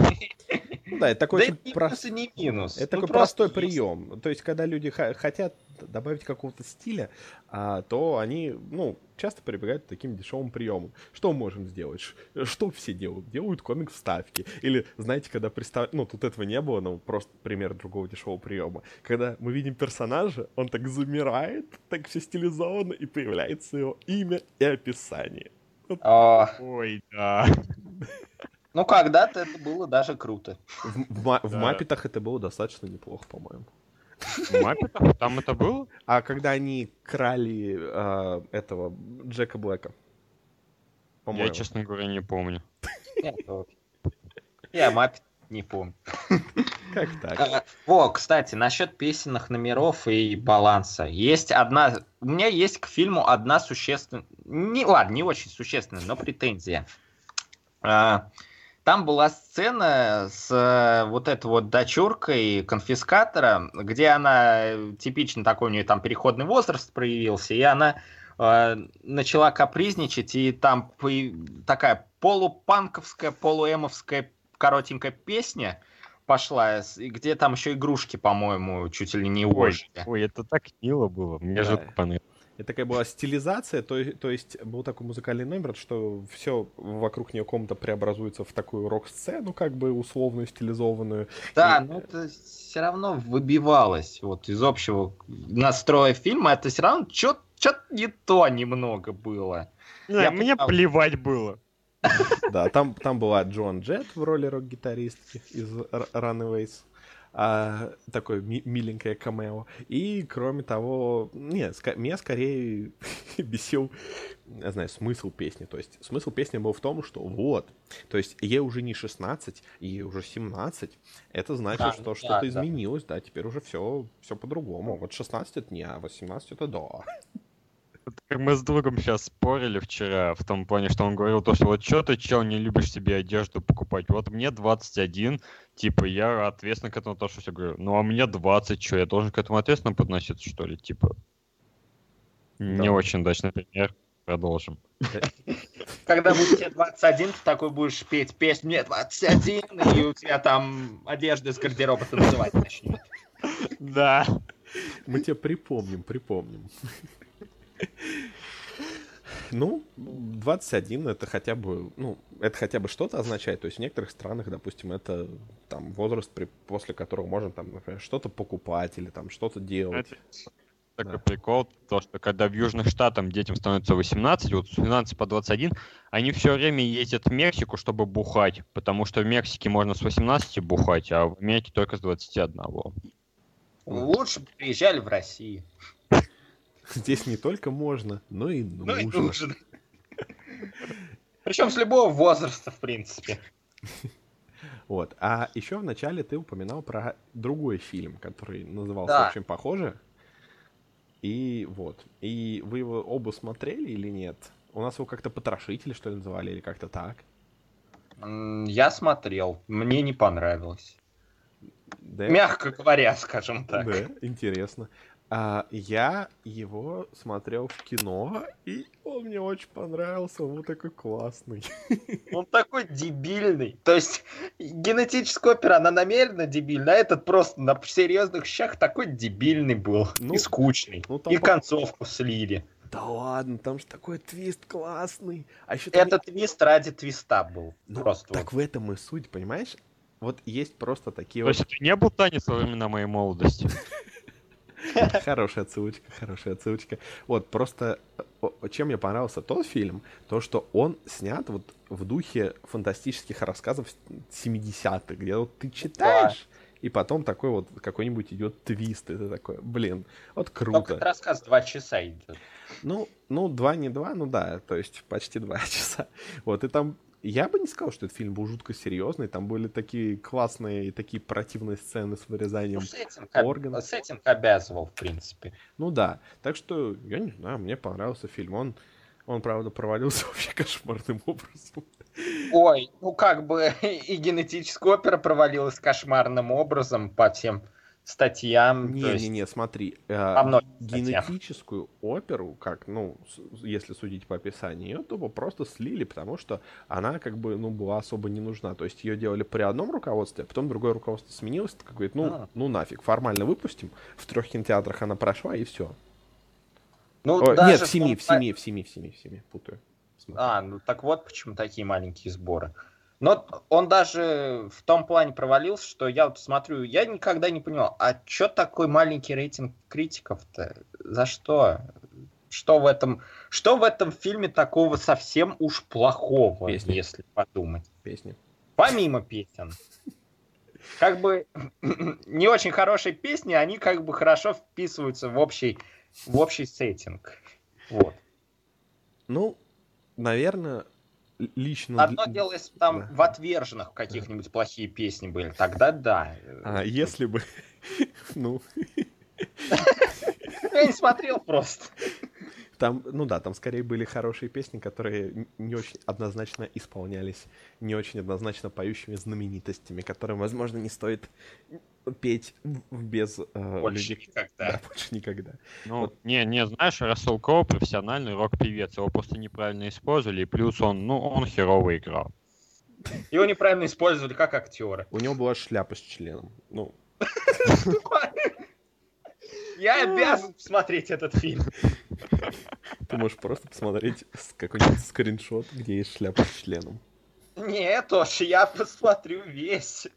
Да, это такой Да это не и минус. Это Ну, такой просто простой есть. прием. То есть, когда люди хотят добавить какого-то стиля, а, то они, ну, часто прибегают к таким дешевым приемам. Что мы можем сделать? Что все делают? Делают комик вставки. Или, знаете, когда представляют... Ну, тут этого не было, но просто пример другого дешевого приема. Когда мы видим персонажа, он так замирает, так все стилизовано, и появляется его имя и описание. А, Ой, да. ну, когда-то это было даже круто. В. Маппетах это было достаточно неплохо, по-моему. В Маппетах? Там это было? А когда они крали а, этого Джека Блэка? Я, честно говоря, не помню. Я. Я маппет не помню. Как так? А, О, кстати, насчет песенных номеров и баланса. Есть одна... У меня есть к фильму одна существенная... Не, ладно, не очень существенная, но претензия. А, Там была сцена с э, вот этой вот дочуркой конфискатора, где она, э, типично такой у нее там переходный возраст проявился, и она э, начала капризничать, и там такая полупанковская, полуэмовская коротенькая песня пошла, где там еще игрушки, по-моему, чуть ли не Ой, ожили. ой, это так мило было. Мне Да. жутко понравилось. Это такая была стилизация, то, то есть был такой музыкальный номер, что все вокруг нее комната преобразуется в такую рок-сцену, как бы условную, стилизованную. Да, И- но это все равно выбивалось вот из общего настроя фильма. Это все равно что-то не то немного было. Не, Я мне понимаю. плевать было. Да, там, там была Джон Джет в роли рок-гитаристки из Runaways. А, такое ми- миленькое камео. И, кроме того, нет, ска- меня скорее бесил, я знаю, смысл песни. То есть смысл песни был в том, что вот, то есть ей уже не 16, ей уже 17. Это значит, Да, что да, что-то да. изменилось, да, теперь уже все, все по-другому. Вот 16 это не, а 18 это да. Мы с другом сейчас спорили вчера в том плане, что он говорил то, что вот что ты, чел, не любишь себе одежду покупать. Вот мне 21, типа, я ответственно к этому отношусь. Я говорю, ну а мне 20, что, я должен к этому ответственно подноситься, что ли? Типа, не Да. очень удачный пример. Продолжим. Когда будет тебе 21, ты такой будешь петь песню «Мне 21», и у тебя там одежда из гардероба танцевать начнет. Да. Мы тебе припомним, припомним. Ну, 21 это хотя бы, ну, это хотя бы что-то означает. То есть в некоторых странах, допустим, это там возраст, при- после которого можно там, например, что-то покупать или там что-то делать. Это, такой Да. прикол, то, что когда в Южных Штатах детям становится 18, вот с 12 по 21, они все время ездят в Мексику, чтобы бухать, потому что в Мексике можно с 18 бухать, а в Америке только с 21. Лучше бы приезжали в Россию. Здесь не только можно, но и Ну и нужно. нужно. Причем с любого возраста, в принципе. Вот. А еще в начале ты упоминал про другой фильм, который назывался Да. очень похоже. И вот. И вы его оба смотрели или нет? У нас его как-то потрошители, что ли, называли, или как-то так? Я смотрел, мне не понравилось. Да? Мягко говоря, скажем так. Да, интересно. А, я его смотрел в кино, и он мне очень понравился, он вот такой классный. Он такой дебильный. То есть генетическая опера, она намеренно дебильная, а этот просто на серьезных щах такой дебильный был. Ну, и скучный. ну, там и по- концовку слили. Да ладно, там же такой твист классный. А еще там... Это твист ради твиста был. Ну, просто так вот. в этом и суть, понимаешь? Вот есть просто такие То вот... есть это не был танец во времена моей молодости. Хорошая отсылочка, хорошая отсылочка. Вот, просто о- чем мне понравился тот фильм, то, что он снят вот в духе фантастических рассказов 70-х, где вот ты читаешь, и потом такой вот какой-нибудь идет твист, и ты такой, блин, вот Только круто. этот рассказ два часа идет. Ну, ну, два не два, ну да, то есть почти два часа. Вот, и там я бы не сказал, что этот фильм был жутко серьезный, там были такие классные и такие противные сцены с вырезанием Ну, сеттинг, органов. сеттинг обязывал, в принципе. Ну да. Так что, я не знаю, мне понравился фильм. Он, он правда, провалился вообще кошмарным образом. Ой, ну как бы и генетическая опера провалилась кошмарным образом по всем статьям. то есть Не-не-не, смотри. по э, статьям. генетическую оперу, как, ну, если судить по описанию, ее тупо просто слили, потому что она, как бы, ну, была особо не нужна. То есть ее делали при одном руководстве, а потом другое руководство сменилось, так говорит, ну, А. ну нафиг, формально выпустим. В трех кинотеатрах она прошла, и все. Ну, нет, даже в семи, в семи, в семи, в семи, в семи, путаю. Смотри. А, ну так вот почему такие маленькие сборы. Но он даже в том плане провалился, что я вот смотрю, я никогда не понимал, а что такой маленький рейтинг критиков-то? За что? Что в этом, что в этом фильме такого совсем уж плохого, Песни. если подумать? Песни. Помимо песен. Как бы не очень хорошие песни, они как бы хорошо вписываются в общий, в общий сеттинг. Вот. Ну, наверное, лично... Одно дело, если там Да. в отверженных каких-нибудь плохие песни были, тогда да. А если бы... Ну, Я не смотрел просто. там, ну да, там скорее были хорошие песни, которые не очень однозначно исполнялись, не очень однозначно поющими знаменитостями, которым, возможно, не стоит петь без э, Больше людей. никогда. Да, больше никогда. Ну, Вот. не, не, знаешь, Рассел Кроу профессиональный рок-певец, его просто неправильно использовали, и плюс он, ну, он херово играл. Его неправильно использовали как актера. У него была шляпа с членом. Ну, Я обязан посмотреть этот фильм. ты можешь просто посмотреть какой-нибудь скриншот, где есть шляпа с членом. Нет, уж я посмотрю весь.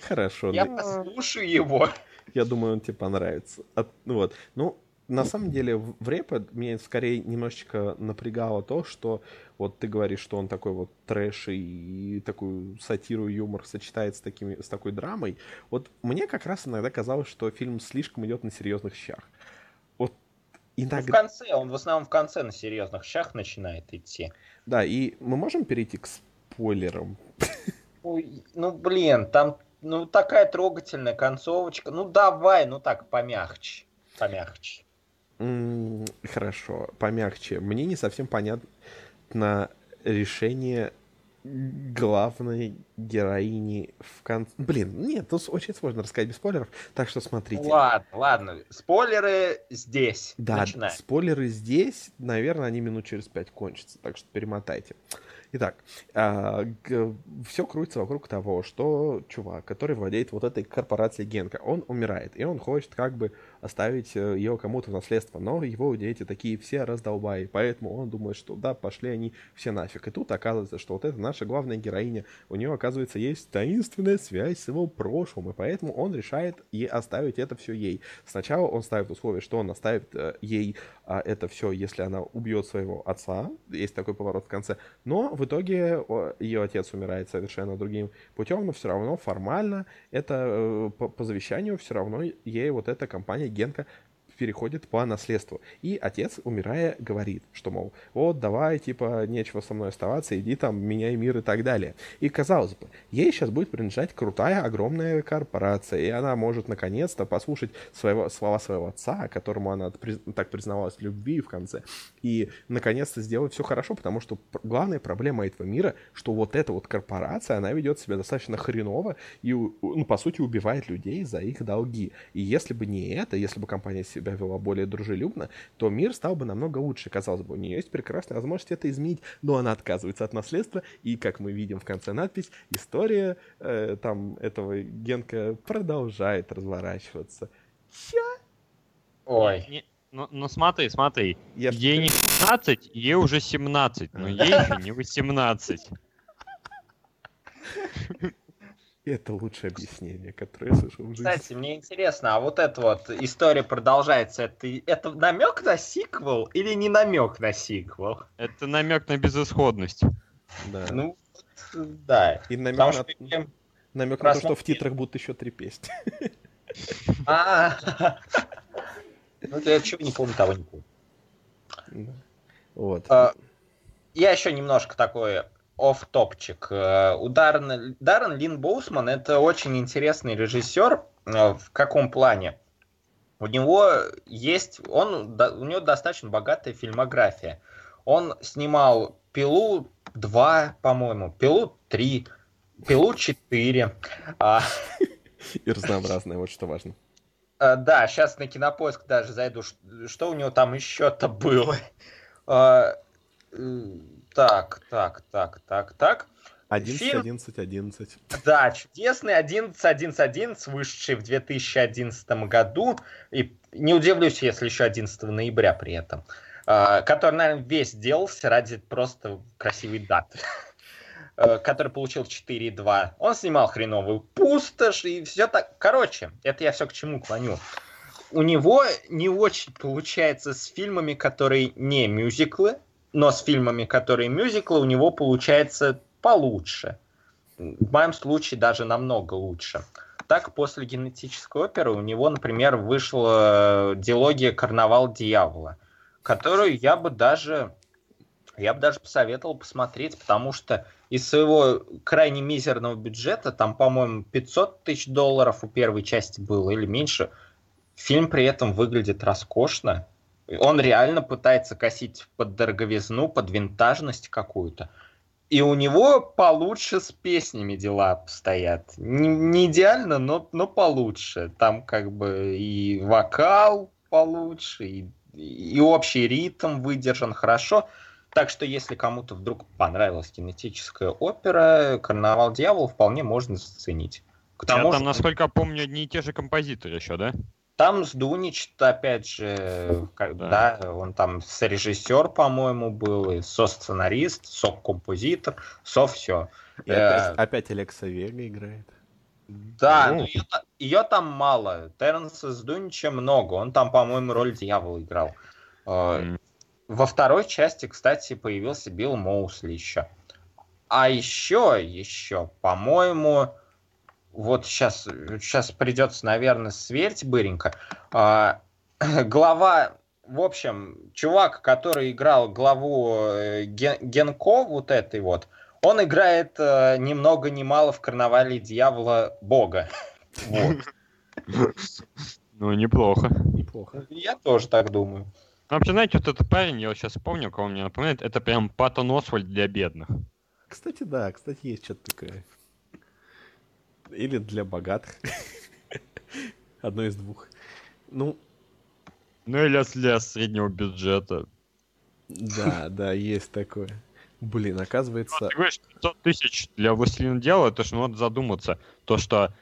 Хорошо, Я ну, послушаю его. Я думаю, он тебе понравится. От- ну вот. Ну, на самом деле, в рэпе меня скорее немножечко напрягало то, что вот ты говоришь, что он такой вот трэш и такую сатиру, юмор сочетает с, такими, с такой драмой. Вот мне как раз иногда казалось, что фильм слишком идет на серьезных щах. Вот Ну, В иногда... конце, он в основном в конце на серьезных щах начинает идти. Да, и мы можем перейти к спойлерам. Ой, ну блин, там ну такая трогательная концовочка. Ну давай, ну так помягче, помягче. Хорошо, помягче. Мне не совсем понятно решение главной героини в конце. Блин, нет, тут очень сложно рассказать без спойлеров, так что смотрите. Ладно, ладно. Спойлеры здесь. Да, Начинаем. спойлеры здесь, наверное, они минут через пять кончатся, так что перемотайте. Итак, все крутится вокруг того, что чувак, который владеет вот этой корпорацией Генка, он умирает, и он хочет как бы оставить э, ее кому-то в наследство, но его дети такие все раздолбаи, поэтому он думает, что да, пошли они все нафиг. И тут оказывается, что вот эта наша главная героиня, у нее оказывается, есть таинственная связь с его прошлым, и поэтому он решает и оставить это все ей. Сначала он ставит условие, что он оставит э, ей а, это все, если она убьет своего отца. Есть такой поворот в конце. Но в итоге ее отец умирает совершенно другим путем, но все равно формально это э, по, по завещанию все равно ей вот эта компания Генка переходит по наследству. И отец, умирая, говорит, что, мол, вот, давай, типа, нечего со мной оставаться, иди там, меняй мир и так далее. И, казалось бы, ей сейчас будет принадлежать крутая, огромная корпорация, и она может, наконец-то, послушать своего, слова своего отца, которому она так признавалась в любви в конце, и, наконец-то, сделать все хорошо, потому что главная проблема этого мира, что вот эта вот корпорация, она ведет себя достаточно хреново и, ну, по сути, убивает людей за их долги. И если бы не это, если бы компания себя вела более дружелюбно, то мир стал бы намного лучше. Казалось бы, у нее есть прекрасная возможность это изменить, но она отказывается от наследства, и, как мы видим в конце надпись, история э, там этого Генка продолжает разворачиваться. Чё? Ой. Не- Ну, ну смотри, смотри. Я Ей не 16, ей уже 17, но ей еще не 18. Это лучшее объяснение, которое я слышал в жизни. Кстати, мне интересно, а вот эта вот история продолжается, это, это намек на сиквел или не намек на сиквел? Это намек на безысходность. Да. Ну, да. И намек Потому на, что намек на то, что в титрах будут еще три песни. А, ну я чего не помню, того не помню. Вот. А, Я еще немножко такой оф-топчик. Э, У Даррена, Даррен Лин Боусман это очень интересный режиссер. Э, В каком плане? У него есть, он, у него достаточно богатая фильмография. Он снимал «Пилу 2», по-моему, «Пилу 3», «Пилу 4». А, И разнообразное, вот что важно. Э, Да, сейчас на кинопоиск даже зайду, что у него там еще-то было. Так, так, так, так, так. 11, Фильм- 11, 11. Да, чудесный 11.11.11, вышедший в 2011 году. И не удивлюсь, если еще 11 ноября при этом. Э, Который, наверное, весь делался ради просто красивой даты. Э, Который получил 4.2. Он снимал хреновую пустошь и все так. Короче, это я все к чему клоню. У него не очень получается с фильмами, которые не мюзиклы, но с фильмами, которые мюзиклы, у него получается получше. В моем случае даже намного лучше. Так, после генетической оперы у него, например, вышла э, дилогия «Карнавал дьявола», которую я бы даже я бы даже посоветовал посмотреть, потому что из своего крайне мизерного бюджета, там, по-моему, 500 тысяч долларов у первой части было или меньше, фильм при этом выглядит роскошно. Он реально пытается косить под дороговизну, под винтажность какую-то. И у него получше с песнями дела обстоят. Не, не идеально, но, но получше. Там как бы и вокал получше, и, и общий ритм выдержан хорошо. Так что если кому-то вдруг понравилась кинетическая опера, «Карнавал дьявола» вполне можно заценить. К Я тому там, же- насколько помню, одни и те же композиторы еще, да? Там с Дунич, опять же, как- Да. да. он там сорежиссер, по-моему, был, и со-сценарист, со-композитор, со-все. И опять, опять Алекса Вега играет. Да, Ну. но ее, ее там мало. Терренса с Дунича много. Он там, по-моему, роль дьявола играл. Э, М. Во второй части, кстати, появился Билл Моусли еще. А еще, еще, по-моему, вот сейчас, сейчас придется, наверное, сверить быренько. А, глава, в общем, чувак, который играл главу э, Ген- Генко, вот этой вот, он играет э, ни много ни мало в карнавале дьявола Бога. Вот. Ну, неплохо. Неплохо. Я тоже так думаю. Ну, вообще, знаете, вот этот парень, я вот сейчас помню, кого он мне напоминает, это прям Паттон Освальд для бедных. Кстати, да, кстати, есть что-то такое. Или для богатых. Одно из двух. Ну, Ну, или для среднего бюджета. да, да, есть такое. Блин, оказывается... Вот ты говоришь, 500 тысяч для «Властелина дела», это ж ну, надо задуматься. То, что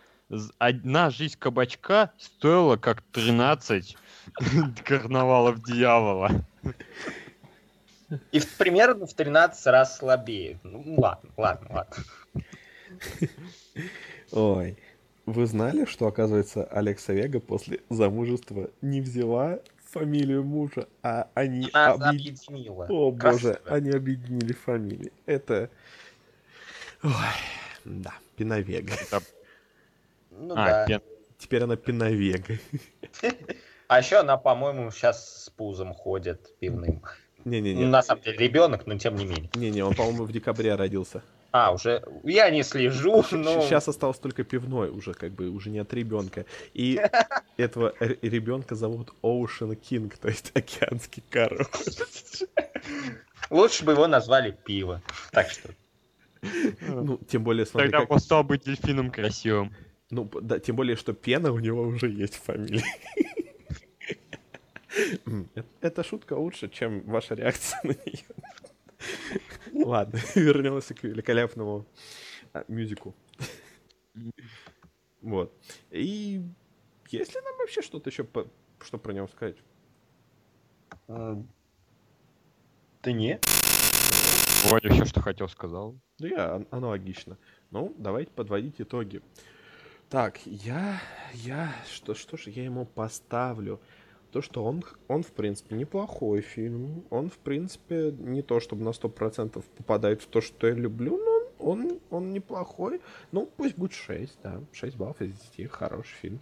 одна жизнь кабачка стоила как 13 карнавалов дьявола. И в- примерно в 13 раз слабее. Ну, ладно, ладно, ладно. Ой. Вы знали, что, оказывается, Алекса Вега после замужества не взяла фамилию мужа, а они Она объединили... объединила. О боже, Красиво. они объединили фамилии. Это... Ой, да, Пиновега. Ну А, да. пен- Теперь она Пиновега. А еще она, по-моему, сейчас с пузом ходит пивным. Не-не-не. На самом деле ребенок, но тем не менее. Не-не, он, по-моему, в декабре родился. А, уже я не слежу, но... Сейчас осталось только пивной уже, как бы, уже не от ребенка. И этого ребенка зовут Ocean King, то есть океанский король. Лучше бы его назвали пиво. Так что... Ну, тем более, смотри, Тогда как... он стал быть дельфином красивым. Ну, да, тем более, что пена у него уже есть фамилия. М, э- Эта шутка лучше, чем ваша реакция на нее. Ладно, вернемся к великолепному а, мюзику. Вот. И есть ли нам вообще что-то еще, по- что про него сказать? Ты не? Вроде все, что хотел, сказал. Ну, я ан- аналогично. Ну, давайте подводить итоги. Так, я, я, что, что же я ему поставлю? То, что он, он, в принципе, неплохой фильм. Он, в принципе, не то, чтобы на 100% попадает в то, что я люблю, но он, он неплохой. Ну, пусть будет 6, да. 6 баллов из 10. Хороший фильм.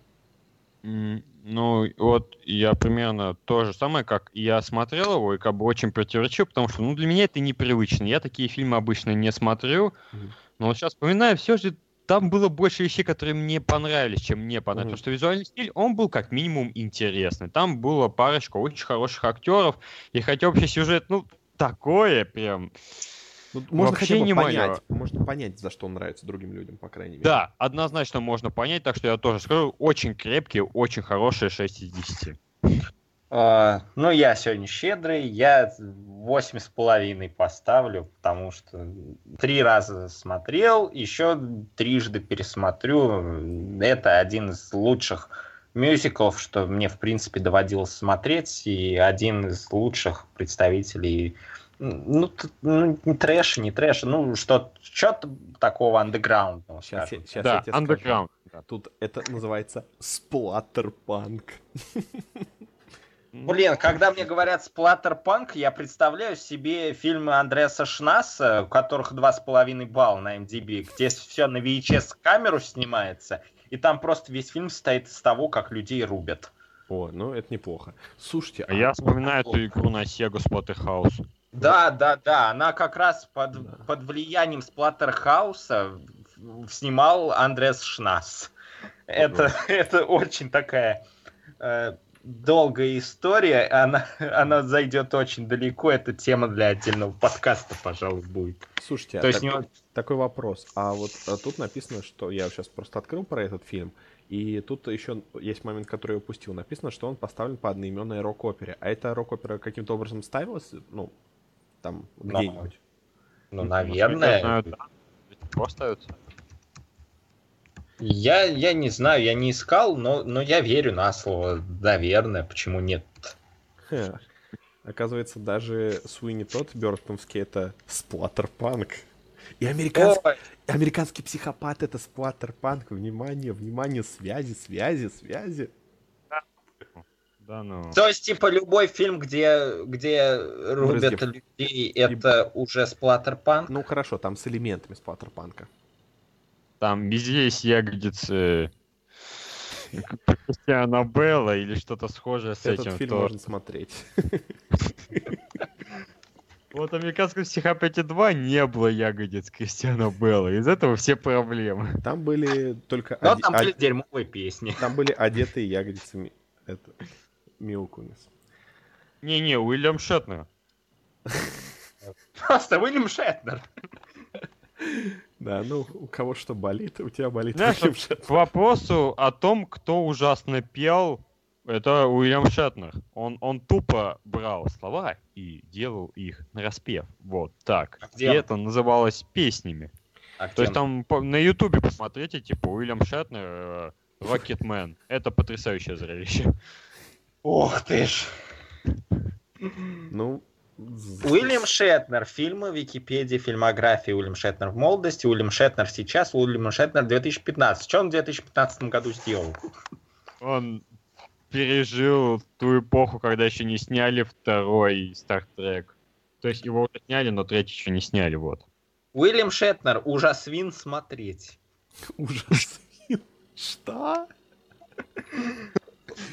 Ну, вот я примерно то же самое, как я смотрел его, и как бы очень противоречил, потому что, ну, для меня это непривычно. Я такие фильмы обычно не смотрю, Мгм. но вот сейчас вспоминаю, все же там было больше вещей, которые мне понравились, чем не понравились. Мгм. Потому что визуальный стиль, он был как минимум интересный. Там было парочка очень хороших актеров, и хотя вообще сюжет, ну, такое прям... Ну, можно Вообще хотя бы не понять. моё. Можно понять, за что он нравится другим людям, по крайней мере. Да, однозначно можно понять, так что я тоже скажу, очень крепкие, очень хорошие 6 из 10. А, ну, я сегодня щедрый, я восемь с половиной поставлю, потому что три раза смотрел, еще трижды пересмотрю. Это один из лучших мюзиклов, что мне, в принципе, доводилось смотреть, и один из лучших представителей ну, т- ну, не трэша, не трэша, ну, что, что-то такого андеграундного, Сейчас, скажем. щас Да, я тебе скажу. underground. Тут это называется сплаттерпанк. Блин, когда мне говорят сплаттерпанк, я представляю себе фильмы Андреаса Шнаса, у которых два с половиной балла на MDB, где все на VHS камеру снимается, и там просто весь фильм состоит из того, как людей рубят. О, ну это неплохо. Слушайте, А я вспоминаю эту игру на Sega Splatterhouse. Да, да, да, она как раз под, Да. под влиянием в- снимал Андреас Шнас. Это, это очень такая э, долгая история, она, она зайдет очень далеко, это тема для отдельного подкаста, пожалуй, будет. Слушайте, а То есть так- не- такой вопрос. А вот а тут написано, что я сейчас просто открыл про этот фильм, и тут еще есть момент, который я упустил. Написано, что он поставлен по одноименной рок-опере. А эта рок-опера каким-то образом ставилась, ну, там, Да. где-нибудь? Ну, я наверное. остается. Я, я не знаю, я не искал, но, но я верю на слово. Наверное, почему нет? Хе. Оказывается, даже Суини Тот Бёртонский это сплаттерпанк. И американский, Ой, американский психопат это сплаттерпанк. Внимание, внимание, связи, связи, связи. Да, ну. То есть, типа, любой фильм, где, где рубят Раздев. людей, это уже сплаттерпанк? Ну хорошо, там с элементами сплаттерпанка. Там везде есть ягодицы Кристиана Белла или что-то схожее с Этот этим. фильм то- можно смотреть. Вот американском психопате 2 не было ягодиц Кристиана Белла. Из этого все проблемы. Там были только Но оде- там были од- дерьмовые песни. там были одетые ягодицами это Мила Кунис. Не-не, Уильям Шетнер. Просто Уильям Шетнер. Да, ну у кого что болит, у тебя болит Знаешь. К вопросу о том, кто ужасно пел, это Уильям Шетнер. Он, он тупо брал слова и делал их на распев. Вот так. А И где он? это называлось песнями. А То где есть там по- на Ютубе посмотрите, типа Уильям Шетнер, э, Рокетмен. Это потрясающее зрелище. Ох ты ж. Ну, Уильям Шетнер. Фильмы, Википедия, фильмография Уильям Шетнер в молодости, Уильям Шетнер сейчас, Уильям Шетнер 2015. Что он в 2015 году сделал? Он пережил ту эпоху, когда еще не сняли второй Trek. То есть его уже сняли, но третий еще не сняли, вот. Уильям Шетнер. Ужасвин смотреть. Ужас. Что?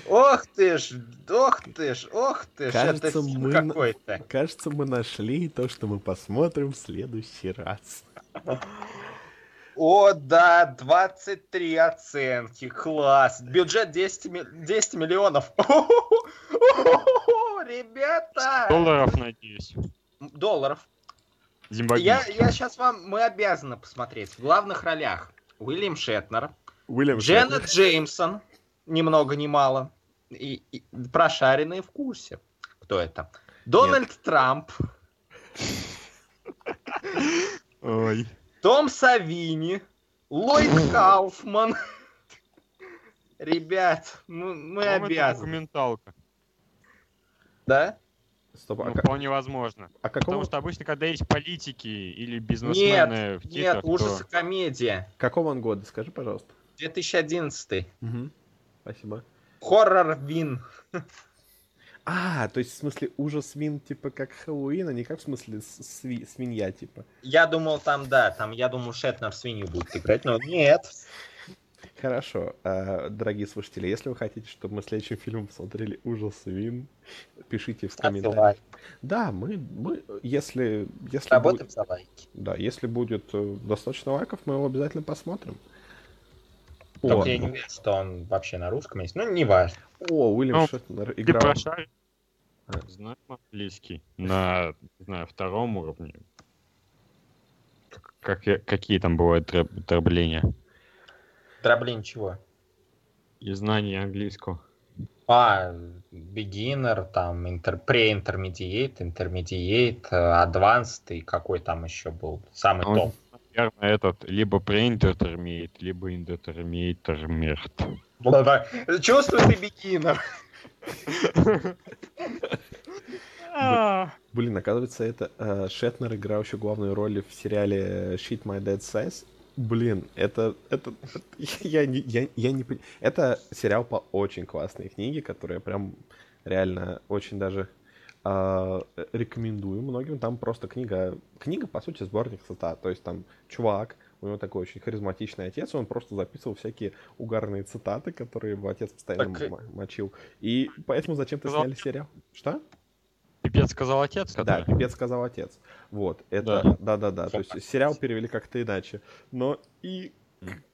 Ох ты ж, ох ты ж, ох ты ж, Кажется, это мы на- какой-то. Кажется, мы нашли то, что мы посмотрим в следующий раз. О, да, 23 оценки, класс. Бюджет 10, ми- 10 миллионов. Ребята! Долларов, надеюсь. Долларов. Я, я сейчас вам, мы обязаны посмотреть. В главных ролях Уильям Шетнер, Уильям Дженнет Шетнер. Джеймсон, ни много ни мало, и, и прошаренные в курсе. Кто это? Дональд Трамп, Ой. Том Савини, Ллойд Кауфман. Ребят, ну, мы По-моему, это обязаны. документалка. Да? Стоп, а, Ну, ка- вполне возможно. а какого, Потому что обычно, когда есть политики или бизнесмены в Нет, титрах, то- ужасы комедия. какого он года? Скажи, пожалуйста. 2011. Мгм. Спасибо. Хоррор Вин. А, то есть в смысле ужас свин, типа как Хэллоуин, а не как в смысле сви- свинья, типа. Я думал, там, да, там, я думал, Шетнер свинью будет играть, но нет. Хорошо, а, дорогие слушатели, если вы хотите, чтобы мы следующим фильмом посмотрели ужас свин, пишите в комментариях. лайк. Да, мы, мы если, если, Работаем будет, за лайки. да, если будет э, достаточно лайков, мы его обязательно посмотрим. О, Только я не уверен, что он вообще на русском есть. Ну, не важно. о, Уильям Ну, Шетнер Ты играл. А. Знаем английский на, не знаю, втором уровне. Как, какие там бывают треб- дробления? Дроблин чего? И знания английского. А, beginner, там, интер, pre-intermediate, intermediate, э, advanced и какой там еще был? Самый Он, топ. Наверное, этот либо pre-intermediate, либо intermediate. Да-да. Чувствую ты beginner. Блин, оказывается, это э, Шетнер играл еще главную роль в сериале Shit My Dead Size. Блин, это, это, я не, я, я не Это сериал по очень классной книге, которая прям реально очень даже э, рекомендую многим. Там просто книга, книга, по сути, сборник цитат. То есть там чувак, у него такой очень харизматичный отец, он просто записывал всякие угарные цитаты, которые его отец постоянно Так, э, мочил. И поэтому зачем-то сняли сериал. Что? Пипец сказал отец, Да, который? пипец сказал отец. Вот, это, да-да-да, то есть сериал перевели как-то иначе. Но и,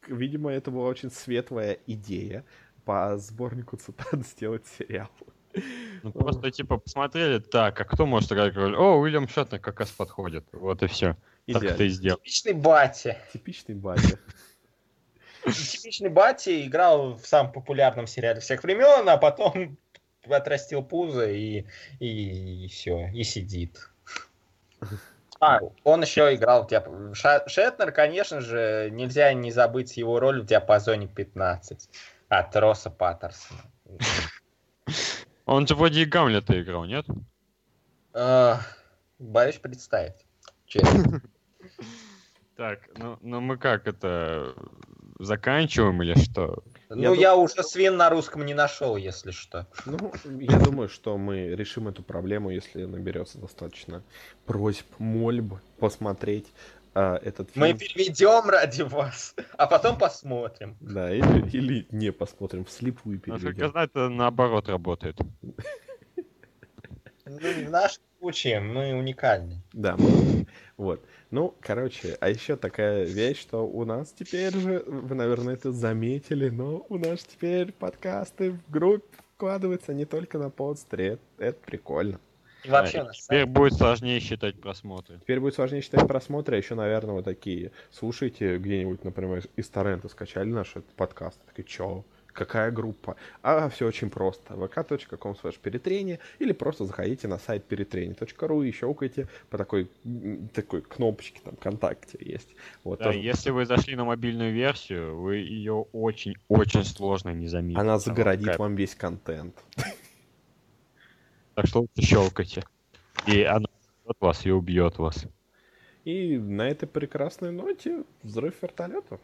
видимо, это была очень светлая идея по сборнику цитат сделать сериал. Ну, просто, типа, посмотрели, так, а кто может играть роль? О, Уильям Шетнер как раз подходит. Вот и все. Так ты и Идеально. сделал. Типичный батя. Типичный батя. Типичный батя играл в самом популярном сериале всех времен, а потом отрастил пузо и, и, все, и сидит. А, он еще играл в диап- Шетнер, конечно же, нельзя не забыть его роль в диапазоне 15 от Росса Паттерсона. Он же вроде и Гамлета играл, нет? А, Боюсь представить. Честно. Так, ну, ну мы как это заканчиваем или что? Ну, дум- я уже свин на русском не нашел, если что. Ну, я думаю, что мы решим эту проблему, если наберется достаточно просьб, мольб посмотреть а, этот фильм. Мы переведем ради вас, а потом посмотрим. Да, или, или не посмотрим, вслепую Насколько я переведем. знаю, это наоборот работает. Ну, в нашем случае мы уникальны. Да, вот. Ну, короче, а еще такая вещь, что у нас теперь же, вы, наверное, это заметили, но у нас теперь подкасты в группе вкладываются не только на подстре. Это, это прикольно. И вообще, Да, на и теперь будет сложнее считать просмотры. Теперь будет сложнее считать просмотры, а еще, наверное, вот такие. Слушайте где-нибудь, например, из торрента скачали наш этот подкаст. Такие, чё? Какая группа? А все очень просто. vk.com slash перетрение или просто заходите на сайт перетрение.ру и щелкайте по такой, такой кнопочке там ВКонтакте есть. Вот Да, тоже- если вы зашли на мобильную версию, вы ее очень-очень сложно не заметите. Она загородит вам весь контент. Так что лучше щелкайте. И она убьет вас и убьет вас. И на этой прекрасной ноте взрыв вертолета.